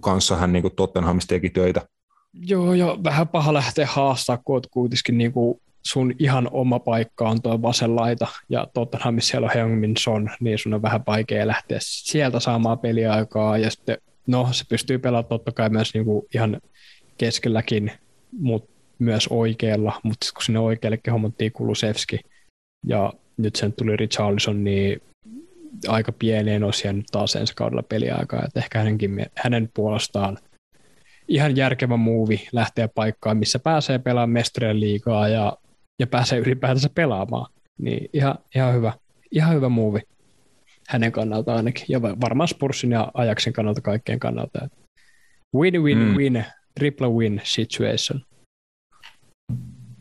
kanssa hän niin Tottenhamissa teki töitä. Joo, ja vähän paha lähteä haastaa, kun kuitenkin niin kuin sun ihan oma paikka on tuo vasen laita, ja Tottenhamissa siellä on Heung-Min Son, niin sun on vähän vaikea lähteä sieltä saamaan peliaikaa, ja sitten no, se pystyy pelaamaan totta kai myös niin kuin ihan keskelläkin, mutta myös oikealla, mutta kun sinne oikealle hommattiin Kulusevski, ja nyt sen tuli Richarlison, niin aika pieneen osiaan nyt taas ensi kaudella peliaikaa, että ehkä hänenkin, hänen puolestaan ihan järkevä muuvi lähteä paikkaan, missä pääsee pelaamaan mestarien liigaa ja, ja pääsee ylipäätänsä pelaamaan. Niin ihan, ihan hyvä, ihan hyvä muuvi hänen kannalta ainakin, ja varmaan Spursin ja Ajaksen kannalta kaikkien kannalta. Win-win-win, mm. triple win situation.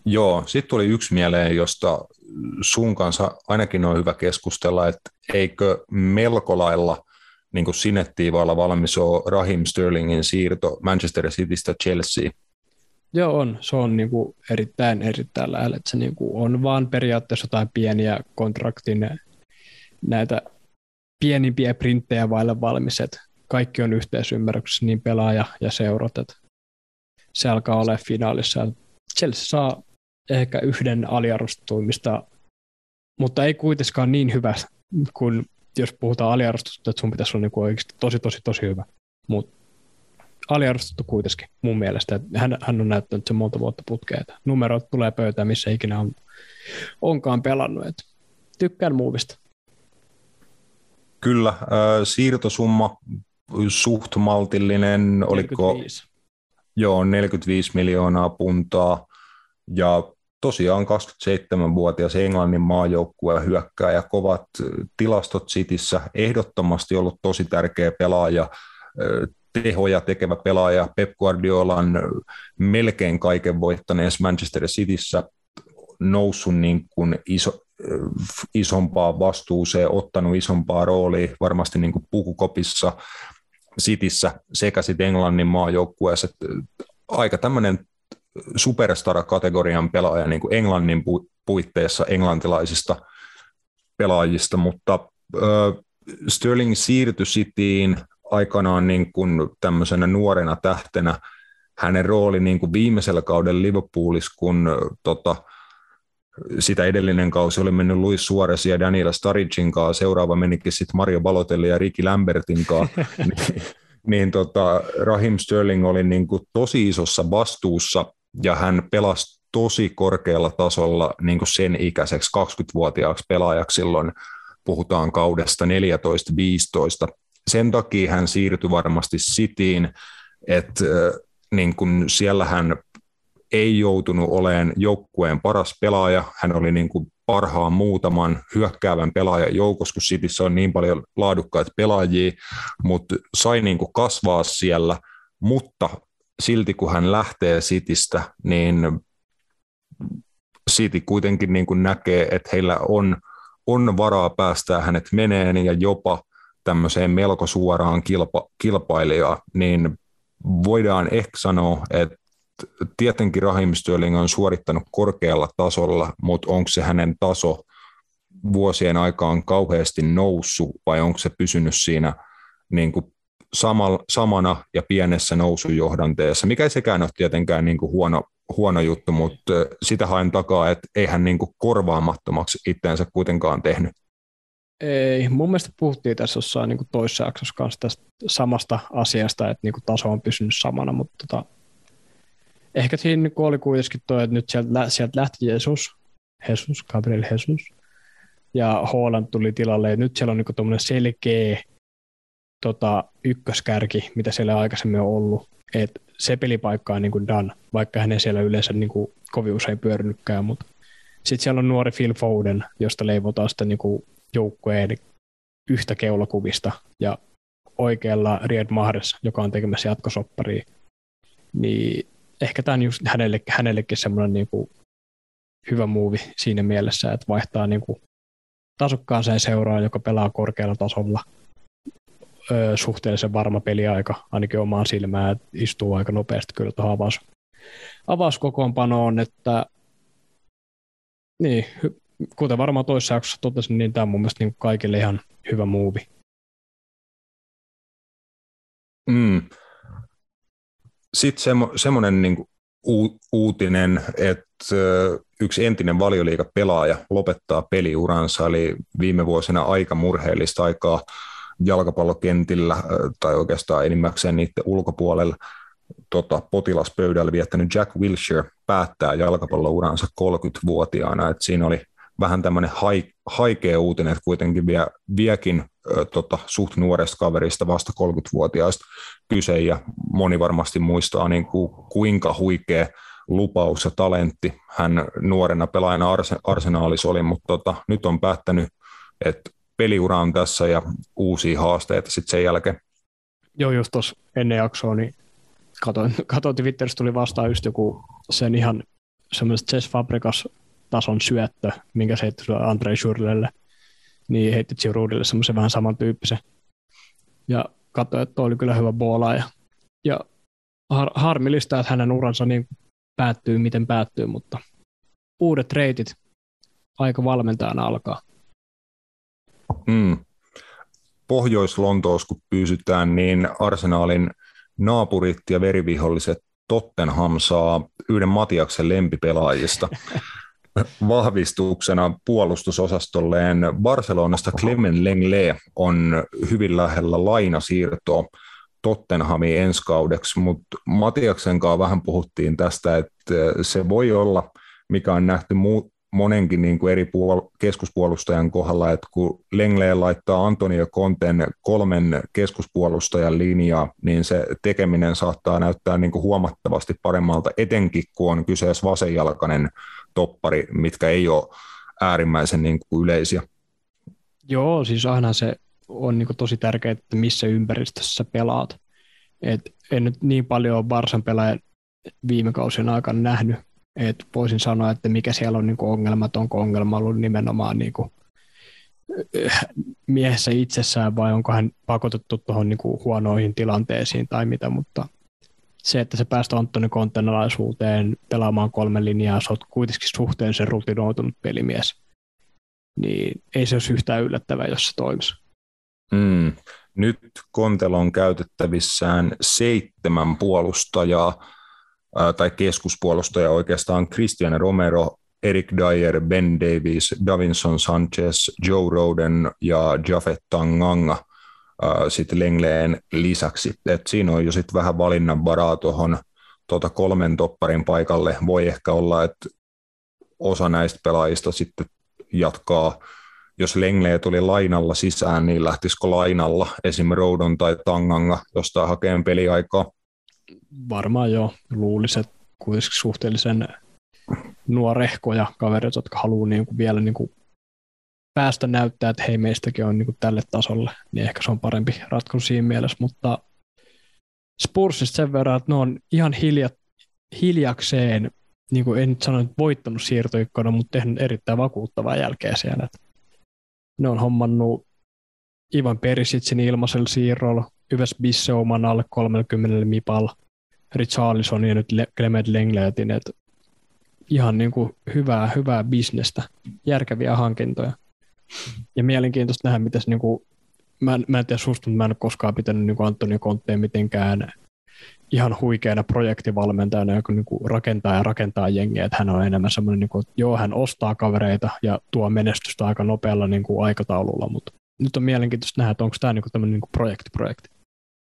Joo, sitten tuli yksi mieleen, josta sun kanssa ainakin on hyvä keskustella, että eikö melko lailla niin kuin valmis ole Rahim Sterlingin siirto Manchester Citystä Chelsea? Joo, on. Se on niin kuin erittäin, erittäin lähellä. Että se niin kuin on vaan periaatteessa jotain pieniä kontraktin näitä pienimpiä printtejä vaille valmiset. Kaikki on yhteisymmärryksessä, niin pelaaja ja seurat. Että se alkaa olla finaalissa. Chelsea saa ehkä yhden aliarvostuimista, mutta ei kuitenkaan niin hyvä kuin jos puhutaan aliarvostusta, että sun pitäisi olla niin oikeasti tosi, tosi, tosi hyvä. Mutta aliarvostettu kuitenkin mun mielestä. Hän, hän on näyttänyt sen monta vuotta putkeen, että numerot tulee pöytään, missä ikinä on, onkaan pelannut. Et tykkään muuvista. Kyllä, äh, siirtosumma suht maltillinen, 45. oliko joo, 45 miljoonaa puntaa, ja tosiaan 27-vuotias Englannin maajoukkue hyökkää ja kovat tilastot Cityssä, ehdottomasti ollut tosi tärkeä pelaaja, tehoja tekevä pelaaja Pep Guardiolan melkein kaiken voittaneessa Manchester Cityssä noussut niin kuin iso, isompaa vastuuseen, ottanut isompaa roolia varmasti niin kuin pukukopissa Cityssä sekä sitten Englannin maajoukkueessa. Aika tämmöinen superstar-kategorian pelaaja niin kuin Englannin puitteissa englantilaisista pelaajista, mutta äh, Sterling siirtyi Cityin aikanaan niin kuin tämmöisenä nuorena tähtenä. Hänen rooli niin kuin viimeisellä kaudella Liverpoolissa, kun tota, sitä edellinen kausi oli mennyt Luis Suarez ja Daniela Staricin kanssa, seuraava menikin sitten Mario Balotelli ja Ricky Lambertin kanssa, niin, niin tota, Rahim Sterling oli niin kuin tosi isossa vastuussa ja hän pelasi tosi korkealla tasolla niin kuin sen ikäiseksi 20-vuotiaaksi pelaajaksi silloin puhutaan kaudesta 14-15. Sen takia hän siirtyi varmasti Cityin, että niin kuin siellä hän ei joutunut olemaan joukkueen paras pelaaja. Hän oli niin kuin parhaan muutaman hyökkäävän pelaajan joukossa, kun Cityssä on niin paljon laadukkaita pelaajia, mutta sai niin kuin kasvaa siellä, mutta silti kun hän lähtee Citystä, niin City kuitenkin niin kuin näkee, että heillä on, on varaa päästää hänet meneen ja jopa tämmöiseen melko suoraan kilpa, kilpailijaan, niin voidaan ehkä sanoa, että tietenkin Rahim Sterling on suorittanut korkealla tasolla, mutta onko se hänen taso vuosien aikaan kauheasti noussut vai onko se pysynyt siinä niin kuin samana ja pienessä nousujohdanteessa, mikä ei sekään ole tietenkään niin kuin huono, huono juttu, mutta sitä haen takaa, että eihän niin kuin korvaamattomaksi itseensä kuitenkaan tehnyt. Ei, mun mielestä puhuttiin tässä jossain niin toisessa jaksossa kanssa tästä samasta asiasta, että niin kuin taso on pysynyt samana, mutta tota, ehkä siinä niin oli kuitenkin tuo, että nyt sieltä, sieltä lähti Jesus, Jesus, Gabriel Jesus, ja Holland tuli tilalle, ja nyt siellä on niin selkeä tota, ykköskärki, mitä siellä aikaisemmin on ollut, että se pelipaikka on niin kuin done, vaikka hän ei siellä yleensä niin kuin kovin usein pyörinytkään, mutta sitten siellä on nuori Phil Foden, josta leivotaan sitten niin joukkueen yhtä keulakuvista. Ja oikealla Ried Mahrez, joka on tekemässä jatkosopparia, niin ehkä tämä on just hänelle, hänellekin semmoinen niin hyvä muuvi siinä mielessä, että vaihtaa niin kuin tasokkaaseen seuraan, joka pelaa korkealla tasolla öö, suhteellisen varma peliaika, ainakin omaan silmään, että istuu aika nopeasti kyllä tuohon avaus, avauskokoonpanoon, että niin, kuten varmaan toisessa jaksossa totesin, niin tämä on mun mielestä niin kaikille ihan hyvä muuvi. Mm. Sitten semmo, semmoinen niin u- uutinen, että yksi entinen valioliikapelaaja lopettaa peliuransa, eli viime vuosina aika murheellista aikaa jalkapallokentillä tai oikeastaan enimmäkseen niiden ulkopuolella tota, potilaspöydällä viettänyt Jack Wilshere päättää jalkapallouransa 30-vuotiaana. Et siinä oli vähän tämmöinen haikea uutinen, että kuitenkin vie, viekin tota, suht nuoresta kaverista vasta 30-vuotiaasta kyse, ja moni varmasti muistaa niin kuin, kuinka huikea lupaus ja talentti hän nuorena pelaajana arsenaalissa oli, mutta tota, nyt on päättänyt, että peliura on tässä ja uusia haasteita sitten sen jälkeen. Joo, just tuossa ennen jaksoa, niin katoin, katoin Twitterissä tuli vastaan just joku sen ihan semmoiset Chess Fabrikas tason syöttö, minkä se heitti Andre Schurlelle, niin heitti Giroudille semmoisen vähän samantyyppisen. Ja katsoin, että oli kyllä hyvä boolaaja. Ja har- harmillista, että hänen uransa niin päättyy, miten päättyy, mutta uudet reitit aika valmentajana alkaa. Mm. Pohjois-Lontoossa, kun pysytään, niin Arsenaalin naapurit ja veriviholliset Tottenham saa yhden Matiaksen lempipelaajista vahvistuksena puolustusosastolleen. Barcelonasta Clement Lenglet on hyvin lähellä lainasiirtoa Tottenhamiin ensi kaudeksi, mutta Matiaksen kanssa vähän puhuttiin tästä, että se voi olla, mikä on nähty monenkin niin kuin eri puol- keskuspuolustajan kohdalla, että kun Lengle laittaa Antonio Konten kolmen keskuspuolustajan linjaa, niin se tekeminen saattaa näyttää niin kuin huomattavasti paremmalta, etenkin kun on kyseessä vasenjalkainen toppari, mitkä ei ole äärimmäisen niin kuin yleisiä. Joo, siis aina se on niin kuin tosi tärkeää, että missä ympäristössä pelaat. Et en nyt niin paljon Barsan pelaajan viime kausien aikana nähnyt, et voisin sanoa, että mikä siellä on niin kuin ongelmat, onko ongelma ollut nimenomaan niin kuin äh, miehessä itsessään vai onko hän pakotettu tuohon niin huonoihin tilanteisiin tai mitä, mutta se, että se päästä Antoni kontenalaisuuteen pelaamaan kolme linjaa, sä oot kuitenkin suhteellisen rutinoitunut pelimies, niin ei se olisi yhtään yllättävää, jos se toimisi. Mm. Nyt Kontelo on käytettävissään seitsemän puolustajaa, tai keskuspuolustaja oikeastaan Christian Romero, Eric Dyer, Ben Davies, Davinson Sanchez, Joe Roden ja Jafet Tanganga sitten Lengleen lisäksi. Et siinä on jo sitten vähän valinnan varaa tuohon tuota kolmen topparin paikalle. Voi ehkä olla, että osa näistä pelaajista sitten jatkaa, jos Lenglee tuli lainalla sisään, niin lähtisikö lainalla esim. Roudon tai Tanganga jostain hakeen peliaikaa? Varmaan jo. Luulisin, että kuitenkin suhteellisen nuorehkoja kavereita, jotka haluaa niin kuin vielä niin kuin päästä näyttää, että hei meistäkin on niin kuin tälle tasolle, niin ehkä se on parempi ratkaisu siinä mielessä, mutta Spursista sen verran, että ne on ihan hilja, hiljakseen, niin kuin en nyt sano, että voittanut siirtoikkona, mutta tehnyt erittäin vakuuttavaa jälkeä siellä. Että ne on hommannut Ivan Perisitsin ilmaisella siirrolla, Yves Bisseuman alle 30 mipalla, Richarlison ja nyt Clement Lengletin, että ihan niin kuin hyvää, hyvää bisnestä, järkeviä hankintoja. Ja mielenkiintoista nähdä, miten niin kuin, mä, mä en tiedä susta, mutta mä en ole koskaan pitänyt niin Antonio Contea mitenkään ihan huikeana projektivalmentajana, joka niin kuin rakentaa ja rakentaa jengiä, että hän on enemmän semmoinen, niin että joo, hän ostaa kavereita ja tuo menestystä aika nopealla niin kuin aikataululla, mutta nyt on mielenkiintoista nähdä, että onko tämä niin kuin tämmöinen niin kuin projekti-projekti.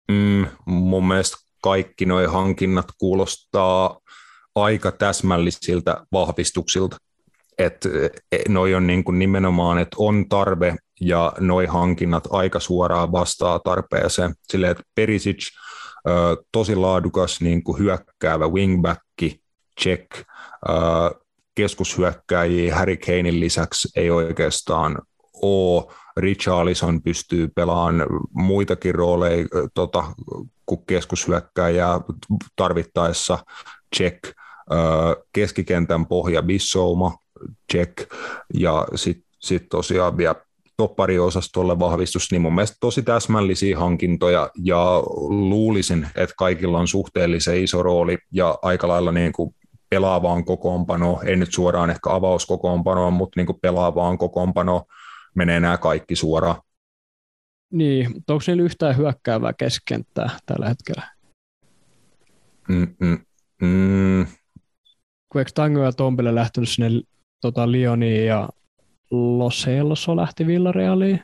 Mm, mun mielestä kaikki nuo hankinnat kuulostaa aika täsmällisiltä vahvistuksilta. Että e, noi on niin kuin nimenomaan, että on tarve ja noi hankinnat aika suoraan vastaa tarpeeseen. Silleen, että Perisic, tosi laadukas niin kuin hyökkäävä wingbacki, check, keskushyökkäjiä Harry Kanein lisäksi ei oikeastaan ole. Richarlison pystyy pelaamaan muitakin rooleja tota, kuin keskushyökkäjä tarvittaessa check, keskikentän pohja Bissouma, check, ja sitten sit tosiaan vielä toppariosastolle vahvistus, niin mun mielestä tosi täsmällisiä hankintoja ja luulisin, että kaikilla on suhteellisen iso rooli ja aika lailla niin kuin pelaavaan kokoonpano, ei nyt suoraan ehkä avauskokoonpanoon, mutta niin kuin pelaavaan kokoonpano menee nämä kaikki suoraan. Niin, mutta onko niillä yhtään hyökkäävää keskenttää tällä hetkellä? Mm, mm, mm. Kun eikö Tango ja Tompille lähtenyt sinne tota, Lioniin ja Lo Celso lähti Villarealiin?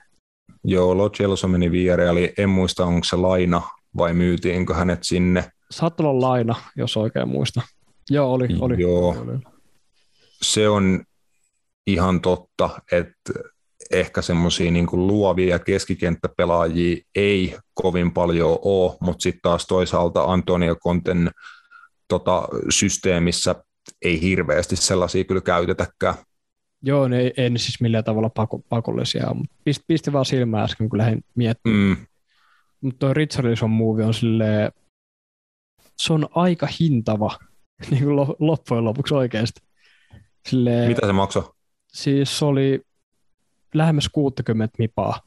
Joo, Lo Celso meni Villarealiin. En muista, onko se laina vai myytiinkö hänet sinne. Saattoi olla laina, jos oikein muista. Joo, oli. oli. Joo. Se on ihan totta, että ehkä semmoisia niin luovia keskikenttäpelaajia ei kovin paljon ole, mutta sitten taas toisaalta Antonio Conten tota, systeemissä ei hirveästi sellaisia kyllä käytetäkään. Joo, ne ei, ei ne siis millään tavalla pako, pakollisia mutta pisti, pisti vaan silmää äsken, kun lähdin miettimään. Mm. Mutta tuo Richarlison movie on silleen, se on aika hintava niin kuin loppujen lopuksi oikeasti. Silleen, Mitä se maksoi? Siis se oli lähemmäs 60 mipaa.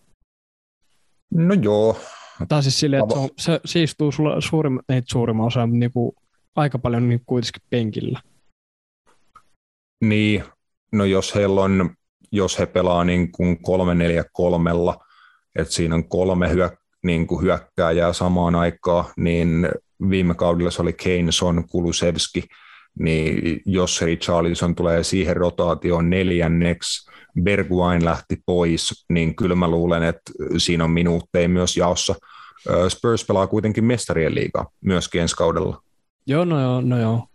No joo. Tai siis silleen, että se, on, se siistuu sulla suurimman, ei suurimman osan, niin kuin, aika paljon niin kuitenkin penkillä. Niin, no jos heillä on, jos he pelaa niin kuin 3 että siinä on kolme hyök, niin kuin hyökkääjää samaan aikaan, niin viime kaudella se oli Kane, Son, Kulusevski, niin jos Richarlison tulee siihen rotaatioon neljänneksi, Bergwijn lähti pois, niin kyllä mä luulen, että siinä on minuutteja myös jaossa. Spurs pelaa kuitenkin mestarien liigaa myös ensi kaudella. Joo, no joo, no joo.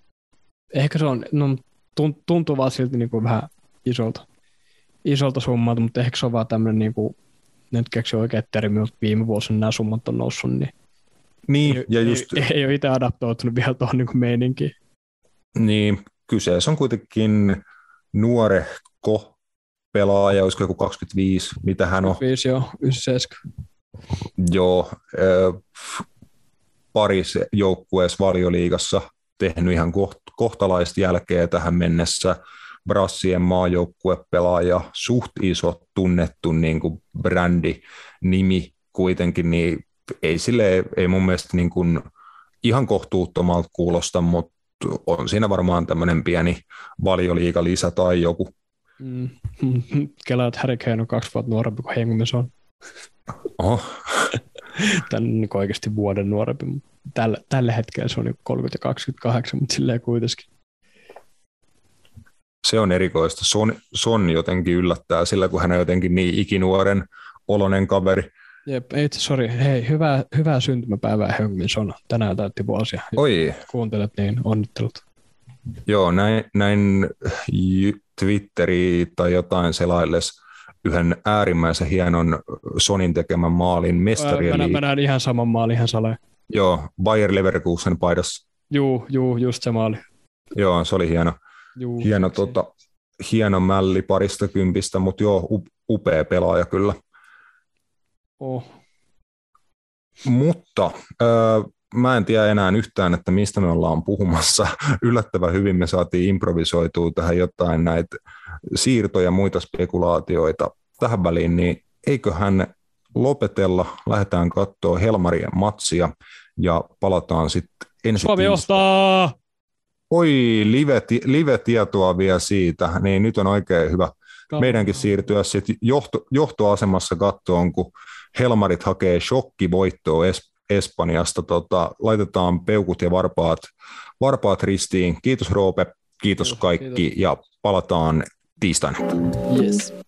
Ehkä se on, no, tuntuu vaan silti niin kuin vähän isolta, isolta summalta, mutta ehkä se on vaan tämmöinen, niin kuin, nyt keksi oikein termi, mutta viime vuosina nämä summat on noussut, niin, niin ei, ja just... ei, ei ole itse adaptoitunut vielä tuohon niin meininkiin. Niin, kyseessä on kuitenkin nuorehko pelaaja, olisiko joku 25, mitä hän on? 25, joo, 97. Joo, parissa joukkueessa valioliigassa tehnyt ihan kohtalaista jälkeä tähän mennessä. Brassien maajoukkuepelaaja, suht iso tunnettu niin kuin brändi, nimi kuitenkin, niin ei sille ei mun mielestä niin kuin ihan kohtuuttomalta kuulosta, mutta on siinä varmaan tämmöinen pieni valioliiga lisä tai joku. Mm. Kela, että Harry Kane on kaksi vuotta nuorempi kuin Hengumis on. Oho. Tän niin oikeasti vuoden nuorempi. Tällä, tällä hetkellä se on 30 ja 28, mutta silleen kuitenkin. Se on erikoista. Son, Son jotenkin yllättää sillä, kun hän on jotenkin niin ikinuoren olonen kaveri. Jep, ei, sori. Hei, hyvää, hyvää syntymäpäivää Heungmin Son. Tänään täytti vuosia. Oi. Kuuntelet, niin onnittelut. Joo, näin, näin Twitteri tai jotain selailles yhden äärimmäisen hienon Sonin tekemän maalin mestarien mä, mä näen ihan saman maalin ihan saleen. Joo, Bayer Leverkusen paidassa. Juu, juu, just se maali. Joo, se oli hieno, juu, hieno, tota, hieno mälli parista kympistä, mutta joo, upea pelaaja kyllä. Oh. Mutta äh, mä en tiedä enää yhtään, että mistä me ollaan puhumassa. Yllättävän hyvin me saatiin improvisoitua tähän jotain näitä siirtoja ja muita spekulaatioita tähän väliin, niin eiköhän lopetella, lähdetään katsoa Helmarien matsia ja palataan sitten ensi Suomi johtaa! Oi, live-tietoa live vielä siitä, niin nyt on oikein hyvä meidänkin siirtyä sitten johto, johtoasemassa kattoon, kun Helmarit hakee shokkivoittoa es, Espanjasta. Tota, laitetaan peukut ja varpaat, varpaat ristiin. Kiitos Roope, kiitos, kaikki kiitos. ja palataan tiistaina. Yes.